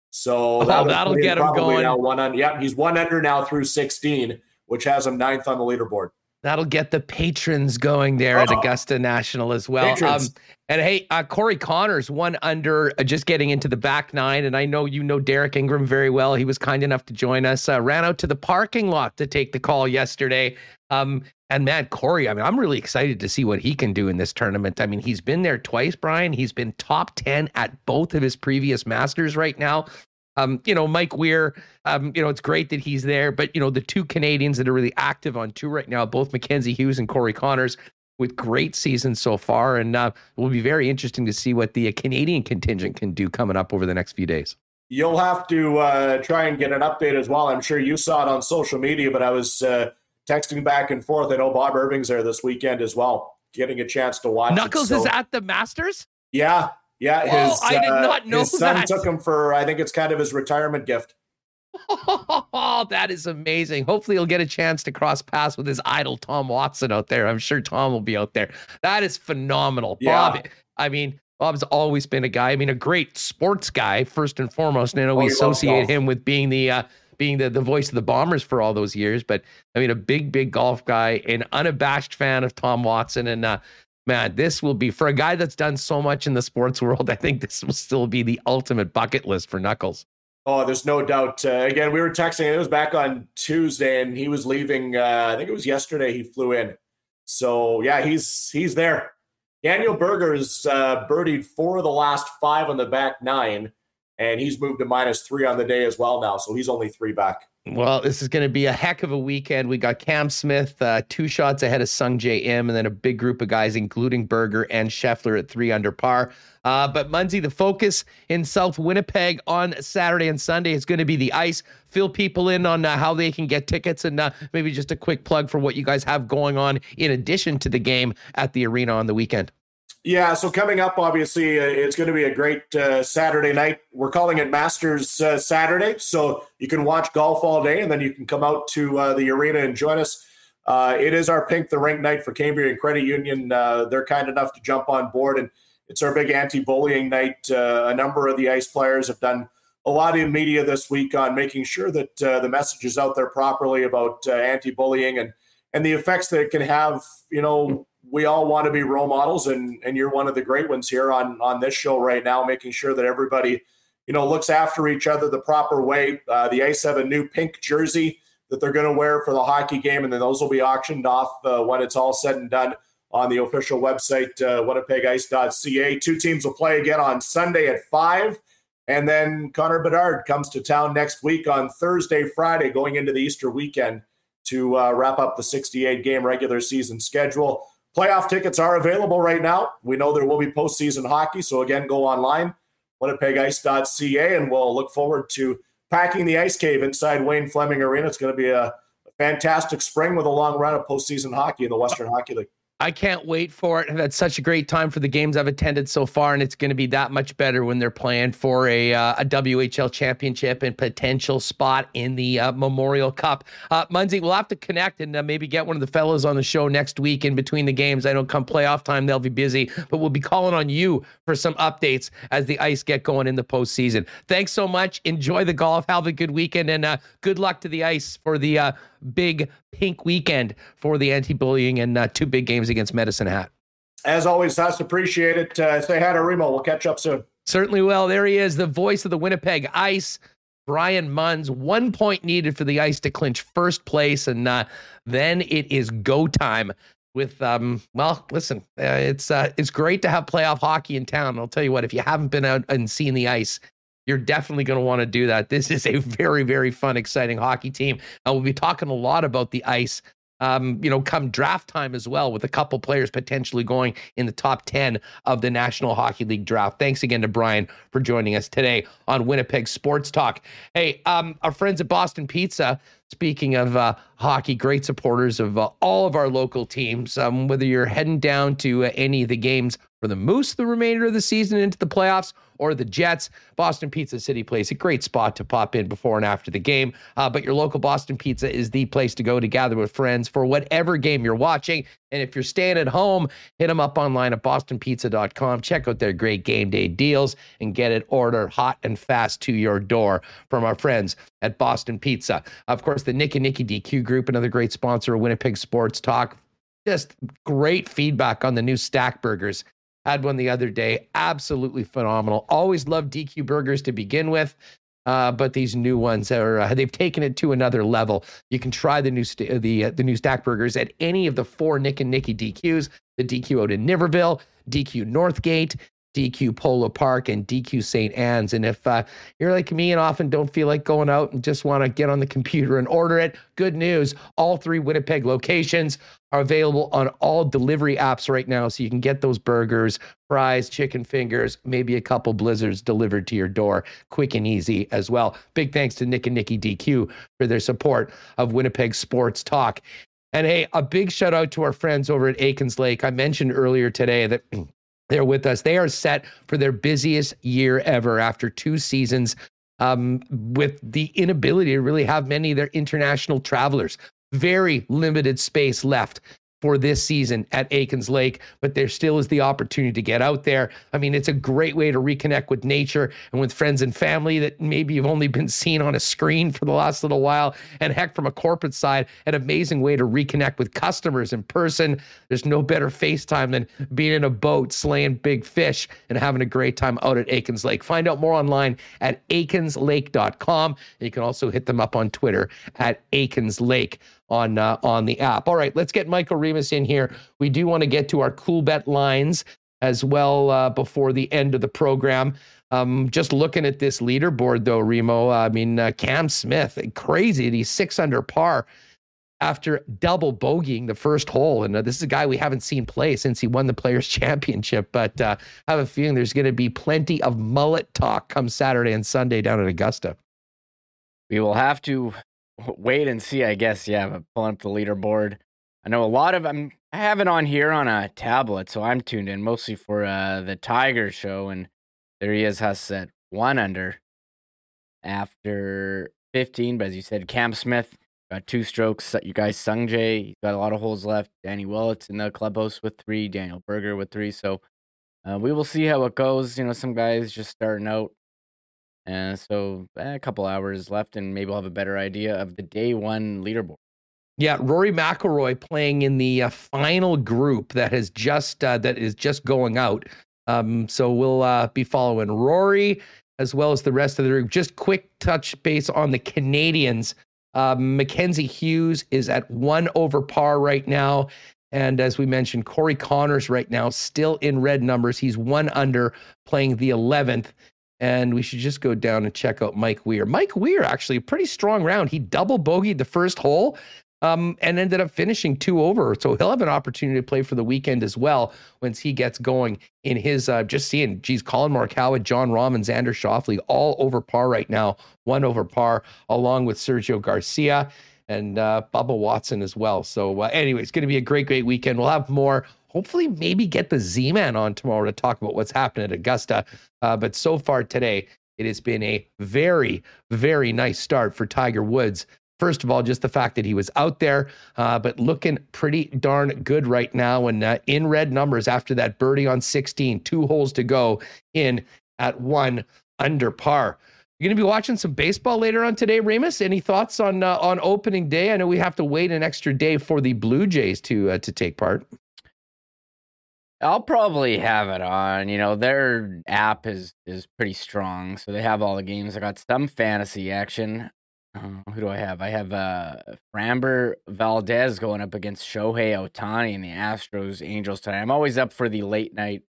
so oh, that'll, get him going. Now one under, yeah, he's one under now through sixteen, which has him ninth on the leaderboard. That'll get the patrons going there oh. at Augusta National as well. Um, and hey, uh, Corey Conners one under, uh, just getting into the back nine. And I know you know Derek Ingram very well. He was kind enough to join us. Uh, ran out to the parking lot to take the call yesterday. Um, and man, Corey, I mean, I'm really excited to see what he can do in this tournament. I mean, he's been there twice, Brian. He's been top 10 at both of his previous Masters right now. Um, you know, Mike Weir, um, you know, it's great that he's there, but you know, the two Canadians that are really active on tour right now, both Mackenzie Hughes and Corey Conners, with great seasons so far, and uh, it will be very interesting to see what the uh, Canadian contingent can do coming up over the next few days. You'll have to uh, try and get an update as well. I'm sure you saw it on social media, but I was uh, texting back and forth. I know Bob Irving's there this weekend as well, getting a chance to watch. Knuckles it, so. is at the Masters. Yeah, yeah. His, oh, I did not uh, know his son that. took him for. I think it's kind of his retirement gift. Oh, that is amazing. Hopefully, he'll get a chance to cross paths with his idol, Tom Watson, out there. I'm sure Tom will be out there. That is phenomenal. Yeah. Bob, I mean, Bob's always been a guy. I mean, a great sports guy first and foremost. And I know oh, we associate him with being the uh, being the, the voice of the Bombers for all those years. But I mean, a big, big golf guy, an unabashed fan of Tom Watson, and uh, man, this will be for a guy that's done so much in the sports world. I think this will still be the ultimate bucket list for Knuckles. Oh, there's no doubt. Uh, again, we were texting. It was back on Tuesday, and he was leaving. Uh, I think it was yesterday. He flew in. So yeah, he's he's there. Daniel Berger's uh, birdied four of the last five on the back nine, and he's moved to minus three on the day as well now. So he's only three back. Well, this is going to be a heck of a weekend. We got Cam Smith uh, two shots ahead of Sungjae Im, and then a big group of guys, including Berger and Scheffler at three under par. Uh, but Munsey, the focus in South Winnipeg on Saturday and Sunday is going to be the ice. Fill people in on uh, how they can get tickets, and uh, maybe just a quick plug for what you guys have going on in addition to the game at the arena on the weekend. Yeah, so coming up, obviously, uh, it's going to be a great uh, Saturday night. We're calling it Masters uh, Saturday, so you can watch golf all day, and then you can come out to uh, the arena and join us. Uh, it is our Pink the Rink night for Cambrian Credit Union. Uh, they're kind enough to jump on board, and it's our big anti-bullying night. a number of the ice players have done a lot in media this week on making sure that the message is out there properly about anti-bullying and and the effects that it can have, you know, we all want to be role models and and you're one of the great ones here on on this show right now making sure that everybody you know looks after each other the proper way. Uh, the ice have a new pink jersey that they're going to wear for the hockey game and then those will be auctioned off uh, when it's all said and done on the official website uh, winnipegice.ca two teams will play again on sunday at 5 and then connor bedard comes to town next week on thursday friday going into the easter weekend to uh, wrap up the 68 game regular season schedule Playoff tickets are available right now. We know there will be postseason hockey. So, again, go online, winnipegice.ca, and we'll look forward to packing the ice cave inside Wayne Fleming Arena. It's going to be a fantastic spring with a long run of postseason hockey in the Western Hockey League. I can't wait for it. I've had such a great time for the games I've attended so far, and it's going to be that much better when they're playing for a uh, a WHL championship and potential spot in the uh, Memorial Cup. Uh, Munsey, we'll have to connect and uh, maybe get one of the fellows on the show next week in between the games. I know come playoff time they'll be busy, but we'll be calling on you for some updates as the ice get going in the postseason. Thanks so much. Enjoy the golf. Have a good weekend, and uh, good luck to the ice for the uh, big pink weekend for the anti-bullying and uh, two big games against Medicine Hat. As always, that's appreciated. Uh, say hi to Remo. We'll catch up soon. Certainly will. There he is, the voice of the Winnipeg Ice. Brian Munz, one point needed for the Ice to clinch first place, and uh, then it is go time. With um, well, listen, uh, it's uh, it's great to have playoff hockey in town. I'll tell you what, if you haven't been out and seen the ice, you're definitely going to want to do that. This is a very, very fun, exciting hockey team. And we'll be talking a lot about the ice, um, you know, come draft time as well, with a couple players potentially going in the top 10 of the National Hockey League draft. Thanks again to Brian for joining us today on Winnipeg Sports Talk. Hey, um, our friends at Boston Pizza, speaking of uh, hockey, great supporters of uh, all of our local teams. Um, whether you're heading down to uh, any of the games for the Moose the remainder of the season into the playoffs or the Jets, Boston Pizza City Place, a great spot to pop in before and after the game. Uh, but your local Boston Pizza is the place to go to gather with friends for whatever game you're watching. And if you're staying at home, hit them up online at bostonpizza.com. Check out their great game day deals and get it ordered hot and fast to your door from our friends at Boston Pizza. Of course, the Nick and Nicky DQ Group, another great sponsor of Winnipeg Sports Talk. Just great feedback on the new stack burgers. Had one the other day. Absolutely phenomenal. Always loved DQ burgers to begin with. Uh, but these new ones are uh, they've taken it to another level. You can try the new st- the uh, the new stack burgers at any of the four Nick and Nicky DQs. The DQ out in Niverville, DQ Northgate, DQ Polo Park and DQ St. Anne's. And if uh, you're like me and often don't feel like going out and just want to get on the computer and order it, good news. All three Winnipeg locations are available on all delivery apps right now. So you can get those burgers, fries, chicken fingers, maybe a couple blizzards delivered to your door quick and easy as well. Big thanks to Nick and Nikki DQ for their support of Winnipeg Sports Talk. And hey, a big shout out to our friends over at Aikens Lake. I mentioned earlier today that they're with us. They are set for their busiest year ever after two seasons um, with the inability to really have many of their international travelers. Very limited space left for this season at Aikens Lake, but there still is the opportunity to get out there. I mean, it's a great way to reconnect with nature and with friends and family that maybe you've only been seen on a screen for the last little while. And heck, from a corporate side, an amazing way to reconnect with customers in person. There's no better FaceTime than being in a boat, slaying big fish, and having a great time out at Aikens Lake. Find out more online at aikenslake.com. And you can also hit them up on Twitter at Aikens Lake on uh, on the app. All right, let's get Michael Remis in here. We do want to get to our cool bet lines as well uh, before the end of the program. Um, just looking at this leaderboard though, Remo. I mean, uh, Cam Smith, crazy. He's six under par after double bogeying the first hole. And uh, this is a guy we haven't seen play since he won the Players Championship. But uh, I have a feeling there's going to be plenty of mullet talk come Saturday and Sunday down at Augusta. We will have to wait and see, I guess. Yeah, but pulling up the leaderboard. I know a lot of I'm I have it on here on a tablet, so I'm tuned in mostly for uh, the Tiger show, and there he is, has set one under after 15. But as you said, Cam Smith got two strokes. You guys, Sung Jae, he's got a lot of holes left. Danny Willett in the clubhouse with three. Daniel Berger with three. So uh, we will see how it goes. You know, some guys just starting out. And so eh, a couple hours left, and maybe we'll have a better idea of the day one leaderboard. Yeah, Rory McIlroy playing in the uh, final group that has just uh, that is just going out. Um, so we'll uh, be following Rory as well as the rest of the group. Just quick touch base on the Canadians. Um, Mackenzie Hughes is at one over par right now. And as we mentioned, Corey Conners right now still in red numbers. He's one under playing the 11th. And we should just go down and check out Mike Weir. Mike Weir, actually, a pretty strong round. He double bogeyed the first hole um, and ended up finishing two over. So he'll have an opportunity to play for the weekend as well once he gets going in his uh, just seeing, geez, Collin Morikawa, Jon Rahm, and Xander Schauffele all over par right now, one over par, along with Sergio Garcia and uh, Bubba Watson as well. So, uh, anyway, it's going to be a great, great weekend. We'll have more hopefully maybe get the Z-Man on tomorrow to talk about what's happening at Augusta. Uh, but so far today, it has been a very, very nice start for Tiger Woods. First of all, just the fact that he was out there, uh, but looking pretty darn good right now and uh, in red numbers after that birdie on 16, two holes to go in at one under par. You're going to be watching some baseball later on today, Remis. Any thoughts on uh, on opening day? I know we have to wait an extra day for the Blue Jays to uh, to take part. I'll probably have it on. You know, their app is is pretty strong, so they have all the games. I got some fantasy action. Uh, who do I have? I have uh Framber Valdez going up against Shohei Ohtani in the Astros Angels tonight. I'm always up for the late night.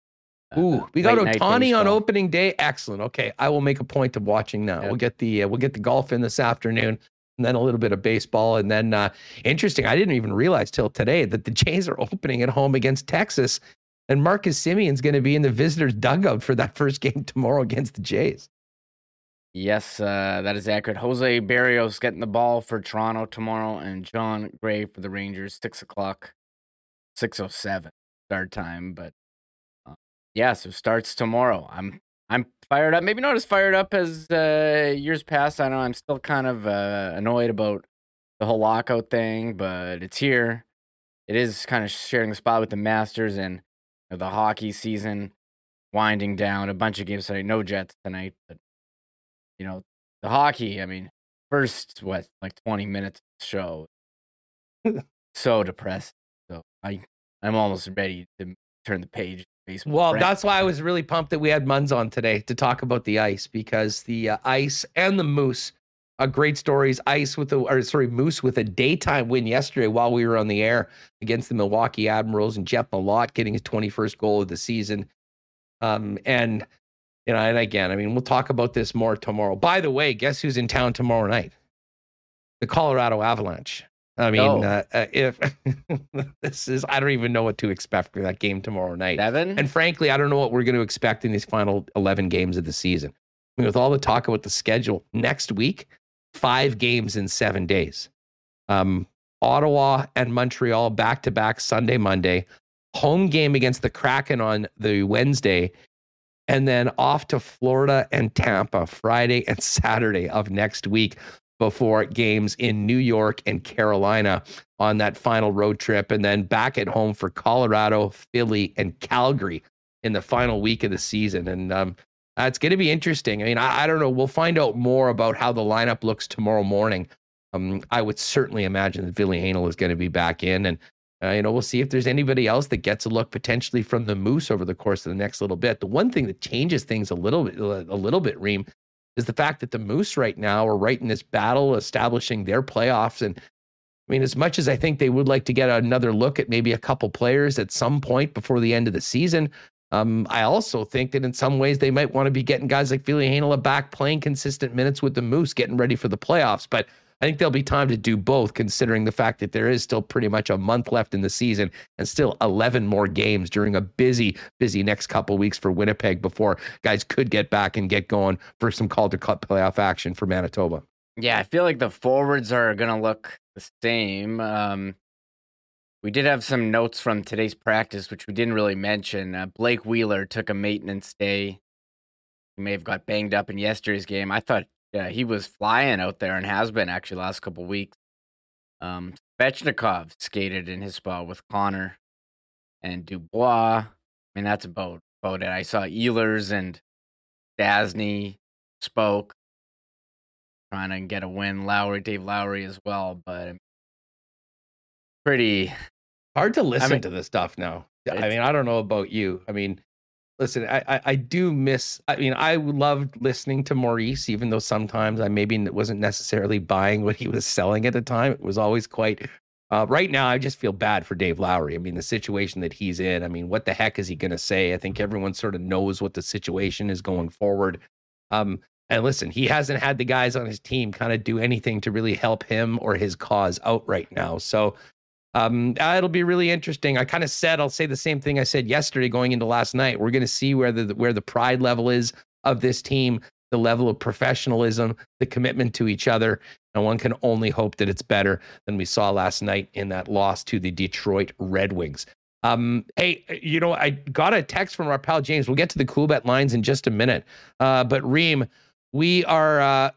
Uh, Ooh, we got Ohtani on opening day. Excellent. Okay, I will make a point of watching now. Yep. We'll get the uh, we'll get the golf in this afternoon and then a little bit of baseball. And then, uh, interesting, I didn't even realize till today that the Jays are opening at home against Texas and Marcus Semien's going to be in the visitors' dugout for that first game tomorrow against the Jays. Yes, uh, that is accurate. Jose Berrios getting the ball for Toronto tomorrow, and Jon Gray for the Rangers. Six o'clock, six oh seven start time. But uh, yeah, so starts tomorrow. I'm I'm fired up. Maybe not as fired up as uh, years past. I know I'm still kind of uh, annoyed about the whole lockout thing, but it's here. It is kind of sharing the spot with the Masters, and the hockey season winding down. A bunch of games tonight. No Jets tonight, but you know the hockey. I mean, first what like twenty minutes show, so depressed. So I I'm almost ready to turn the page. Well, that's why I was really pumped that we had Muns on today to talk about the ice because the uh, ice and the moose uh, great stories. Ice with the, or sorry, Moose with a daytime win yesterday while we were on the air against the Milwaukee Admirals, and Jeff Malott getting his 21st goal of the season. Um, and you know, and again, I mean, we'll talk about this more tomorrow. By the way, guess who's in town tomorrow night? The Colorado Avalanche. I mean, Oh. uh, uh, if this is, I don't even know what to expect for that game tomorrow night. Seven. And frankly, I don't know what we're going to expect in these final 11 games of the season. I mean, with all the talk about the schedule next week, five games in seven days. Um, Ottawa and Montreal back to back Sunday, Monday, home game against the Kraken on the Wednesday, and then off to Florida and Tampa Friday and Saturday of next week before games in New York and Carolina on that final road trip, and then back at home for Colorado, Philly, and Calgary in the final week of the season. And um, uh, it's going to be interesting. I mean, I, I don't know. We'll find out more about how the lineup looks tomorrow morning. Um, I would certainly imagine that Ville Heinola is going to be back in, and uh, you know we'll see if there's anybody else that gets a look potentially from the Moose over the course of the next little bit. The one thing that changes things a little bit, a little bit, Reem, is the fact that the Moose right now are right in this battle, establishing their playoffs. And I mean, as much as I think they would like to get another look at maybe a couple players at some point before the end of the season, um, I also think that in some ways they might want to be getting guys like Ville Heinola back playing consistent minutes with the Moose, getting ready for the playoffs. But I think there'll be time to do both, considering the fact that there is still pretty much a month left in the season and still 11 more games during a busy, busy next couple weeks for Winnipeg before guys could get back and get going for some Calder Cup playoff action for Manitoba. Yeah, I feel like the forwards are gonna look the same. Um, we did have some notes from today's practice, which we didn't really mention. Uh, Blake Wheeler took a maintenance day. He may have got banged up in yesterday's game. I thought uh, he was flying out there and has been actually last couple weeks. Um, Svechnikov skated in his spot with Connor and Dubois. I mean, that's about about it. I saw Ehlers and Dasney spoke trying to get a win. Lowry, Dave Lowry as well, but pretty. Hard to listen mean- to this stuff now. I mean, I don't know about you. I mean, listen, I, I I do miss. I mean, I loved listening to Maurice, even though sometimes I maybe wasn't necessarily buying what he was selling at the time. It was always quite. Uh, right now, I just feel bad for Dave Lowry. I mean, the situation that he's in. I mean, what the heck is he going to say? I think everyone sort of knows what the situation is going forward. Um, and listen, he hasn't had the guys on his team kind of do anything to really help him or his cause out right now. So um, uh, it'll be really interesting. I kind of said I'll say the same thing I said yesterday going into last night. We're going to see where the where the pride level is of this team, the level of professionalism, the commitment to each other, and one can only hope that it's better than we saw last night in that loss to the Detroit Red Wings. Um, hey, you know, I got a text from our pal James. We'll get to the cool bet lines in just a minute. Uh, but Reem, we are uh,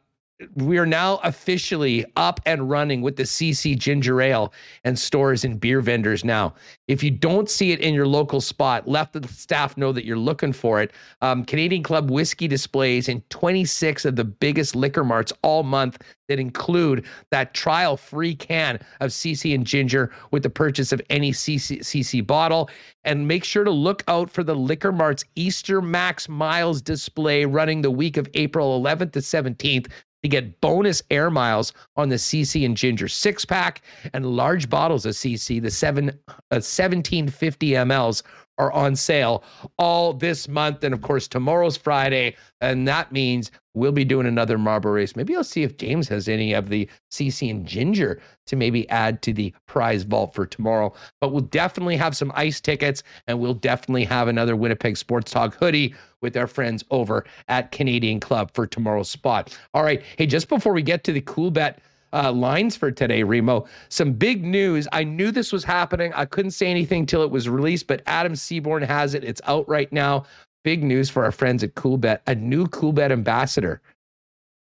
we are now officially up and running with the CC Ginger Ale and stores and beer vendors now. If you don't see it in your local spot, let the staff know that you're looking for it. Um, Canadian Club whiskey displays in 26 of the biggest liquor marts all month that include that trial free can of CC and Ginger with the purchase of any CC, CC bottle. And make sure to look out for the Liquor Mart's Easter Max Miles display running the week of April 11th to 17th to get bonus air miles on the CC and Ginger six pack and large bottles of CC, the seven, uh, 1750 mLs are on sale all this month. And of course, tomorrow's Friday. And that means we'll be doing another marble race. Maybe I'll see if James has any of the CC and Ginger to maybe add to the prize vault for tomorrow. But we'll definitely have some ice tickets and we'll definitely have another Winnipeg Sports Talk hoodie with our friends over at Canadian Club for tomorrow's spot. All right. Hey, just before we get to the cool bet uh, lines for today, Remo, some big news. I knew this was happening. I couldn't say anything till it was released, but Adam Seaborn has it. It's out right now. Big news for our friends at Coolbet. A new Coolbet ambassador,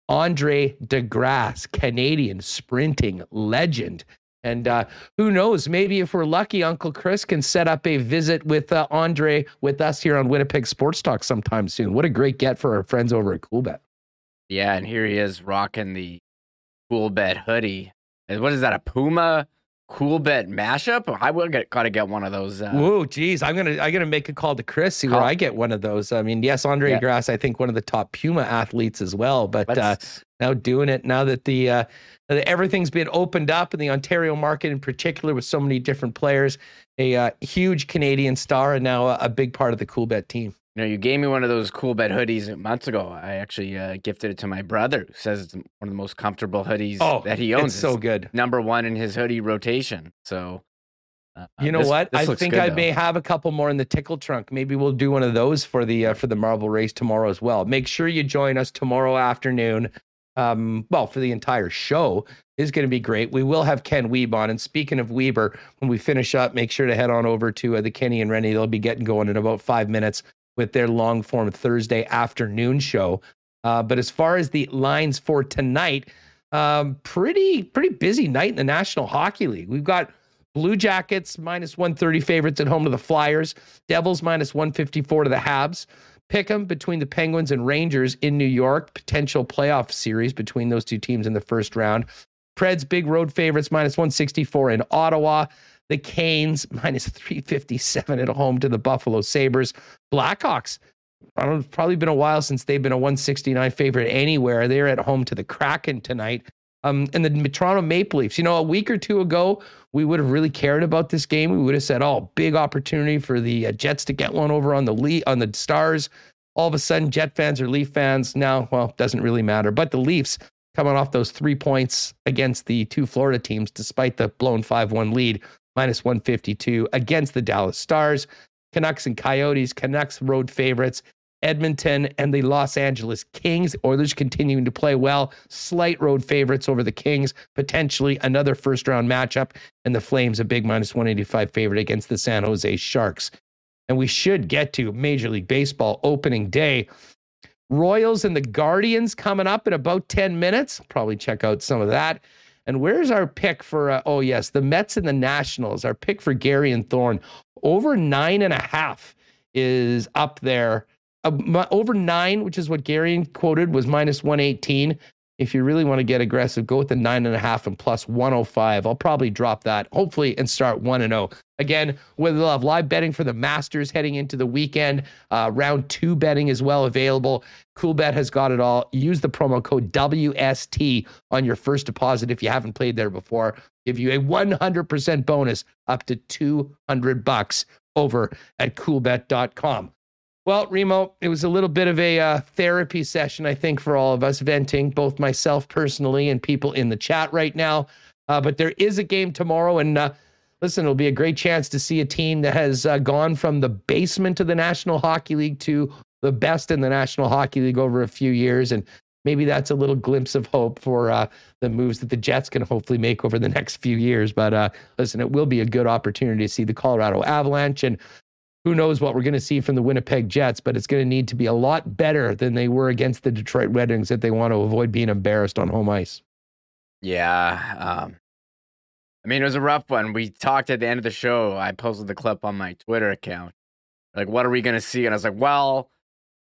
Andre De Grasse, Canadian sprinting legend. And uh, who knows? Maybe if we're lucky, Uncle Chris can set up a visit with uh, Andre with us here on Winnipeg Sports Talk sometime soon. What a great get for our friends over at Coolbet. Yeah, and here he is rocking the Coolbet hoodie. And What is that? A Puma Coolbet mashup? I will get gotta get one of those. Uh, Whoa, geez, I'm gonna I'm gonna make a call to Chris see where I get one of those. I mean, yes, Andre Yeah. Grass, I think one of the top Puma athletes as well, but uh, now doing it now that the uh, that everything's been opened up in the Ontario market in particular with so many different players, a uh, huge Canadian star and now a, a big part of the Coolbet team. You know, you gave me one of those Coolbet hoodies months ago. I actually uh, gifted it to my brother, who says it's one of the most comfortable hoodies Oh, that he owns. It's so good. number one in his hoodie rotation. So, uh, You know this- what? this I think good, I though. may have a couple more in the tickle trunk. Maybe we'll do one of those for the uh, for the marble race tomorrow as well. Make sure you join us tomorrow afternoon. Um, well, for the entire show is going to be great. We will have Ken Wiebe on. And speaking of Weber, when we finish up, make sure to head on over to uh, the Kenny and Rennie. They'll be getting going in about five minutes with their long form Thursday afternoon show. Uh, but as far as the lines for tonight, um, pretty pretty busy night in the National Hockey League. We've got Blue Jackets minus 130 favorites at home to the Flyers. Devils minus 154 to the Habs. Pick 'em between the Penguins and Rangers in New York. Potential playoff series between those two teams in the first round. Preds big road favorites minus 164 in Ottawa. The Canes minus 357 at home to the Buffalo Sabres. Blackhawks. I don't know, it's probably been a while since they've been a 169 favorite anywhere. They're at home to the Kraken tonight. Um, and the Toronto Maple Leafs. You know, a week or two ago, we would have really cared about this game. We would have said, "Oh, big opportunity for the uh, Jets to get one over on the Le- on the Stars." All of a sudden, Jet fans or Leaf fans now, well, doesn't really matter. But the Leafs coming off those three points against the two Florida teams, despite the blown five-one lead, minus 152 against the Dallas Stars. Canucks and Coyotes. Canucks road favorites. Edmonton and the Los Angeles Kings. Oilers continuing to play well. Slight road favorites over the Kings. Potentially another first round matchup. And the Flames, a big minus 185 favorite against the San Jose Sharks. And we should get to Major League Baseball opening day. Royals and the Guardians coming up in about 10 minutes. Probably check out some of that. And where's our pick for, uh, oh, yes, the Mets and the Nationals? Our pick for Garion Thorne over nine and a half is up there. Uh, over nine, which is what Gary quoted, was minus 118. If you really want to get aggressive, go with the nine and a half and plus 105. I'll probably drop that, hopefully, and start 1 and 0. Again, we'll have live betting for the Masters heading into the weekend. Uh, round two betting is well available. Coolbet has got it all. Use the promo code WST on your first deposit if you haven't played there before. Give you a 100% bonus up to 200 bucks over at coolbet.com. Well, Remo, it was a little bit of a uh, therapy session, I think, for all of us, venting, both myself personally and people in the chat right now. Uh, but there is a game tomorrow, and uh, listen, it'll be a great chance to see a team that has uh, gone from the basement of the National Hockey League to the best in the National Hockey League over a few years. And maybe that's a little glimpse of hope for uh, the moves that the Jets can hopefully make over the next few years. But uh, listen, it will be a good opportunity to see the Colorado Avalanche and who knows what we're going to see from the Winnipeg Jets, but it's going to need to be a lot better than they were against the Detroit Red Wings if they want to avoid being embarrassed on home ice. Yeah. Um, I mean, it was a rough one. We talked at the end of the show. I posted the clip on my Twitter account. Like, what are we going to see? And I was like, well,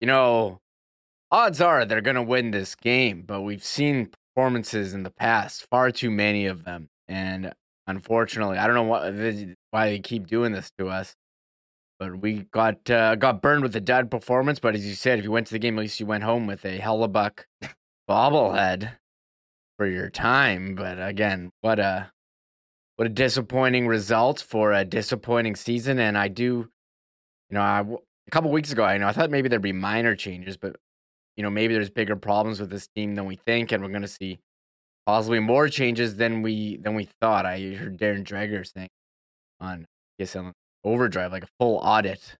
you know, odds are they're going to win this game, but we've seen performances in the past, far too many of them. And unfortunately, I don't know why they keep doing this to us. But we got uh, got burned with a dud performance. But as you said, if you went to the game, at least you went home with a Hellebuyck bobblehead for your time. But again, what a what a disappointing result for a disappointing season. And I do, you know, I, a couple weeks ago, I know I thought maybe there'd be minor changes, but you know, maybe there's bigger problems with this team than we think, and we're going to see possibly more changes than we than we thought. I heard Darren Dreger saying on PSL Overdrive, like a full audit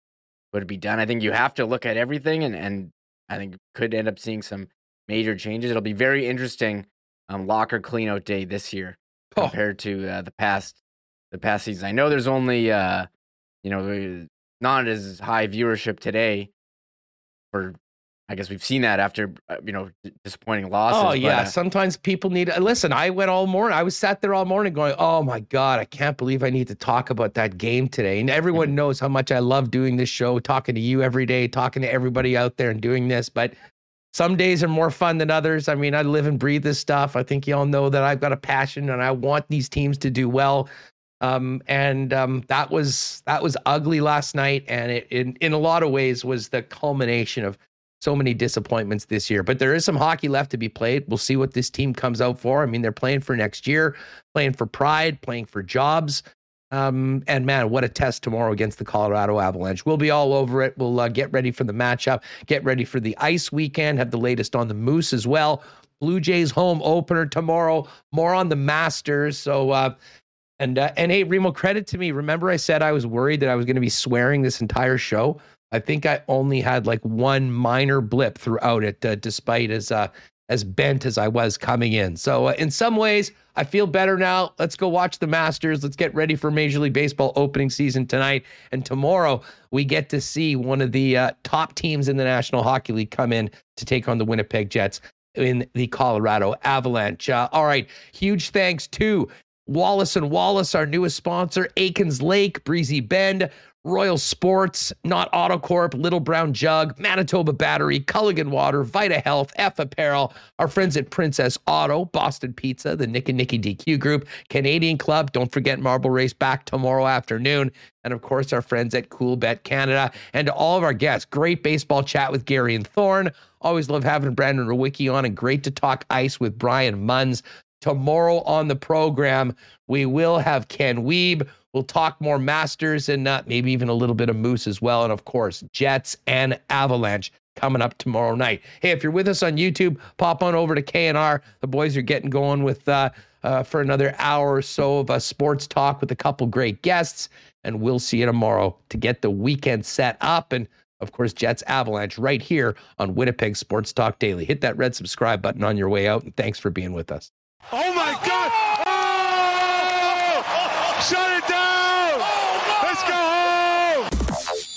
would be done. I think you have to look at everything, and and I think could end up seeing some major changes. It'll be very interesting. Um, locker cleanout day this year Oh. compared to uh, the past the past season. I know there's only uh, you know not as high viewership today. For I guess we've seen that after uh, you know disappointing losses. Oh but, yeah, uh, sometimes people need. Listen, I went all morning. I was sat there all morning going, "Oh my god, I can't believe I need to talk about that game today." And everyone knows how much I love doing this show, talking to you every day, talking to everybody out there, and doing this. But some days are more fun than others. I mean, I live and breathe this stuff. I think you all know that I've got a passion and I want these teams to do well. Um, and um, that was that was ugly last night, and it in in a lot of ways was the culmination of so many disappointments this year. But there is some hockey left to be played. We'll see what this team comes out for. I mean, they're playing for next year, playing for pride, playing for jobs. Um, and man, what a test tomorrow against the Colorado Avalanche. We'll be all over it. We'll uh, get ready for the matchup, get ready for the ice weekend, have the latest on the Moose as well. Blue Jays home opener tomorrow, more on the Masters. So, uh, and uh, and hey, Remo, credit to me. Remember, I said I was worried that I was going to be swearing this entire show. I think I only had like one minor blip throughout it, uh, despite as uh, as bent as I was coming in. So, uh, in some ways, I feel better now. Let's go watch the Masters. Let's get ready for Major League Baseball opening season tonight. And tomorrow, we get to see one of the uh, top teams in the National Hockey League come in to take on the Winnipeg Jets in the Colorado Avalanche. Uh, all right. Huge thanks to Wallace and Wallace, our newest sponsor, Aikens Lake, Breezy Bend, Royal Sports, Knott Auto Corp, Little Brown Jug, Manitoba Battery, Culligan Water, Vita Health, F Apparel, our friends at Princess Auto, Boston Pizza, the Nick and Nicky DQ Group, Canadian Club. Don't forget Marble Race back tomorrow afternoon. And of course, our friends at Coolbet Canada. And to all of our guests, great baseball chat with Garion Thorne. Always love having Brandon Rewucki on and great to talk ice with Brian Munz. Tomorrow on the program, we will have Ken Wiebe We'll talk more Masters and uh, maybe even a little bit of Moose as well. And of course, Jets and Avalanche coming up tomorrow night. Hey, if you're with us on YouTube, pop on over to KNR. The boys are getting going with uh, uh, for another hour or so of a sports talk with a couple great guests. And we'll see you tomorrow to get the weekend set up. And of course, Jets Avalanche right here on Winnipeg Sports Talk Daily. Hit that red subscribe button on your way out. And thanks for being with us. Oh my God! Oh! Shut it down!